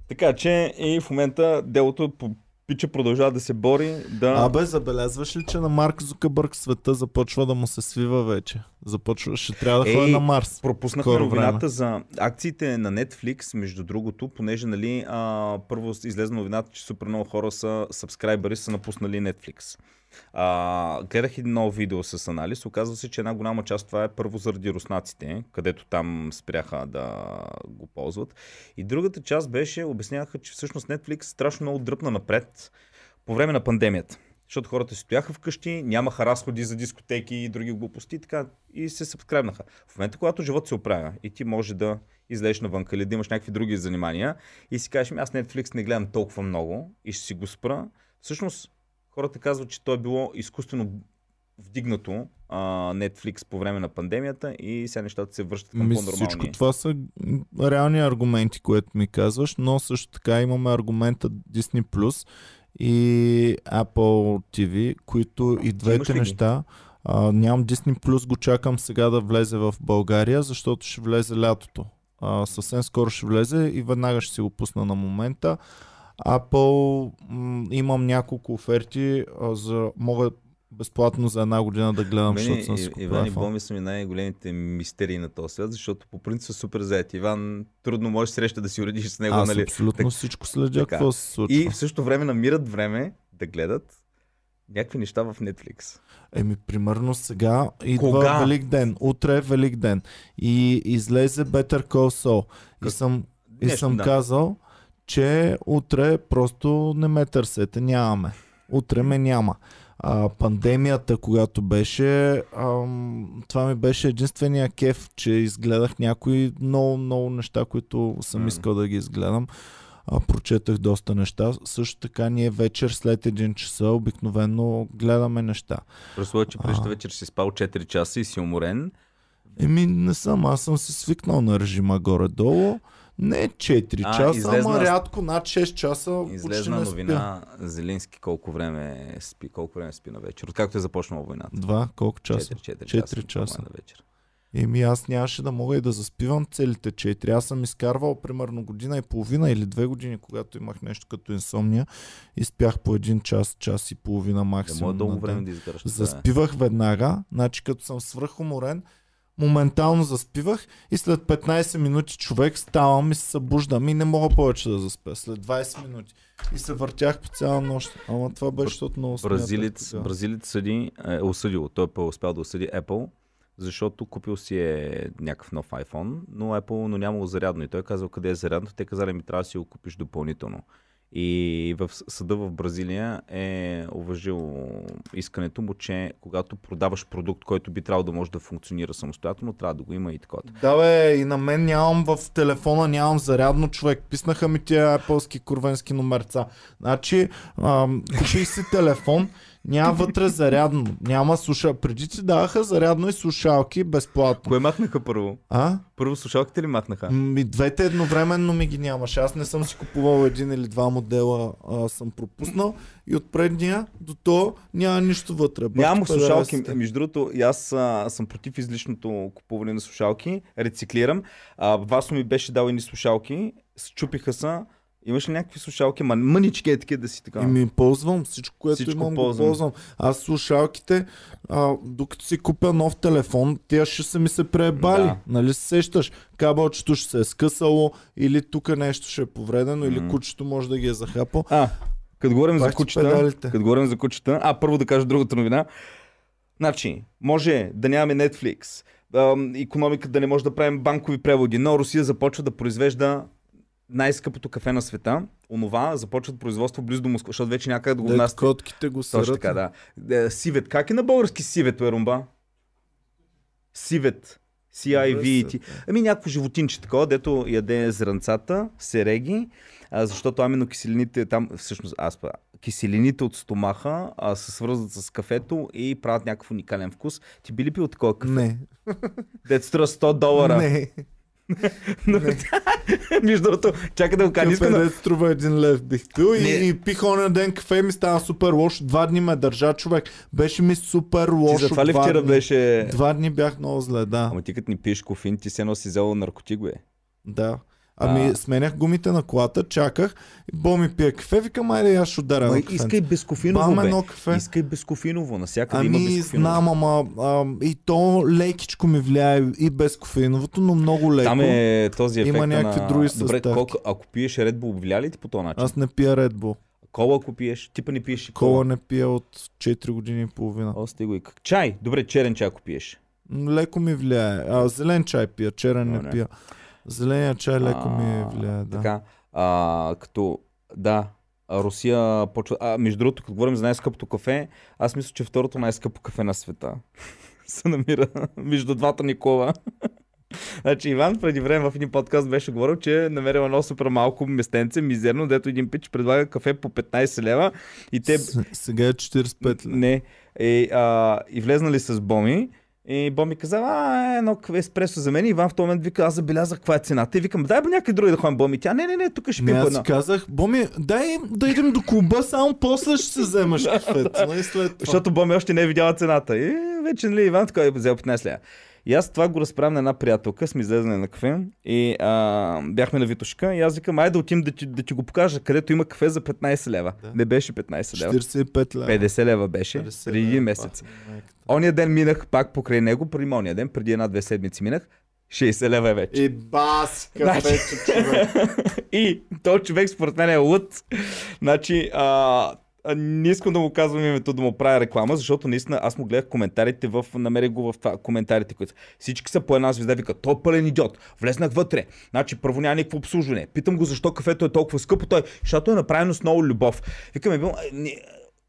Така че и в момента делото по пича продължава да се бори да...
Абе, забелязваш ли, че на Марк Зукърбърг света започва да му се свива вече? Започва, ще трябва да ходи на Марс.
Пропуснахме новината за акциите на Netflix, между другото, понеже нали, а, първо излезе новината, че супер много хора са сабскрайбъри са напуснали Netflix. А, гледах едно видео с анализ. Оказва се, че една голяма част това е първо заради руснаците, където там спряха да го ползват. И другата част беше, обясняваха, че всъщност Netflix страшно много дръпна напред по време на пандемията. Защото хората си стояха вкъщи, нямаха разходи за дискотеки и други глупости така и се сабскрайбнаха. В момента, когато живот се оправя и ти може да излезеш навън или да имаш някакви други занимания и си кажеш, «Ами аз Netflix не гледам толкова много и ще си го спра. Всъщност, хората казват, че то е било изкуствено вдигнато а, Netflix по време на пандемията и сега нещата се връщат към
Ми,
по-нормални.
всичко това са реални аргументи, което ми казваш, но също така имаме аргумента Disney Plus и Apple TV, които и двете неща. А, нямам Disney Plus, го чакам сега да влезе в България, защото ще влезе лятото. А, съвсем скоро ще влезе и веднага ще си го пусна на момента. Apple м, имам няколко оферти, а, за, мога безплатно за една година да гледам,
Мене,
защото съм си
И-
купил
Иван и. Боми са ми най-големите мистерии на този свят, защото по принцип са супер заети. Иван трудно можеш среща да си уредиш с него,
Аз
нали?
абсолютно
Так-
всичко следя
така.
какво се случва.
И в същото време намират време да гледат някакви неща в Netflix.
Еми, примерно сега идва
Кога?
Велик ден. Утре е Велик ден. И излезе Better Call Saul. И
Как-
съм, и съм
да.
казал, че утре просто не ме търсете. Нямаме. Утре ме няма. А, пандемията, когато беше, ам, това ми беше единствения кеф, че изгледах някои много, много неща, които съм искал да ги изгледам. А, прочетах доста неща. Също така ние вечер след един часа обикновено гледаме неща.
Просто че предишната
А.
вечер си спал 4 часа и си уморен.
Еми, не съм. Аз съм си свикнал на режима горе-долу. Не 4
А,
часа,
излезна-
ама рядко над 6 часа почти
Излезна
не спя.
новина Зеленски колко време спи, колко време спи на вечер. Откакто е започнала войната.
Два, колко часа?
4, 4
Четири
часа.
часа.
На вечер.
Еми аз нямаше да мога и да заспивам целите 4. Аз съм изкарвал примерно година и половина или две години, когато имах нещо като инсомния и спях по един час, час и половина
Не
максимум.
може дълго време да това, е.
Заспивах веднага, значи като съм свръхуморен, моментално заспивах и след 15 минути човек ставам и се събуждам и не мога повече да заспя. След 20 минути. И се въртях по цяла нощ. Ама това беше, защото много
Бразилец,
тогава.
бразилец съди, е осъдил, той е успял да осъди Apple, защото купил си е някакъв нов iPhone, но Apple но нямало зарядно. И той е казал къде е зарядно, те казали ми трябва да си го купиш допълнително. И в съда в Бразилия е уважил искането му, че когато продаваш продукт, който би трябвало да може да функционира самостоятелно, трябва да го има и такова.
Да бе, и на мен нямам в телефона, нямам зарядно човек. Писнаха ми тия апълски курвенски номерца. Значи, ам, купих си телефон, няма вътре зарядно, няма слуша. Преди ти даваха зарядно и слушалки безплатно.
Кое махнаха първо?
А?
Първо слушалките ли махнаха?
Ми, двете едновременно ми ги нямаше. Аз не съм си купувал един или два модела, а, съм пропуснал. И от предния до то няма нищо вътре. Ти
слушалки. Между другото, и аз а, съм против излишното купуване на слушалки. Рециклирам. А, Васо ми беше дал едни слушалки. Счупиха са. Имаш ли някакви слушалки? Ма, мънички е такива да си така.
И ми ползвам всичко, което
Всичко
имам,
ползвам.
го ползвам. Аз слушалките, а, докато си купя нов телефон, тя ще са ми се преебали.
Да.
Нали се сещаш? Кабелчето ще се е скъсало, или тук нещо ще е повредено, или
М.
кучето може да ги е захапал.
А, като говорим за
Пак ти
кучета, като говорим за кучета, а първо да кажа другата новина. Значи, може да нямаме Netflix, ам, економиката да не може да правим банкови преводи, но Русия започва да произвежда най-скъпото кафе на света. Онова започват производство близо до Москва, защото вече някъде да го внасят.
котките го
Точно
сърят.
така, да. Е, Сивет. Как е на български сивет, Ерумба? Сивет. C-I-V-E-T. Ами някакво животинче такова, дето яде зранцата, сереги, а, защото аминокиселините там, всъщност аз па, киселините от стомаха а, се свързват с кафето и правят някакъв уникален вкус. Ти би ли пил такова кафе?
Не.
Дето струва 100 долара.
Не.
Но, Между другото, чакай да го кажа.
Кафе
да...
струва един лев бих пил и, и пих оня ден кафе ми стана супер лошо. Два дни ме държа човек. Беше ми супер
Ти
лошо.
затова ли вчера
дни.
беше...
Два дни бях много зле, да.
Ама ти като ни пиеш кофеин, ти се едно си взел наркотик, бе.
Да. Ами
А.
сменях гумите на колата, чаках, и Бо ми пие кафе, викам, айде аз ще ударя
Ма, искай безкофиново,
Бам едно кафе.
Искай безкофиново, насякъде има
Ами
безкофиново.
знам, ама а, и то лекичко ми влияе и без кофеиновото, но много леко.
Там е този ефект
Има някакви
на...
други
Добре,
съставки.
колко, ако пиеш Red Bull, влия ли ти по този начин?
Аз не пия Red Bull.
Кола ако пиеш, типа не пиеш и
Кола
кола.
не пия от 4 години и половина.
О, стига и как. Чай, добре, черен чай ако пиеш.
Леко ми влияе. А, зелен чай пия, черен
Добре.
не пия. Зеления чай леко ми влияе, да.
Така, а, като, да, Русия почва... А, между другото, като говорим за най-скъпото кафе, аз мисля, че второто най-скъпо кафе на света се намира между двата Никола. Значи Иван преди време в един подкаст беше говорил, че е намерил едно супер малко местенце, мизерно, дето един пич предлага кафе по 15 лева и те...
С- Сега е 45 лет.
Не. И, а, и влезнали с Боми. И Боми каза, а, едно еспресо за мен. И Иван в този момент вика, аз забелязах каква е цената. И викам, дай бе някъде други да ходим Боми. Тя, не, не, не, тук ще
Ми
пия по
аз казах, Боми, дай да идем до клуба, само после ще се вземаш кафето. нали.
Защото Боми още не е видяла цената. И вече, нали, Иван така е взел 15 лева. И аз това го разправям на една приятелка, сме излезли на кафе и а, бяхме на Витошка и аз викам, айде да отидем да ти, да ти го покажа, където има кафе за 15 лева.
Да.
Не беше 15 лева.
45 лева.
50 лева беше,
50
преди един месец.
майката.
Ония ден минах пак покрай него, преди ония ден, преди една-две седмици минах, 60 лева е вече.
И бас,
Значи-
човек.
И този човек според мен е луд. Значи, а, не искам да му казвам името, да му правя реклама, защото наистина аз му гледах коментарите в, намерих го в това, коментарите, които. Всички са по една звезда, вика, той е пълен идиот. Влезнах вътре. Значи, първо няма никакво обслужване. Питам го защо кафето е толкова скъпо. Той, защото е направено с много любов. Викаме, бил, «А, не,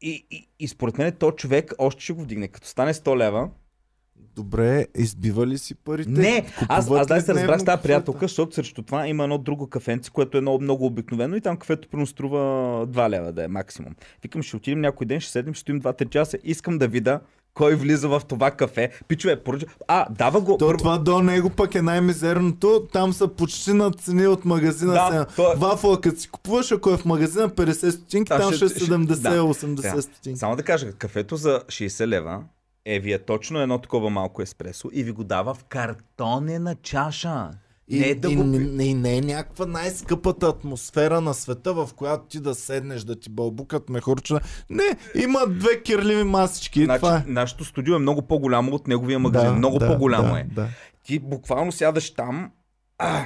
и, и, и, според мен този човек още ще го вдигне. Като стане 100 лева,
Добре, избива ли си парите?
не, аз, аз
ли
се разбрах с тази приятелка, защото срещу това има едно друго кафенце, което е много, много обикновено и там кафето примерно струва 2 лева да е максимум. Викам, ще отидем някой ден, ще седнем, ще стоим 2-3 часа, искам да видя кой влиза в това кафе. Пичове, поръча... А, дава го.
То,
първо-
това до него пък е най-мизерното. Там са почти на цени от магазина.
Да,
сега.
то е-
Вафла, като си купуваш, ако е в магазина 50 стотинки,
Да,
там ще
ще- ще-
70-80
Сега,
стотинки.
Само да кажа, кафето за 60 лева е ви е точно едно такова малко еспресо и ви го дава в картонена чаша.
И,
Не е да
и,
го-
не, и не е някаква най-скъпата атмосфера на света, в която ти да седнеш, да ти бълбукат мехурча. Не, има две кирливи масички. и това
Значи,
е.
нашето студио е много по-голямо от неговия магазин. много
да,
по-голямо
да,
е.
Да.
Ти буквално сядаш там. А,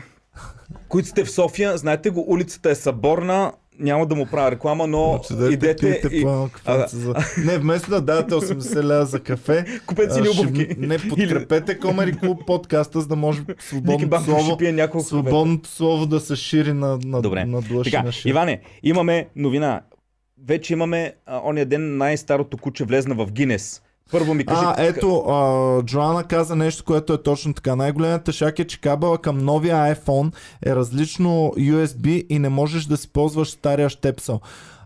които сте в София, знаете го, улицата е съборна. Няма да му правя реклама, но
Значи, дайте,
идете
пийте
и...
по-едно кафенце за... Не, вместо да давате 80 лева за кафе,
Купете си
а, ще-
обувки.
Не, подкрепете Комери Клуб подкаста, за да може свободното
Банков ще
слово,
пие няколко
свободното слово да се шири на, на,
Добре.
на и
Така,
на шир.
Иване, имаме новина. Вече имаме а, ония ден най-старото куче влезна в Гинес. Първо ми кажи...
А, ето, а, Джоана каза нещо, което е точно така. Най-големият шак е, че кабела към новия iPhone е различно USB и не можеш да си ползваш стария щепсел.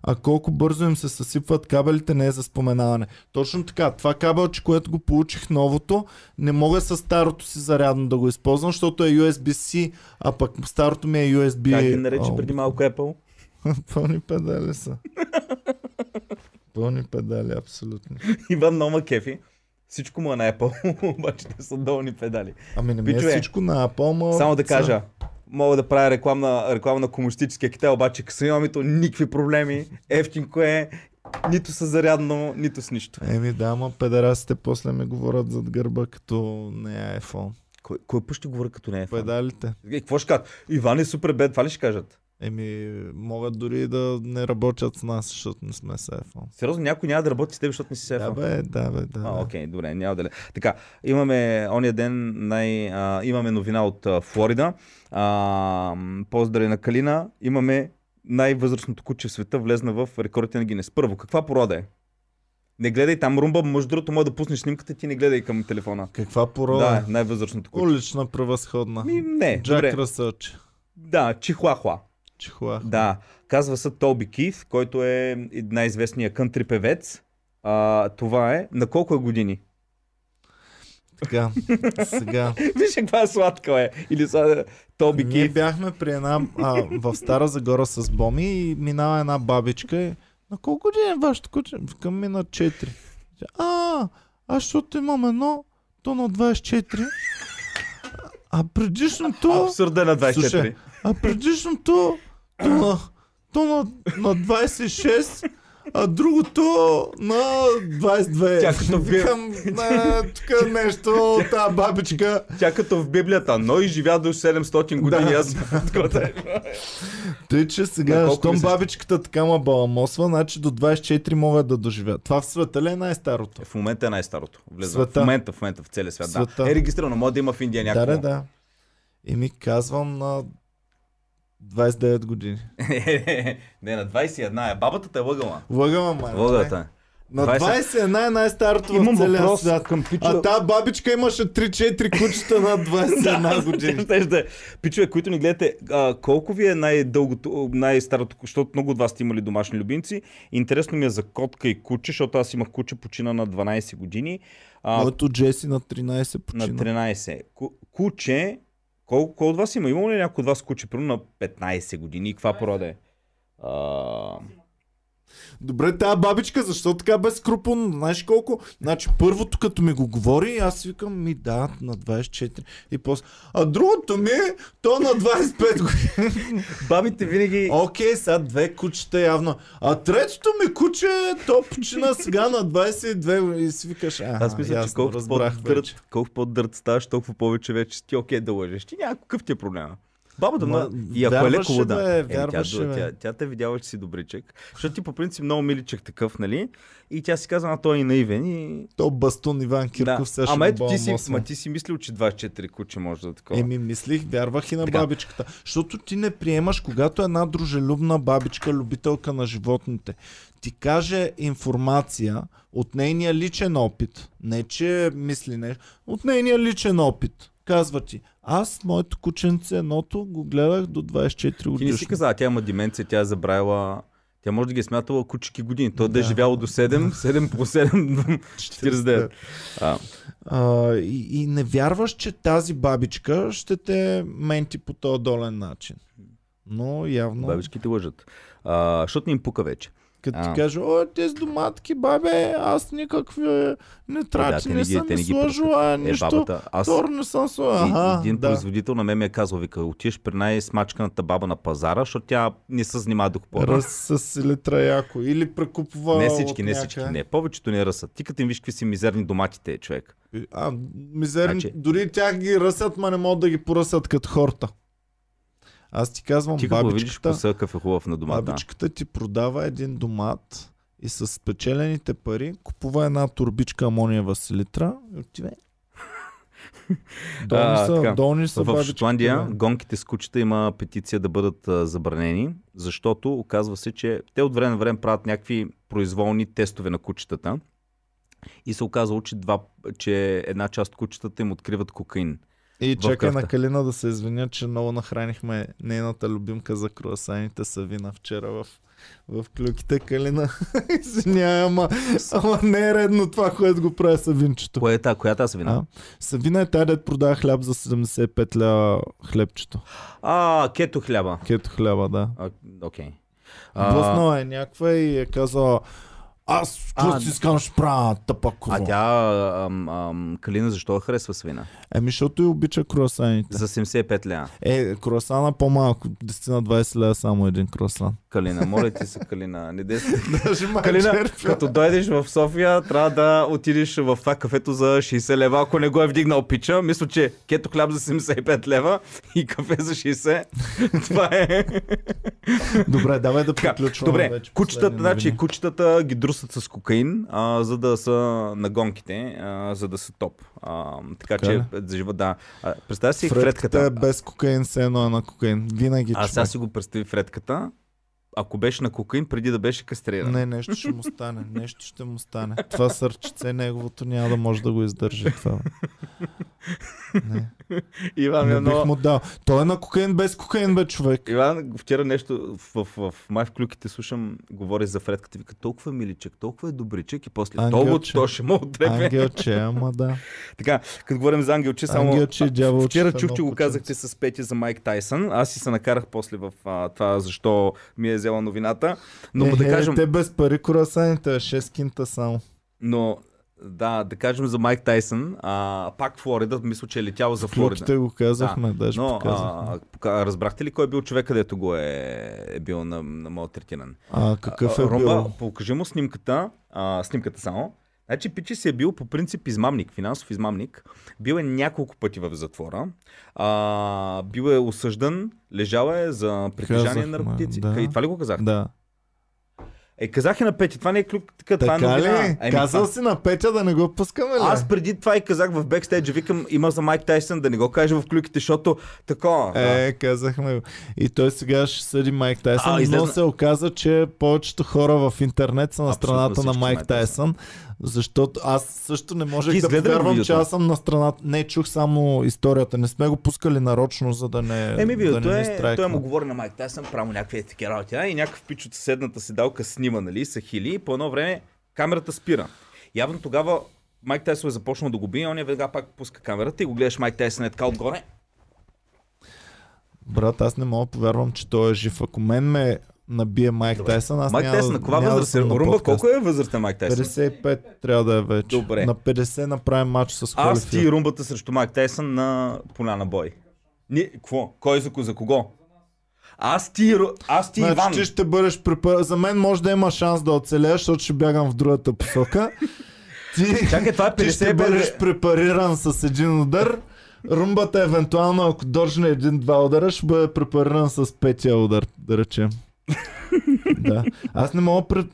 А колко бързо им се съсипват кабелите не е за споменаване. Точно така. Това кабелче, което го получих новото, не мога с старото си зарядно да го използвам, защото е USB-C, а пък старото ми е USB.
Как ги нарече
О,
преди малко Apple?
Пълни педали са. Пълни педали, абсолютно.
Иван Нома кефи. Всичко му е на Apple, обаче те са долни педали.
Ами не ми е
Пичове,
всичко на Apple, ма...
Само да кажа, мога да правя реклама, реклама на комунистическия Китай, обаче Xiaomi никакви проблеми, ефтинко е, нито с зарядно, нито с нищо.
Еми да, ма педерасите после ми говорят зад гърба, като не е iPhone.
Кой, кой път ще говоря като не е фан?
Педалите.
Е, Какво ще кажат? Иван е супер бед, това ли ще кажат?
Еми, могат дори да не работят с нас, защото не сме с iPhone.
Сериозно, някой няма да работи с теб, защото не си
Да
сефа.
бе, да бе, да.
А, окей, добре, няма да. Така, имаме ония ден, най, а, имаме новина от а, Флорида. А, поздрави на Калина. Имаме най-възрастното куче в света влезна в рекордите на Гинес. Първо, каква порода е? Не гледай там румба, между другото, може да пуснеш снимката, ти не гледай към телефона.
Каква
Да,
порода?
е най-възрастното куче.
Улична превъзходна.
Ми, не,
Джак
добре.
Ръсълче.
Да, чихуахуа.
Чихуа.
Да, казва се Тоби Кит, който е най-известният кънтри певец. А, това е. На колко е години?
Така, сега.
Виж каква е сладка е. Или са Тоби
Ние
Кит.
бяхме при една, а, в Стара Загора с Боми и минава една бабичка и на колко години е вашето куче? Към ми на 4. Тя, А, аз защото имам едно, то на 24. А предишното...
Абсурда на 24.
Слушай, А предишното, то на, то на, на 26, а другото на 22.
Тя като ви-
Викам, не, тук нещо, та бабичка.
Тя като в Библията, но и живя до 700 години.
Да.
Аз е.
Тъй, че
На
сега, щом бабичката така ма баламосва, значи до 24 могат да доживеят. Това в света ли е най-старото?
В момента е най-старото. Влезва.
Света.
В момента, в момента, в целия свят.
Света.
Да. Е регистрирано, може да има в Индия
Да,
някакво.
да, да. И ми казвам на 29 години.
Не, на 21 е. Бабата те е лъгала.
Лъгала, май.
Лъгата е.
На
20
21 е най-старото
Имам
в целия
въпрос
свят.
към Пичо.
А та бабичка имаше 3-4 кучета на 21 години.
Да е. Пичове, които ни гледате, а, колко ви е най-дългото, най-старото, защото много от вас сте имали домашни любимци. Интересно ми е за котка и куче, защото аз имах куче, почина на 12 години. А,
Моето Джеси на 13
на
почина.
13. Ку- куче, колко, кой от вас има? Има ли някой от вас куче, примерно на 15 години? И Каква порода е? А,
Добре, тая бабичка, защо така безкрупулно? Знаеш колко? Значи първото като ми го говори, аз викам ми да, на 24 и после. А другото ми, е, то на 25 години.
бабите винаги...
Окей, сега две кучета явно. А третото ми куче, то почина сега на 22 години и си викаш, а,
Аз мисля, че
ясно, вече.
по-дърт, колко по-дърт ставаш, толкова повече вече ти е окей да лъжеш. Ти няма какъв ти е проблема. Бабата
Ма.
И ако е леко да.
бе,
Еми, тя,
вярваше,
тя, тя, те видяла, че си добричък. Защото ти по принцип много миличък такъв, нали? И тя си казва, а той е наивен и...
То бастун Иван Кирков
да.
сега
Ама ето ти си, ма ти си мислил, че 24 куче може да е такова.
Еми, мислих, вярвах и на
Така.
бабичката. Защото ти не приемаш, когато една дружелюбна бабичка, любителка на животните, ти каже информация от нейния личен опит, не че мисли нещо, от нейния личен опит. Казва ти, аз, моето кученце, едното, го гледах до 24
Ти не си каза, тя има деменция, тя е забравила... Тя може да ги е смятала кучики години. Той да е
Да.
живяло до 7, 7 по 7, 49. А,
А, и, и не вярваш, че тази бабичка ще те менти по този долен начин. Но явно...
Бабичките лъжат. А, защото не им пука вече.
Като ти каже, о, тези доматки, бабе, аз никакви
Е,
нитрати
те
не,
не ги-
съм
не ги
сложила,
Е,
нищо.
бабата, аз
Тор не съм сложила. Ага,
един
да.
производител на мен ми е казал, вика, отиваш при най-смачканата баба на пазара, защото тя не се занимава да купува.
Раз с литра яко. Или прекупва
Не всички, не всички, не. Повечето не ръсат. Ти като им виж какви си мизерни доматите, човек.
А, мизерни,
Значи-
дори тях ги ръсят, ма не могат да ги поръсят като хората. Аз ти казвам,
Ти видиш
бабичката,
какъв е хубав на домата.
бабичката ти продава един домат и с спечелените пари купува една турбичка амониева селитра и отива. Долни
А,
са,
така.
долни са
В Шотландия гонките с кучета има петиция да бъдат а, забранени, защото оказва се, че те от време на време правят някакви произволни тестове на кучетата и се оказало, че, два, че една част от кучетата им откриват кокаин.
И чакай на Калина да се извиня, че много нахранихме нейната любимка за круасаните Савина вчера в, в клюките. Калина, извинявай, ама, ама не е редно това, което го прави Савинчето.
Кое е та, коя е тази вина?
А? Савина е тази, дет продава хляб за 75 ля хлебчето.
А, кето хляба.
Кето хляба, да.
Окей.
Блъснала е някаква и е казала аз
А,
какво си искам ще правя тъпа
А
курва.
тя, ам, ам, Калина, защо я харесва свина?
Еми, защото и обича круасаните.
За 75 ля.
Е, круасана по-малко. 10 на 20 ля само един круасан.
Калина, моля ти се, Калина. Не дей се.
Ма
Калина, като дойдеш в София, трябва да отидеш в това кафето за 60 лева, ако не го е вдигнал пича. Мисля, че кето хляб за 75 лева и кафе за 60. Това е.
Добре, давай да приключваме
добре,
вече.
кучетата, значи, кучетата ги друсат с кокаин, а, за да са на гонките, а, за да са топ. А, така
Така
че, за живот, да. А, представя си
Фредката
фредката.
е без кокаин, все едно е на кокаин. Винаги
А сега си го представи фредката. Ако беше на кокаин, преди да беше кастриран.
Не, нещо ще му стане. Нещо ще му стане. Това сърчице неговото няма да може да го издържи това. Не,
Иван е
не бих
много...
му дал. Той е на кокаин без кокаин, бе, човек.
Иван, вчера нещо в, в, в май в клюките слушам, говори за Фредката, вика толкова е миличък, толкова е добричък и после
Ангелче.
толкова то ще му отрепе.
Ангелче, ама да.
Така, като говорим за ангелче, само
Ангелче и дяволче
вчера чух, че
едно
го казахте с Пети за Майк Тайсън. Аз си се накарах после в а, това, защо ми е взела новината. Но
е,
да
е,
кажем,
Те без пари круасаните, 6 кинта само.
но да, да кажем за Майк Тайсън, а, пак Флорида, мисля, че е летял за Флорида.
Флюките го казахме, да, даже
Но
показахме.
а, разбрахте ли кой е бил човек, където го е, е бил на, на моят третинан?
А, какъв е
Ромба,
бил?
покажи му снимката, а, снимката само. Значи Пичи си е бил по принцип измамник, финансов измамник. Бил е няколко пъти в затвора. А, бил е осъждан, лежал е за притежание на наркотици.
да.
И това ли го казах?
Да.
Е, казах и на Пети, това не е клюк, така, това е новина.
ли?
Еми,
Казал
това-
си на Петя да не го пускаме ли?
Аз преди това и казах в бекстейджа, викам, има за Майк Тайсън, да не го кажа в клюките, защото такова. да.
Е, казахме го. И той сега ще съди Майк Тайсън,
А,
но
излезна-
се оказа, че повечето хора в интернет са на
Абсолютно
страната на Майк
Тайсън.
Тайсън, защото аз също не можех
Ти
да повярвам, че аз съм на страната. Не, чух само историята. Не сме го пускали нарочно, за да не,
Еми,
да
видеото
ни
е,
страйква.
той му говори на Майк Тайсън, право някакви етики работи. А? И някакъв пич от съседната седалка снима, нали, са хили. И по едно време камерата спира. Явно тогава Майк Тайсън е започнал да го бие, он е веднага пак пуска камерата и го гледаш Майк Тайсън е така отгоре.
Брат, аз не мога да повярвам, че той е жив. Ако мен ме набие Майк Тайсън, аз
Майк
няма,
Тайсън на
да
възраст е? Румба, колко е възрастта Майк Тайсън?
55 трябва да е вече.
Добре.
На 50 направим матч с
Аз
Холифилд.
ти и румбата срещу Майк Тайсън на поляна бой. Ни, какво? Кой за, за кого? Аз ти, аз ти
Значи
Иван.
ти ще бъдеш препар... За мен може да има шанс да оцелея, защото ще бягам в другата посока. Ти,
Чакай, това е
ти
50
ще
бе,
бъдеш препариран с един удар. Румбата евентуално, ако държне един-два удара, ще бъде препариран с петия удар, да речем. Да. Аз не мога пред,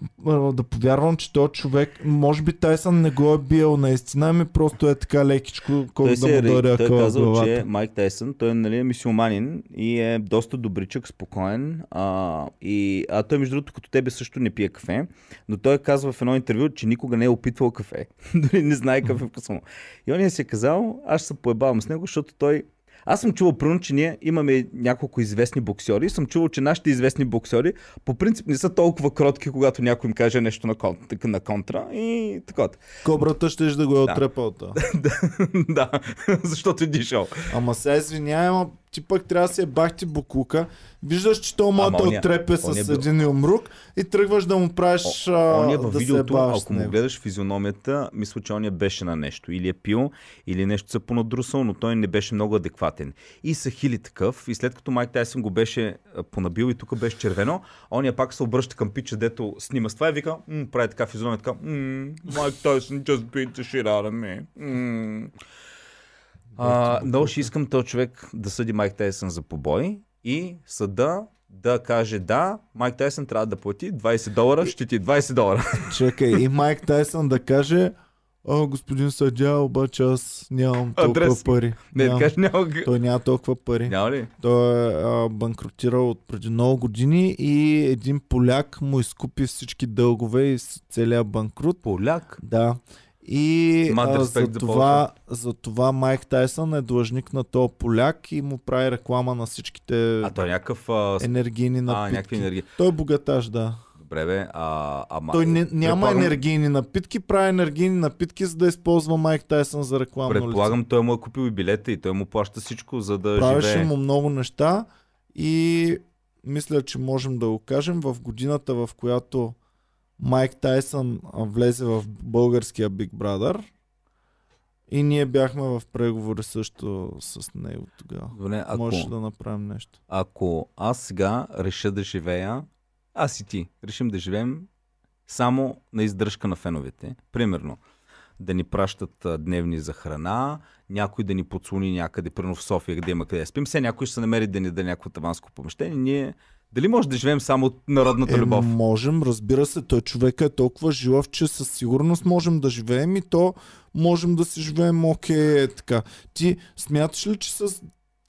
да повярвам, че този човек, може би Тайсън не го е бил наистина, ми просто е така лекичко, колко да
е,
му дойде
той е казал,
главата.
че Майк Тайсън, той нали, е мисиоманин и е доста добричък, спокоен. А, и, а той, между другото, като тебе също не пие кафе, но той казва в едно интервю, че никога не е опитвал кафе. Дори не знае какъв е вкуса му. И он си е казал, аз се поебавам с него, защото той аз съм чувал, примерно, че ние имаме няколко известни боксери. Съм чувал, че нашите известни боксери по принцип не са толкова кротки, когато някой им каже нещо на, кон, на контра и така.
Кобрата ще да го е
Да.
отрепал. Да.
да, защото е дишал.
Ама сега извинявай, ти пък трябва да се бахти буклука, виждаш, че то да
ония-
отрепе с
бил-
един юмрук и тръгваш да му правиш а,
Он е
да се
видеото,
бавиш с
ако му гледаш физиономията, мисля, че он я беше на нещо. Или е пил, или нещо се понадрусал, но той не беше много адекватен. И са хили такъв. И след като Майк Тайсън го беше а, понабил и тук беше червено, он я пак се обръща към пича, дето снима с това и вика, прави така физиономия, така, Майк Тайсън just beat the shit out of me. М. А, много ще искам този човек да съди Майк Тайсън за побой и съда да каже да, Майк Тайсън трябва да плати 20 долара, ще ти е 20 долара.
Чакай, и Майк Тайсън да каже, О, господин съдя, обаче аз нямам толкова
Адрес.
пари.
Не,
Нямам.
кажеш няма.
Той няма толкова пари.
Няма ли?
Той е а, банкротирал от преди много години и един поляк му изкупи всички дългове и с целия банкрут.
Поляк.
Да. И а, за, това, за това Майк Тайсън е длъжник на този поляк и му прави реклама на всичките
А той е някакъв... А,
енергийни
а,
напитки.
някакви енергии.
Той е богаташ, да.
Добре, бе. А, ама...
Той не, няма
предполагам-
енергийни напитки, прави енергийни напитки, за да използва Майк Тайсън за рекламно лице.
Предполагам, той му е купил и билета и той му плаща всичко, за да
Правеше
живее.
му много неща и мисля, че можем да го кажем в годината, в която Майк Тайсън влезе в българския Big Brother и ние бяхме в преговори също с него тогава.
Добре, ако,
Можеше да направим нещо.
ако аз сега реша да живея, аз и ти решим да живеем само на издръжка на феновете. Примерно, да ни пращат дневни за храна, някой да ни подслони някъде, примерно в София, къде има къде спим. Все някой ще се намери да ни даде някакво таванско помещение. Ние дали може да живеем само от народната
Е,
любов?
можем, разбира се, той човека е толкова жилав, че със сигурност можем да живеем и то можем да си живеем окей, е така. Ти смяташ ли, че с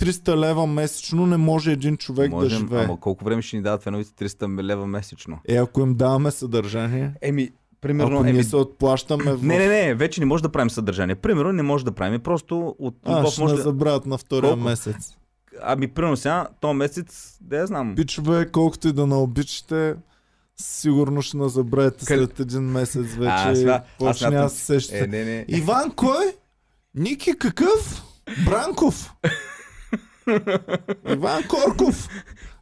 300 лева месечно не може един човек да
Можем,
живее?
ама колко време ще ни дадат феновите 300 лева месечно?
Е, ако им даваме съдържание,
Еми, примерно,
ако ние
еми,
се отплащаме в...
Не, не, не, вече не може да правим съдържание. Примерно не може да правим. Просто от
А, ще
може да...
забравят на втория
Колко?
месец.
Ами, примерно сега, този месец, да я знам.
Пичове, колкото и да наобичате, сигурно ще не забравите
Къде-
след един месец вече.
А, сега, аз
почне да се сещате.
Е, не, не.
Иван кой? Ники какъв? Бранков. Иван Корков.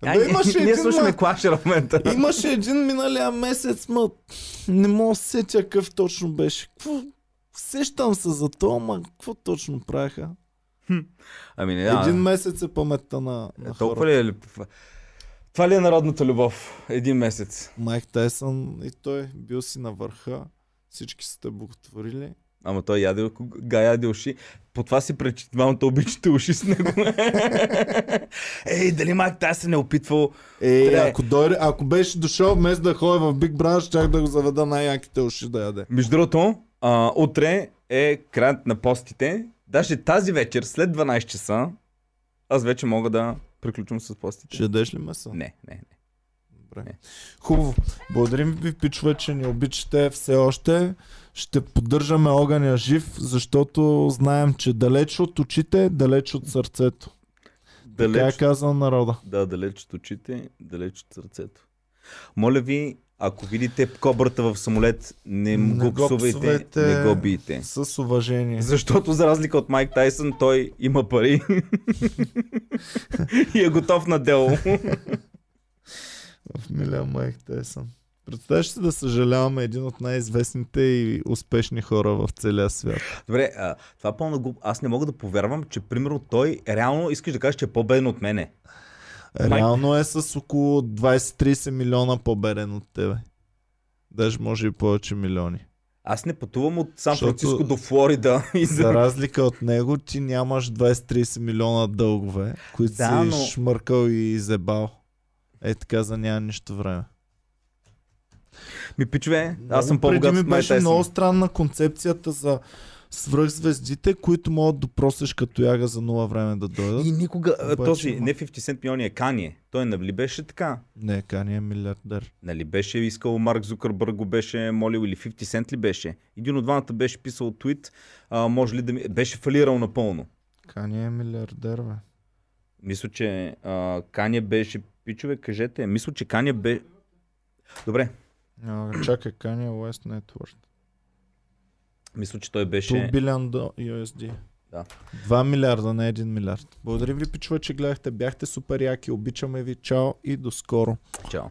Ай,
Бе, имаше
ние
един,
слушаме
ма-
клашера в момента.
имаше един миналия месец, ма не мога да се сетя какъв точно беше. Какво? Сещам се за това, ма какво точно правиха?
Ами не,
Един
да.
месец е паметта на,
Е,
на
Толкова
хората.
ли е? Това ли е народната любов? Един месец.
Майк Тайсън и той бил си на върха. Всички сте боготворили.
Ама той яде, га яде уши. По това си пречи, двамата обичате уши с него. Ей, дали Майк Тайсън се не опитвал
Е,
Трябва-
ако, дойде, ако беше дошъл вместо да ходи в Big Brother, щях да го заведа най-яките уши да яде.
Между другото, а, утре е краят на постите. Даже тази вечер, след 12 часа, аз вече мога да приключвам с постите.
Ще ядеш ли месо?
Не, не, не.
Добре.
Не.
Хубаво. Благодарим ви, пичове, че ни обичате все още. Ще поддържаме огъня жив, защото знаем, че далеч от очите, далеч от сърцето. Така е
Далеч,
казал народа.
да, далеч от очите, далеч от сърцето. Моля ви, ако видите кобрата в самолет, не,
Не
го псувайте, не го бийте.
С уважение.
Защото за разлика от Майк Тайсън, той има пари и е готов на дело.
В милия Майк Тайсън. Представяш си да съжаляваме един от най-известните и успешни хора в целия свят.
Добре, а, това е пълна глуп. Аз не мога да повярвам, че примерно той реално искаш да кажеш, че е по-беден от мене.
Реално е с около 20-30 милиона по-беден от тебе. Даже може и повече милиони.
Аз не пътувам от Сан Франциско до Флорида и за...
За разлика от него, ти нямаш 20-30 милиона дългове, които
Да,
си
но-
шмъркал и изебал. Е така за няма нищо време.
Ми пичове, аз съм по-богат
преди ми беше много странна концепцията за свръхзвездите, които могат да просиш като яга за нула време да дойдат.
И никога,
Обаче
този,
има.
не 50 Cent милиони, е Кание. Той нали беше така?
Не, Кани е милиардер.
Нали беше искал Марк Зукърбърг го беше молил или 50 Cent ли беше? Един от двамата беше писал твит, а, може ли да ми... Беше фалирал напълно.
Кани е милиардер, бе.
Мисля, че а, Кания беше... Пичове, кажете. Мисля, че Кания бе... Добре.
А, чакай, Кани е West Net Worth.
Мисля, че той беше...
2 billion do- USD.
Да.
2 милиарда, не 1 милиард. Благодаря ви, пичува, че гледахте. Бяхте супер яки. Обичаме ви. Чао и до скоро.
Чао.